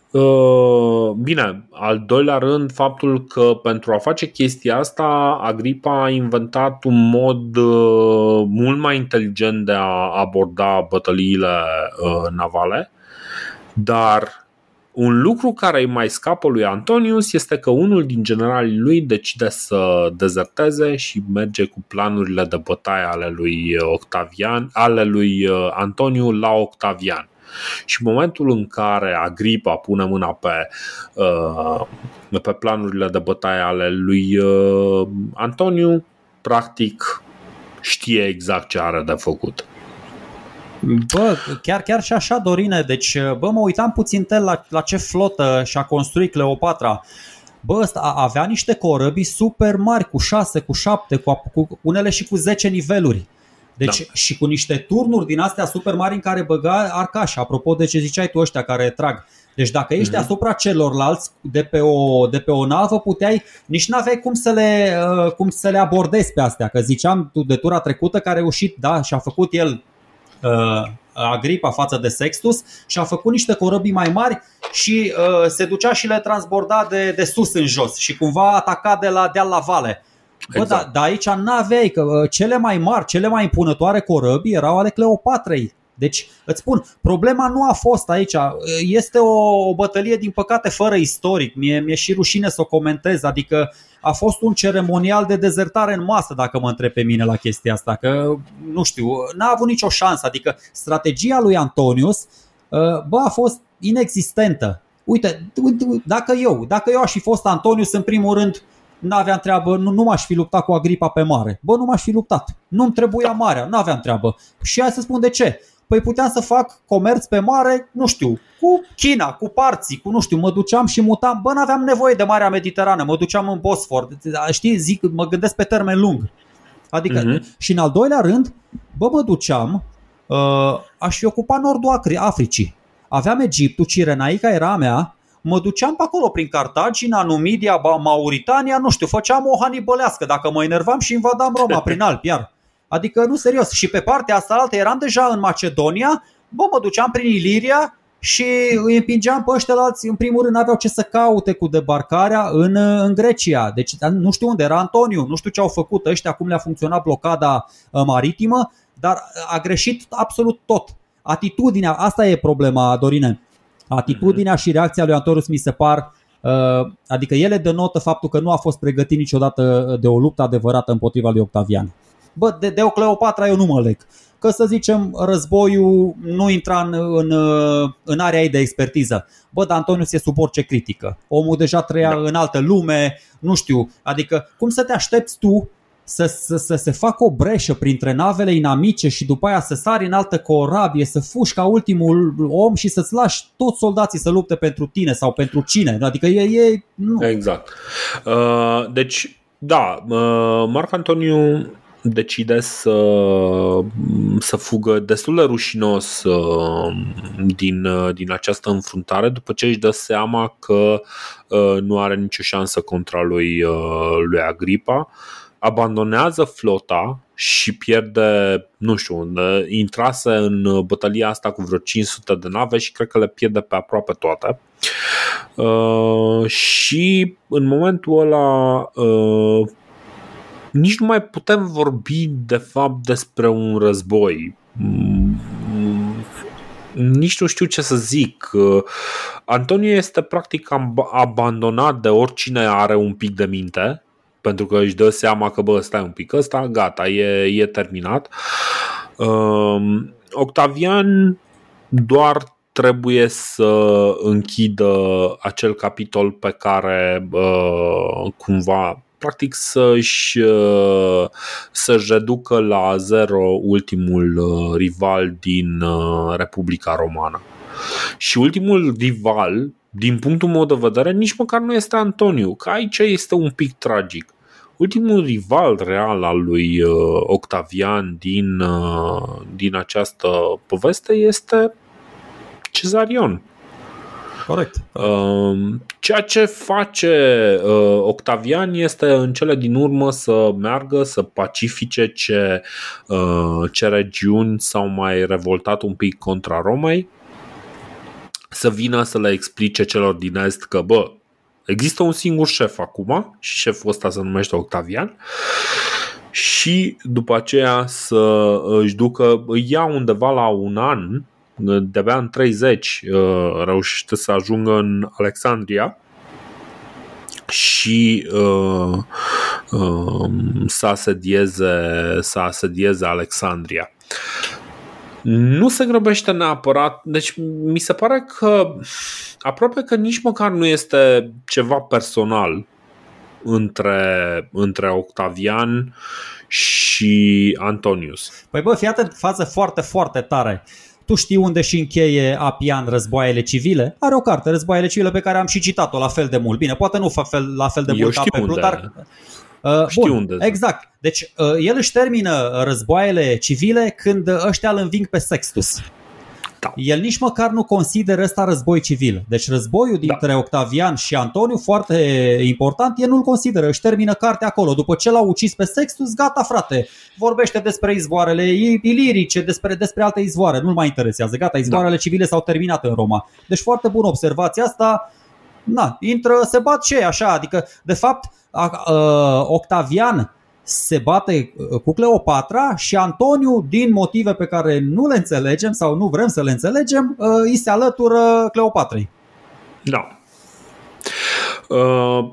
bine, al doilea rând, faptul că pentru a face chestia asta, Agripa a inventat un mod uh, mult mai inteligent de a aborda bătăliile uh, navale, dar un lucru care îi mai scapă lui Antonius este că unul din generalii lui decide să dezerteze și merge cu planurile de bătaie ale lui Octavian, ale lui Antoniu la Octavian. Și în momentul în care Agripa pune mâna pe, uh, pe planurile de bătaie ale lui uh, Antoniu, practic știe exact ce are de făcut. Bă, chiar, chiar și așa, Dorine, deci, bă, mă uitam puțin la, la ce flotă și-a construit Cleopatra. Bă, ăsta avea niște corăbii super mari, cu 6, cu 7, cu, cu unele și cu 10 niveluri. Deci da. și cu niște turnuri din astea super mari în care băga arcaș, apropo de ce ziceai tu ăștia care trag. Deci dacă ești mm-hmm. asupra celorlalți de pe o, de pe o navă, puteai, nici n-aveai cum să, le, uh, cum să le abordezi pe astea. Că ziceam tu de tura trecută că a reușit, da, și a făcut el uh, Agripa față de Sextus și a făcut niște corăbii mai mari și uh, se ducea și le transborda de, de sus în jos și cumva ataca de la deal la vale. Bă, exact. dar da, aici n-aveai, că uh, cele mai mari, cele mai impunătoare corăbii erau ale Cleopatrei. Deci, îți spun, problema nu a fost aici. Uh, este o, o bătălie, din păcate, fără istoric. Mie, mi-e și rușine să o comentez. Adică a fost un ceremonial de dezertare în masă, dacă mă întreb pe mine la chestia asta. Că, nu știu, n-a avut nicio șansă. Adică strategia lui Antonius, uh, bă, a fost inexistentă. Uite, dacă eu, dacă eu aș fi fost Antonius, în primul rând, n-aveam treabă, nu, nu m-aș fi luptat cu Agripa pe mare. Bă, nu m-aș fi luptat. Nu-mi trebuia marea, nu aveam treabă. Și hai să spun de ce. Păi puteam să fac comerț pe mare, nu știu, cu China, cu parții, cu nu știu, mă duceam și mutam, bă, n-aveam nevoie de Marea Mediterană, mă duceam în Bosfor, știi, zic, mă gândesc pe termen lung. Adică, uh-huh. și în al doilea rând, bă, mă duceam, uh, aș fi ocupat nordul Africii. Aveam Egiptul, Cirenaica era a mea, mă duceam pe acolo prin Cartagina, Numidia, Mauritania, nu știu, făceam o hanibălească dacă mă enervam și invadam Roma prin Alpi, iar. Adică nu serios. Și pe partea asta altă eram deja în Macedonia, bă, mă duceam prin Iliria și îi împingeam pe ăștia alții, în primul rând aveau ce să caute cu debarcarea în, în Grecia. Deci nu știu unde era Antoniu, nu știu ce au făcut ăștia, cum le-a funcționat blocada uh, maritimă, dar a greșit absolut tot. Atitudinea, asta e problema, Dorine. Atitudinea și reacția lui Antorius mi se par uh, Adică ele denotă faptul că nu a fost pregătit niciodată de o luptă adevărată împotriva lui Octavian. Bă, de, de o Cleopatra eu nu mă leg. Că să zicem, războiul nu intra în, în, în area ei de expertiză. Bă, dar Antonius e sub orice critică. Omul deja trăia da. în altă lume, nu știu. Adică, cum să te aștepți tu să, să, să se facă o breșă printre navele inamice și după aia să sari în altă corabie, să fugi ca ultimul om și să-ți lași toți soldații să lupte pentru tine sau pentru cine. Adică e... e nu. Exact. Uh, deci, da, uh, Marc Antoniu decide să, să fugă destul de rușinos uh, din, uh, din această înfruntare după ce își dă seama că uh, nu are nicio șansă contra lui, lui Agripa abandonează flota și pierde, nu știu, intrase în bătălia asta cu vreo 500 de nave și cred că le pierde pe aproape toate. Uh, și în momentul ăla uh, nici nu mai putem vorbi de fapt despre un război. Mm, nici nu știu ce să zic. Uh, Antonio este practic abandonat de oricine are un pic de minte pentru că își dă seama că, bă, stai un pic, ăsta, gata, e, e terminat. Uh, Octavian doar trebuie să închidă acel capitol pe care uh, cumva practic să-și, uh, să-și reducă la zero ultimul uh, rival din uh, Republica Romană. Și ultimul rival, din punctul meu de vedere, nici măcar nu este Antoniu, că aici este un pic tragic. Ultimul rival real al lui Octavian din, din această poveste este Cezarion. Corect. Um, ceea ce face uh, Octavian este în cele din urmă să meargă, să pacifice ce, uh, ce regiuni s-au mai revoltat un pic contra Romei, să vină să le explice celor din Est că, bă, există un singur șef acum și șeful ăsta se numește Octavian și după aceea să își ducă, îi ia undeva la un an de-abia în 30 uh, reușește să ajungă în Alexandria și uh, uh, să, asedieze, să asedieze Alexandria. Nu se grăbește neapărat, deci mi se pare că aproape că nici măcar nu este ceva personal între, între Octavian și Antonius. Păi bă, fii atent, fază foarte, foarte tare. Uh, tu știi unde și încheie Apian războaiele civile? Are o carte, războaiele civile, pe care am și citat-o la fel de mult. Bine, poate nu fel, la fel de Eu mult ca pe Plutar. Uh, știu bun, unde. Exact. Deci uh, el își termină războaiele civile când ăștia îl înving pe Sextus. Da. El nici măcar nu consideră ăsta război civil. Deci războiul dintre da. Octavian și Antoniu, foarte important, el nu-l consideră. Își termină cartea acolo. După ce l-au ucis pe Sextus, gata frate. Vorbește despre izvoarele ilirice, despre, despre alte izvoare. Nu-l mai interesează. Gata, izvoarele da. civile s-au terminat în Roma. Deci foarte bună observația asta. Na, intră, se bat ce așa. Adică, de fapt, Octavian se bate uh, cu Cleopatra și Antoniu, din motive pe care nu le înțelegem sau nu vrem să le înțelegem, uh, îi se alătură Cleopatrei. Da. Uh,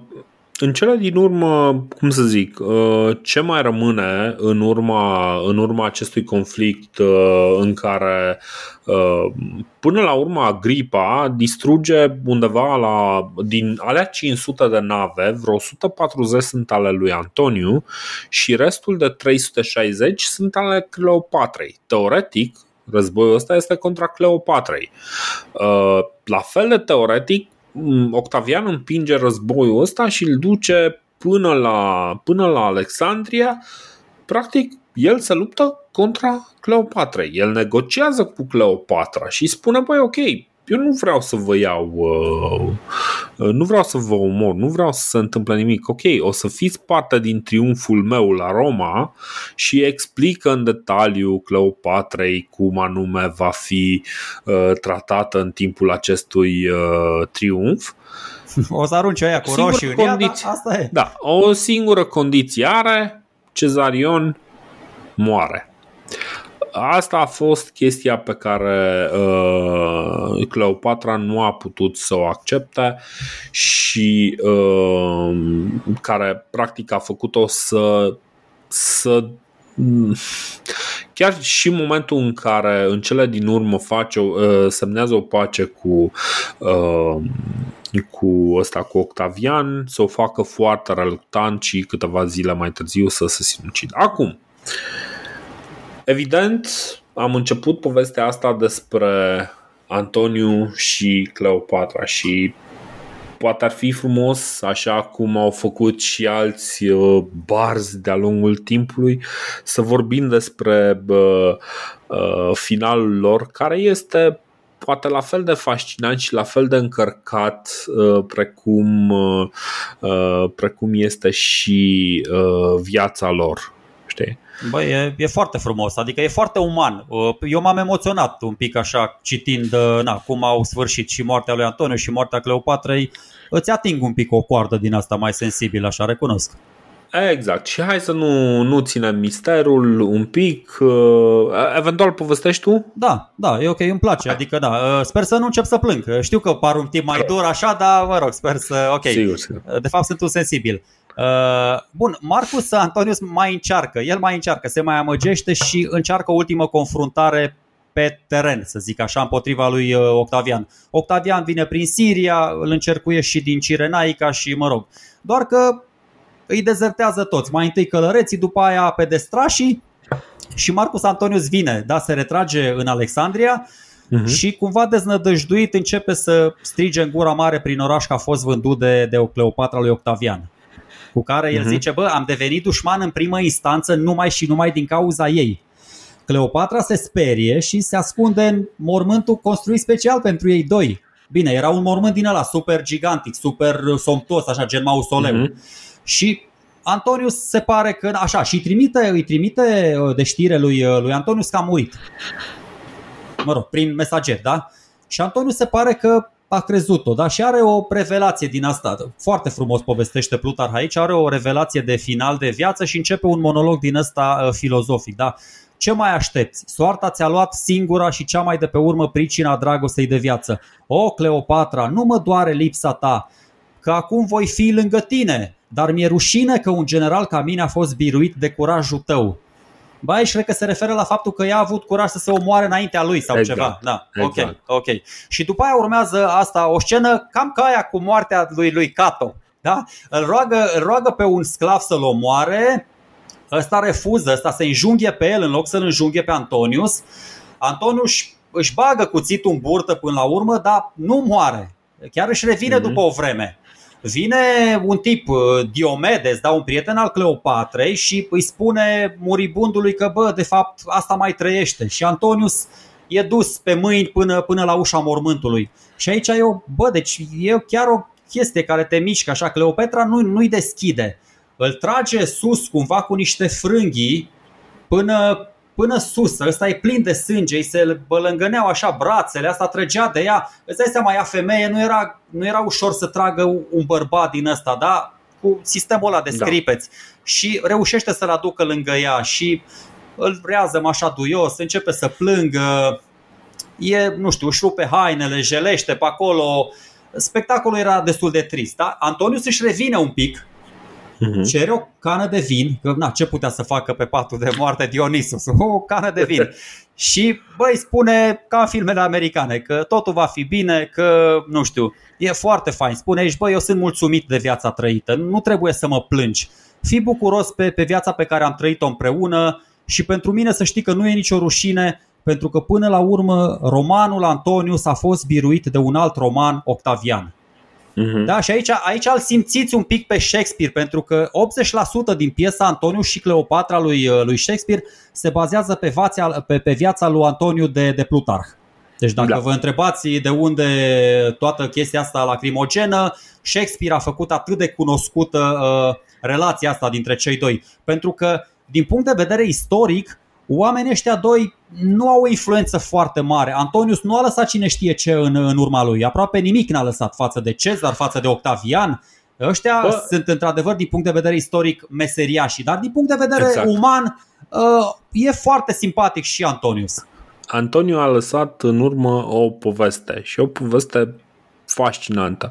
în cele din urmă, cum să zic, uh, ce mai rămâne în urma, în urma acestui conflict uh, în care uh, până la urmă Agripa distruge undeva la, din alea 500 de nave, vreo 140 sunt ale lui Antoniu și restul de 360 sunt ale Cleopatrei. Teoretic, războiul ăsta este contra Cleopatrei. La fel de teoretic, Mm, Octavian împinge războiul ăsta și îl duce până la, până la Alexandria. Practic, el se luptă contra Cleopatrei. El negociază cu Cleopatra și spune, băi, ok, eu nu vreau să vă iau, uh, uh, nu vreau să vă omor, nu vreau să se întâmple nimic. Ok, o să fiți parte din triumful meu la Roma și explică în detaliu Cleopatrei cum anume va fi uh, tratată în timpul acestui uh, triumf. O să arunce aia cu roșii în ea, da, asta e. Da, o singură condiție are, Cezarion moare. Asta a fost chestia pe care uh, Cleopatra nu a putut să o accepte și uh, care practic a făcut-o să, să chiar și în momentul în care în cele din urmă face, uh, semnează o pace cu uh, cu ăsta cu Octavian, să o facă foarte reluctant și câteva zile mai târziu să se sinucidă. Acum, Evident, am început povestea asta despre Antoniu și Cleopatra și poate ar fi frumos, așa cum au făcut și alți uh, barzi de-a lungul timpului, să vorbim despre uh, uh, finalul lor, care este poate la fel de fascinant și la fel de încărcat uh, precum, uh, uh precum este și uh, viața lor. Știi? Băi, e, e foarte frumos, adică e foarte uman. Uh, eu m-am emoționat un pic așa citind uh, na, cum au sfârșit și moartea lui Antoniu și moartea Cleopatrei. Îți ating un pic o coardă din asta mai sensibil, așa recunosc. Exact. Și hai să nu, nu ținem misterul un pic. Uh, eventual povestești tu? Da, da, e ok, îmi place. Adică da, sper să nu încep să plâng. Știu că par un timp mai dur așa, dar mă rog, sper să... Ok. Sigur, sigur. De fapt sunt un sensibil. Uh, bun, Marcus Antonius mai încearcă, el mai încearcă, se mai amăgește și încearcă o ultimă confruntare pe teren, să zic așa, împotriva lui Octavian. Octavian vine prin Siria, îl încercuie și din Cirenaica și mă rog. Doar că îi dezertează toți. Mai întâi călăreții, după aia pedestrașii și Marcus Antonius vine, da, se retrage în Alexandria uh-huh. și cumva deznădăjduit începe să strige în gura mare prin oraș că a fost vândut de, de o Cleopatra lui Octavian. Cu care el uh-huh. zice, bă, am devenit dușman în primă instanță numai și numai din cauza ei. Cleopatra se sperie și se ascunde în mormântul construit special pentru ei doi. Bine, era un mormânt din ăla super gigantic, super somptuos, așa, gen mausoleu. Uh-huh. Și Antonius se pare că, așa, și trimite, îi trimite uh, de știre lui, uh, lui Antonius că a murit. Mă rog, prin mesager, da? Și Antonius se pare că a crezut-o, da? Și are o revelație din asta. Foarte frumos povestește Plutar aici, are o revelație de final de viață și începe un monolog din ăsta uh, filozofic, da? Ce mai aștepți? Soarta ți-a luat singura și cea mai de pe urmă pricina dragostei de viață. O, Cleopatra, nu mă doare lipsa ta, că acum voi fi lângă tine, dar mi-e rușine că un general ca mine a fost biruit de curajul tău. Ba, aici cred că se referă la faptul că ea a avut curaj să se omoare înaintea lui sau exact. ceva. Da, exact. ok, ok. Și după aia urmează asta, o scenă cam ca aia cu moartea lui, lui Cato. Da? Îl, roagă, îl roagă pe un sclav să-l omoare, ăsta refuză, ăsta se înjunghe pe el în loc să-l înjunghe pe Antonius. Antonius își bagă cuțitul în burtă până la urmă, dar nu moare. Chiar își revine mm-hmm. după o vreme. Vine un tip, uh, Diomedes, da, un prieten al Cleopatrei și îi spune muribundului că, bă, de fapt, asta mai trăiește. Și Antonius e dus pe mâini până, până la ușa mormântului. Și aici e o, bă, deci e chiar o chestie care te mișcă așa. Cleopatra nu, nu-i deschide. Îl trage sus cumva cu niște frânghii până, până sus, ăsta e plin de sânge, îi se bălângăneau așa brațele, asta trăgea de ea. Îți dai seama, ea femeie, nu era, nu era ușor să tragă un bărbat din ăsta, da? Cu sistemul ăla de da. scripeți. Da. Și reușește să-l aducă lângă ea și îl rează așa duios, începe să plângă, e, nu știu, își rupe hainele, jelește pe acolo. Spectacolul era destul de trist. Da? Antonius își revine un pic, uh-huh. cere o cană de vin, că na, ce putea să facă pe patul de moarte Dionisus? O cană de vin. și băi, spune ca în filmele americane că totul va fi bine, că nu știu, e foarte fain. Spune aici, băi, eu sunt mulțumit de viața trăită, nu trebuie să mă plângi. Fii bucuros pe, pe viața pe care am trăit-o împreună și pentru mine să știi că nu e nicio rușine pentru că până la urmă romanul Antonius a fost biruit de un alt roman, Octavian. Uh-huh. Da, și aici, aici îl simțiți un pic pe Shakespeare, pentru că 80% din piesa Antoniu și Cleopatra lui, uh, lui Shakespeare se bazează pe, vația, pe, pe viața lui Antoniu de, de Plutarh. Deci dacă da. vă întrebați de unde toată chestia asta lacrimogenă, Shakespeare a făcut atât de cunoscută uh, relația asta dintre cei doi. Pentru că, din punct de vedere istoric, oamenii ăștia doi nu au o influență foarte mare. Antonius nu a lăsat cine știe ce în, în urma lui. Aproape nimic n-a lăsat față de Cezar, față de Octavian. Ăștia Bă. sunt într-adevăr din punct de vedere istoric meseriași, dar din punct de vedere exact. uman uh, e foarte simpatic și Antonius. Antoniu a lăsat în urmă o poveste și o poveste fascinantă.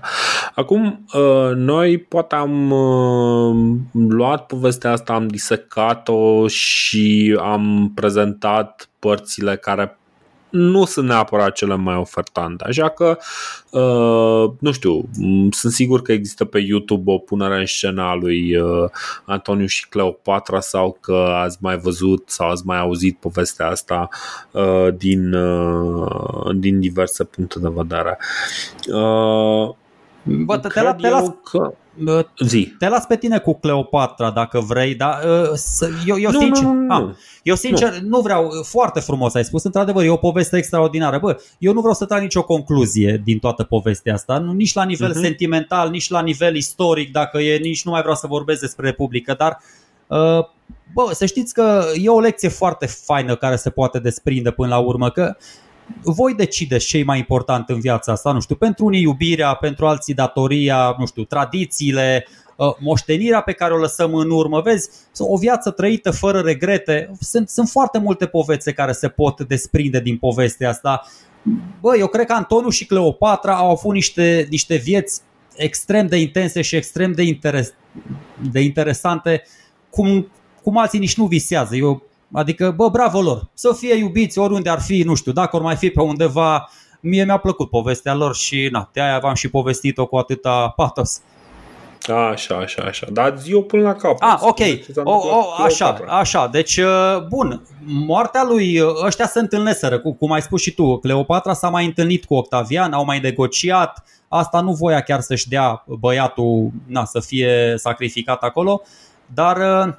Acum, uh, noi poate am uh, luat povestea asta, am disecat-o și am prezentat părțile care nu sunt neapărat cele mai ofertante. Așa că, uh, nu știu, sunt sigur că există pe YouTube o punere în scenă a lui uh, Antoniu și Cleopatra sau că ați mai văzut sau ați mai auzit povestea asta uh, din, uh, din diverse puncte de vedere. Uh, Bă, te, la, te las, că... Zi. Te las pe tine cu Cleopatra dacă vrei, dar uh, eu, eu nu, sincer, nu, nu, nu. eu sincer nu. nu vreau, foarte frumos ai spus, într-adevăr e o poveste extraordinară. Bă, eu nu vreau să trag nicio concluzie din toată povestea asta, nu, nici la nivel uh-huh. sentimental, nici la nivel istoric, dacă e, nici nu mai vreau să vorbesc despre Republică, dar uh, bă, să știți că e o lecție foarte faină care se poate desprinde până la urmă, că voi decideți ce e mai important în viața asta, nu știu, pentru unii iubirea, pentru alții datoria, nu știu, tradițiile, uh, moștenirea pe care o lăsăm în urmă, vezi, o viață trăită fără regrete, sunt, sunt foarte multe povețe care se pot desprinde din povestea asta. Bă, eu cred că Antoniu și Cleopatra au avut niște, niște vieți extrem de intense și extrem de, interes, de interesante, cum, cum alții nici nu visează. Eu Adică, bă, bravo lor, să fie iubiți oriunde ar fi, nu știu, dacă or mai fi pe undeva, mie mi-a plăcut povestea lor și na, de aia v-am și povestit-o cu atâta patos. Așa, așa, așa. Dar zi-o până la capăt. Ah, ok. O, o, așa, așa. Deci, uh, bun. Moartea lui, uh, ăștia se întâlneseră, cum ai spus și tu. Cleopatra s-a mai întâlnit cu Octavian, au mai negociat. Asta nu voia chiar să-și dea băiatul na, să fie sacrificat acolo. Dar uh,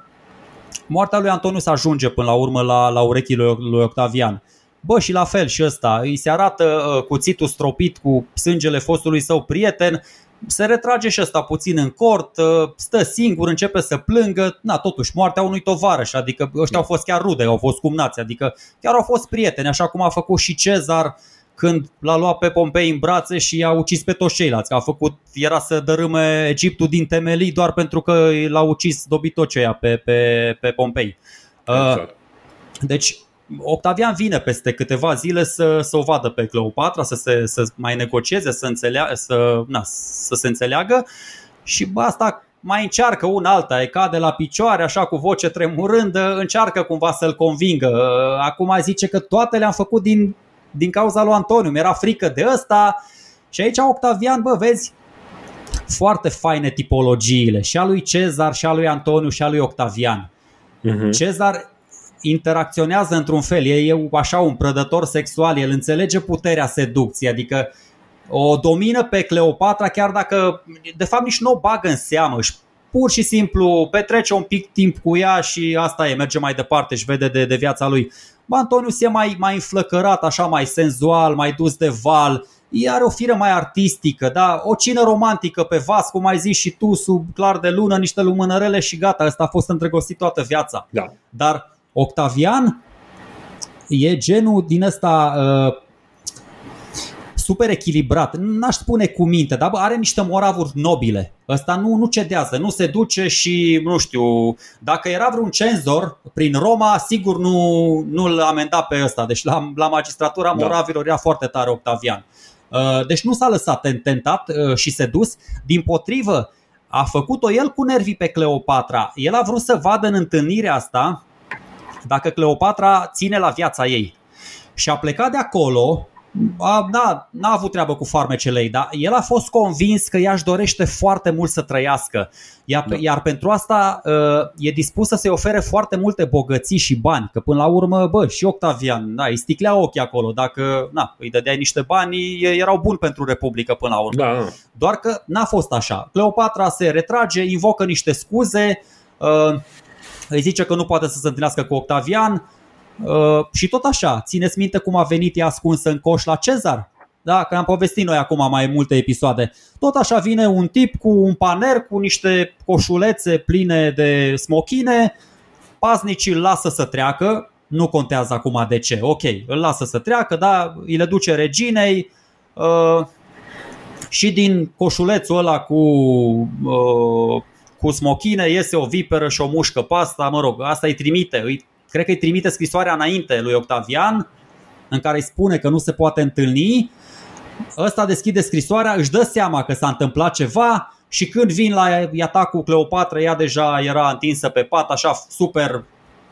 moartea lui Antonius ajunge până la urmă la, la urechile lui Octavian. Bă, și la fel și ăsta, îi se arată uh, cuțitul stropit cu sângele fostului său prieten, se retrage și ăsta puțin în cort, uh, stă singur, începe să plângă, na, totuși moartea unui tovarăș, adică ăștia au fost chiar rude, au fost cumnați, adică chiar au fost prieteni, așa cum a făcut și Cezar când l-a luat pe Pompei în brațe și i-a ucis pe toți ceilalți. A făcut, era să dărâme Egiptul din temelii doar pentru că l-a ucis dobitoceia pe, pe, pe Pompei. Exact. Uh, deci Octavian vine peste câteva zile să, să o vadă pe Cleopatra, să, se, să mai negocieze, să, înțelea, să, na, să se înțeleagă și bă, asta mai încearcă un alta, e cade la picioare, așa cu voce tremurândă, încearcă cumva să-l convingă. Acum zice că toate le-am făcut din, din cauza lui Antoniu, mi-era frică de ăsta. Și aici Octavian, bă, vezi, foarte faine tipologiile, și a lui Cezar, și a lui Antoniu, și a lui Octavian. Uh-huh. Cezar interacționează într-un fel, e, e așa un prădător sexual, el înțelege puterea seducției, adică o domină pe Cleopatra chiar dacă de fapt nici nu o bagă în seamă, își pur și simplu petrece un pic timp cu ea și asta e, merge mai departe și vede de, de viața lui. Bă, Antonius e mai, mai înflăcărat, așa mai senzual, mai dus de val, ea are o fire mai artistică, da? o cină romantică pe vas, cum ai zis și tu, sub clar de lună, niște lumânărele și gata, asta a fost îndrăgostit toată viața. Da. Dar Octavian e genul din ăsta uh, super echilibrat, n-aș spune cu minte, dar bă, are niște moravuri nobile. Ăsta nu, nu cedează, nu se duce și, nu știu, dacă era vreun cenzor prin Roma, sigur nu, nu-l amenda pe ăsta. Deci la, la magistratura da. moravilor era foarte tare Octavian. Uh, deci nu s-a lăsat tentat uh, și sedus, din potrivă a făcut-o el cu nervii pe Cleopatra. El a vrut să vadă în întâlnirea asta dacă Cleopatra ține la viața ei. Și a plecat de acolo, a, da, n-a avut treabă cu farmecele ei, dar el a fost convins că ea își dorește foarte mult să trăiască. Iar, da. iar pentru asta uh, e dispus să se ofere foarte multe bogății și bani, că până la urmă, bă, și Octavian, da, îi sticlea ochii acolo, dacă na, îi dădeai niște bani, erau buni pentru Republică până la urmă. Da. Doar că n-a fost așa. Cleopatra se retrage, invocă niște scuze, uh, îi zice că nu poate să se întâlnească cu Octavian uh, și tot așa, țineți minte cum a venit ea ascunsă în coș la Cezar? Da, că am povestit noi acum mai multe episoade. Tot așa vine un tip cu un paner, cu niște coșulețe pline de smochine, paznicii îl lasă să treacă, nu contează acum de ce, ok, îl lasă să treacă, da, îi le duce reginei uh, și din coșulețul ăla cu uh, cu smochine, iese o viperă și o mușcă pe asta, mă rog, asta îi trimite, îi, cred că îi trimite scrisoarea înainte lui Octavian, în care îi spune că nu se poate întâlni. Ăsta deschide scrisoarea, își dă seama că s-a întâmplat ceva și când vin la atacul Cleopatra, ea deja era întinsă pe pat, așa super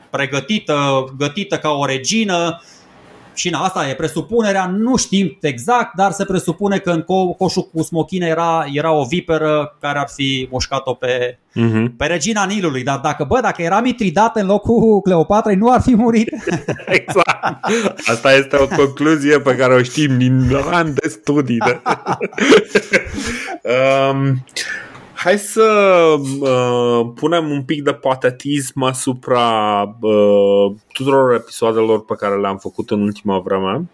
pregătită, gătită ca o regină, și na, asta e presupunerea, nu știm exact, dar se presupune că în co- coșul cu smochine era, era o viperă care ar fi mușcat-o pe, uh-huh. pe regina Nilului. Dar dacă, bă, dacă era Mitridate în locul Cleopatrei, nu ar fi murit. exact. Asta este o concluzie pe care o știm din ani de studii. De... um, hai să uh, punem un pic de patetism asupra uh, tuturor episoadelor pe care le-am făcut în ultima vreme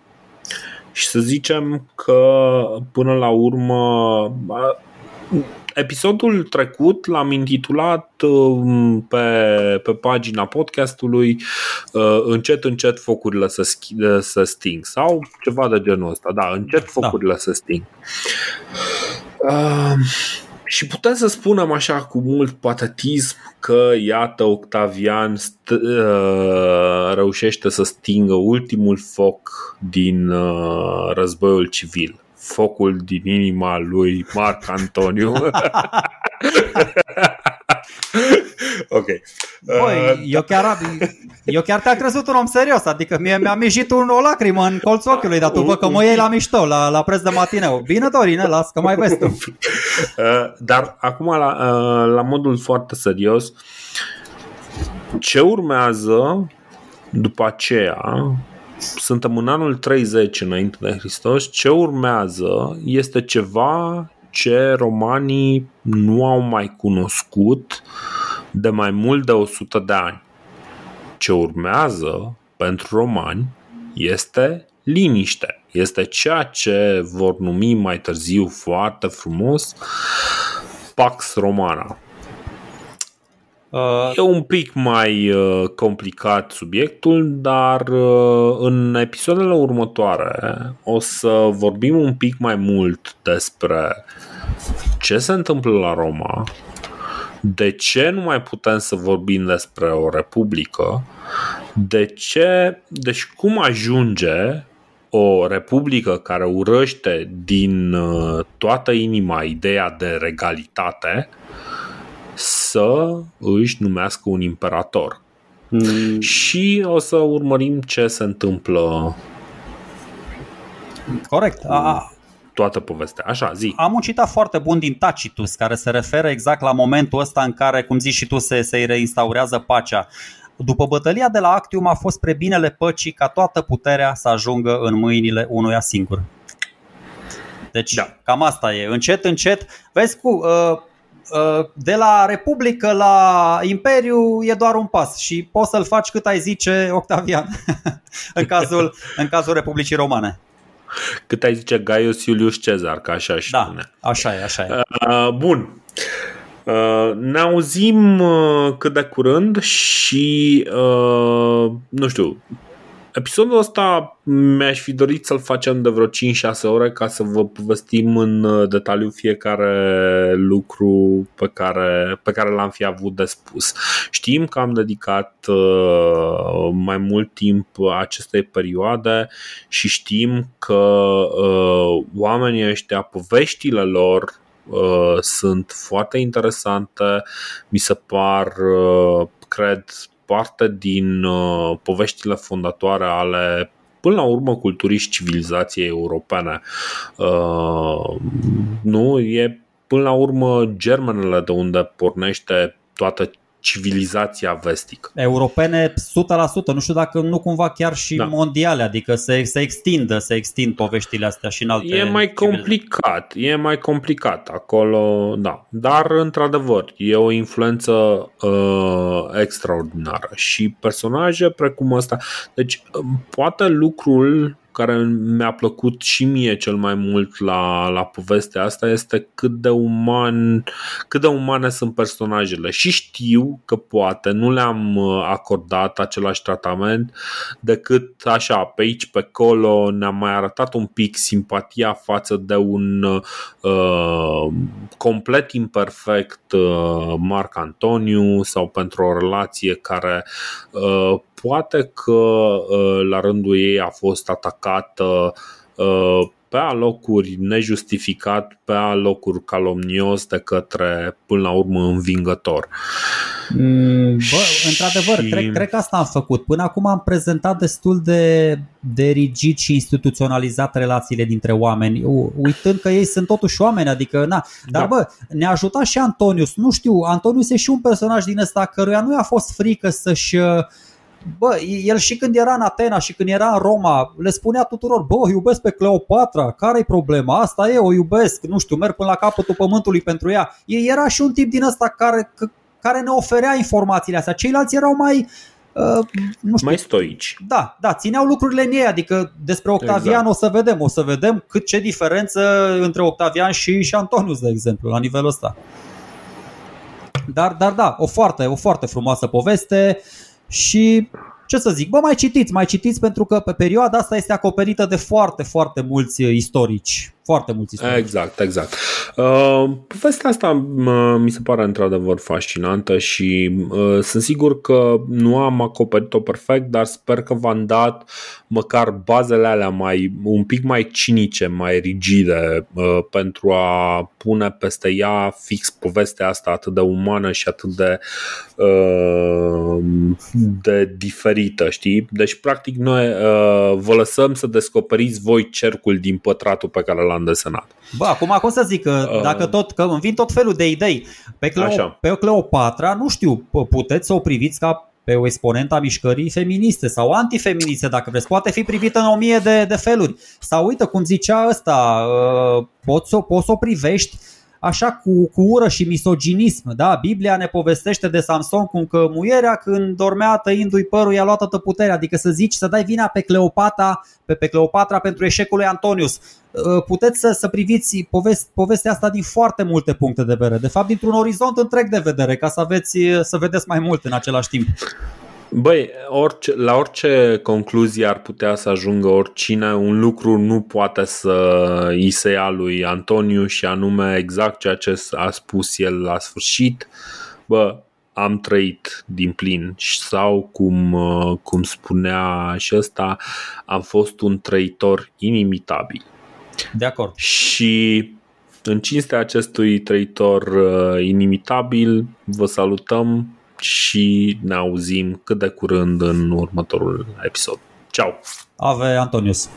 și să zicem că până la urmă uh, episodul trecut l-am intitulat uh, pe, pe pagina podcastului uh, Încet, încet focurile să, schi- să sting sau ceva de genul ăsta. Da, încet da. focurile da. să sting. Uh, și putem să spunem așa cu mult patetism că iată Octavian st- uh, reușește să stingă ultimul foc din uh, războiul civil. Focul din inima lui Marc Antoniu. ok. Băi, uh, eu chiar, eu chiar te-am crezut un om serios, adică mie mi-a mijit un, o lacrimă în colțul ochiului, dar tu vă că mă iei la mișto, la, la preț de matineu. Bine, Dorine, las că mai vezi tu. Uh, dar acum, la, uh, la modul foarte serios, ce urmează după aceea suntem în anul 30 înainte de Hristos, ce urmează este ceva ce romanii nu au mai cunoscut de mai mult de 100 de ani. Ce urmează pentru romani este liniște. Este ceea ce vor numi mai târziu foarte frumos Pax Romana. Uh, e un pic mai uh, complicat subiectul, dar uh, în episoadele următoare o să vorbim un pic mai mult despre ce se întâmplă la Roma, de ce nu mai putem să vorbim despre o republică, de ce, deci cum ajunge o republică care urăște din toată inima ideea de regalitate să își numească un imperator. Mm. Și o să urmărim ce se întâmplă. Corect. A, toată povestea. Așa, zi. Am un citat foarte bun din Tacitus, care se referă exact la momentul ăsta în care, cum zici și tu, se, se reinstaurează pacea. După bătălia de la Actium a fost spre binele păcii ca toată puterea să ajungă în mâinile unuia singur. Deci da. cam asta e. Încet, încet. Vezi cu, uh, Uh, de la Republică la Imperiu e doar un pas și poți să-l faci cât ai zice Octavian în, cazul, în cazul Republicii Romane. Cât ai zice Gaius Iulius Cezar, că așa și da, spune. așa e, așa e. Uh, bun. Uh, ne auzim uh, cât de curând și, uh, nu știu, Episodul ăsta mi-aș fi dorit să-l facem de vreo 5-6 ore ca să vă povestim în uh, detaliu fiecare lucru pe care, pe care l-am fi avut de spus. Știm că am dedicat uh, mai mult timp acestei perioade și știm că uh, oamenii ăștia, poveștile lor uh, sunt foarte interesante, mi se par, uh, cred, parte din uh, poveștile fondatoare ale până la urmă culturii și civilizației europene. Uh, nu, e până la urmă germenele de unde pornește toată civilizația vestică. Europene 100%, nu știu dacă nu cumva chiar și da. mondiale, adică se, se extindă, se extind poveștile astea și în alte E mai complicat, e mai complicat acolo, da. Dar, într-adevăr, e o influență uh, extraordinară și personaje precum ăsta. Deci, poate lucrul care mi-a plăcut și mie cel mai mult la, la povestea asta este cât de uman, cât de umane sunt personajele. Și știu că poate nu le-am uh, acordat același tratament decât așa pe aici pe acolo ne-am mai arătat un pic simpatia față de un uh, complet imperfect uh, Marc Antoniu sau pentru o relație care uh, poate că uh, la rândul ei a fost atacată uh, pe alocuri nejustificat, pe alocuri calomnios de către, până la urmă, învingător. Mm, bă, într-adevăr, și... cred, cred că asta am făcut. Până acum am prezentat destul de, de rigid și instituționalizat relațiile dintre oameni, uitând că ei sunt totuși oameni, adică, na. Dar, da. bă, ne-a ajutat și Antonius. Nu știu, Antonius e și un personaj din ăsta căruia nu i-a fost frică să-și uh, bă, el și când era în Atena și când era în Roma, le spunea tuturor, bă, iubesc pe Cleopatra, care-i problema? Asta e, o iubesc, nu știu, merg până la capătul pământului pentru ea. Ei era și un tip din ăsta care, care ne oferea informațiile astea. Ceilalți erau mai, Uh, nu știu. Mai stoici. Da, da, țineau lucrurile în ei, adică despre Octavian exact. o să vedem, o să vedem cât ce diferență între Octavian și, și Antonius, de exemplu, la nivelul ăsta. Dar, dar da, o foarte, o foarte frumoasă poveste. Uh, și ce să zic, bă, mai citiți, mai citiți pentru că pe perioada asta este acoperită de foarte, foarte mulți uh, istorici foarte mulți istorici. Exact, exact. Uh, povestea asta uh, mi se pare într-adevăr fascinantă și uh, sunt sigur că nu am acoperit-o perfect, dar sper că v-am dat măcar bazele alea mai un pic mai cinice, mai rigide uh, pentru a pune peste ea fix povestea asta atât de umană și atât de uh, de diferită, știi? Deci practic noi uh, vă lăsăm să descoperiți voi cercul din pătratul pe care l-am desenat. Bă, acum cum să zic că Uh. dacă tot, că îmi vin tot felul de idei. Pe, Cleo, Așa. pe Cleopatra, nu știu, p- puteți să o priviți ca pe o exponentă a mișcării feministe sau antifeministe, dacă vreți. Poate fi privită în o mie de, de feluri. Sau uite, cum zicea ăsta, uh, poți, să, poți să o privești așa cu, cu ură și misoginism. Da? Biblia ne povestește de Samson cum că muierea când dormea tăindu-i părul i-a luat toată puterea. Adică să zici, să dai vina pe Cleopatra, pe, pe Cleopatra pentru eșecul lui Antonius. Uh, Puteți să, să priviți povest, povestea asta din foarte multe puncte de vedere. De fapt, dintr-un orizont întreg de vedere, ca să, aveți, să vedeți mai mult în același timp. Băi, orice, la orice concluzie ar putea să ajungă oricine, un lucru nu poate să îi se ia lui Antoniu și anume exact ceea ce a spus el la sfârșit. Bă, am trăit din plin sau cum, uh, cum spunea și ăsta, am fost un trăitor inimitabil. De acord. Și în cinstea acestui trăitor uh, inimitabil, vă salutăm și ne auzim cât de curând în următorul episod. Ciao! Ave Antonius.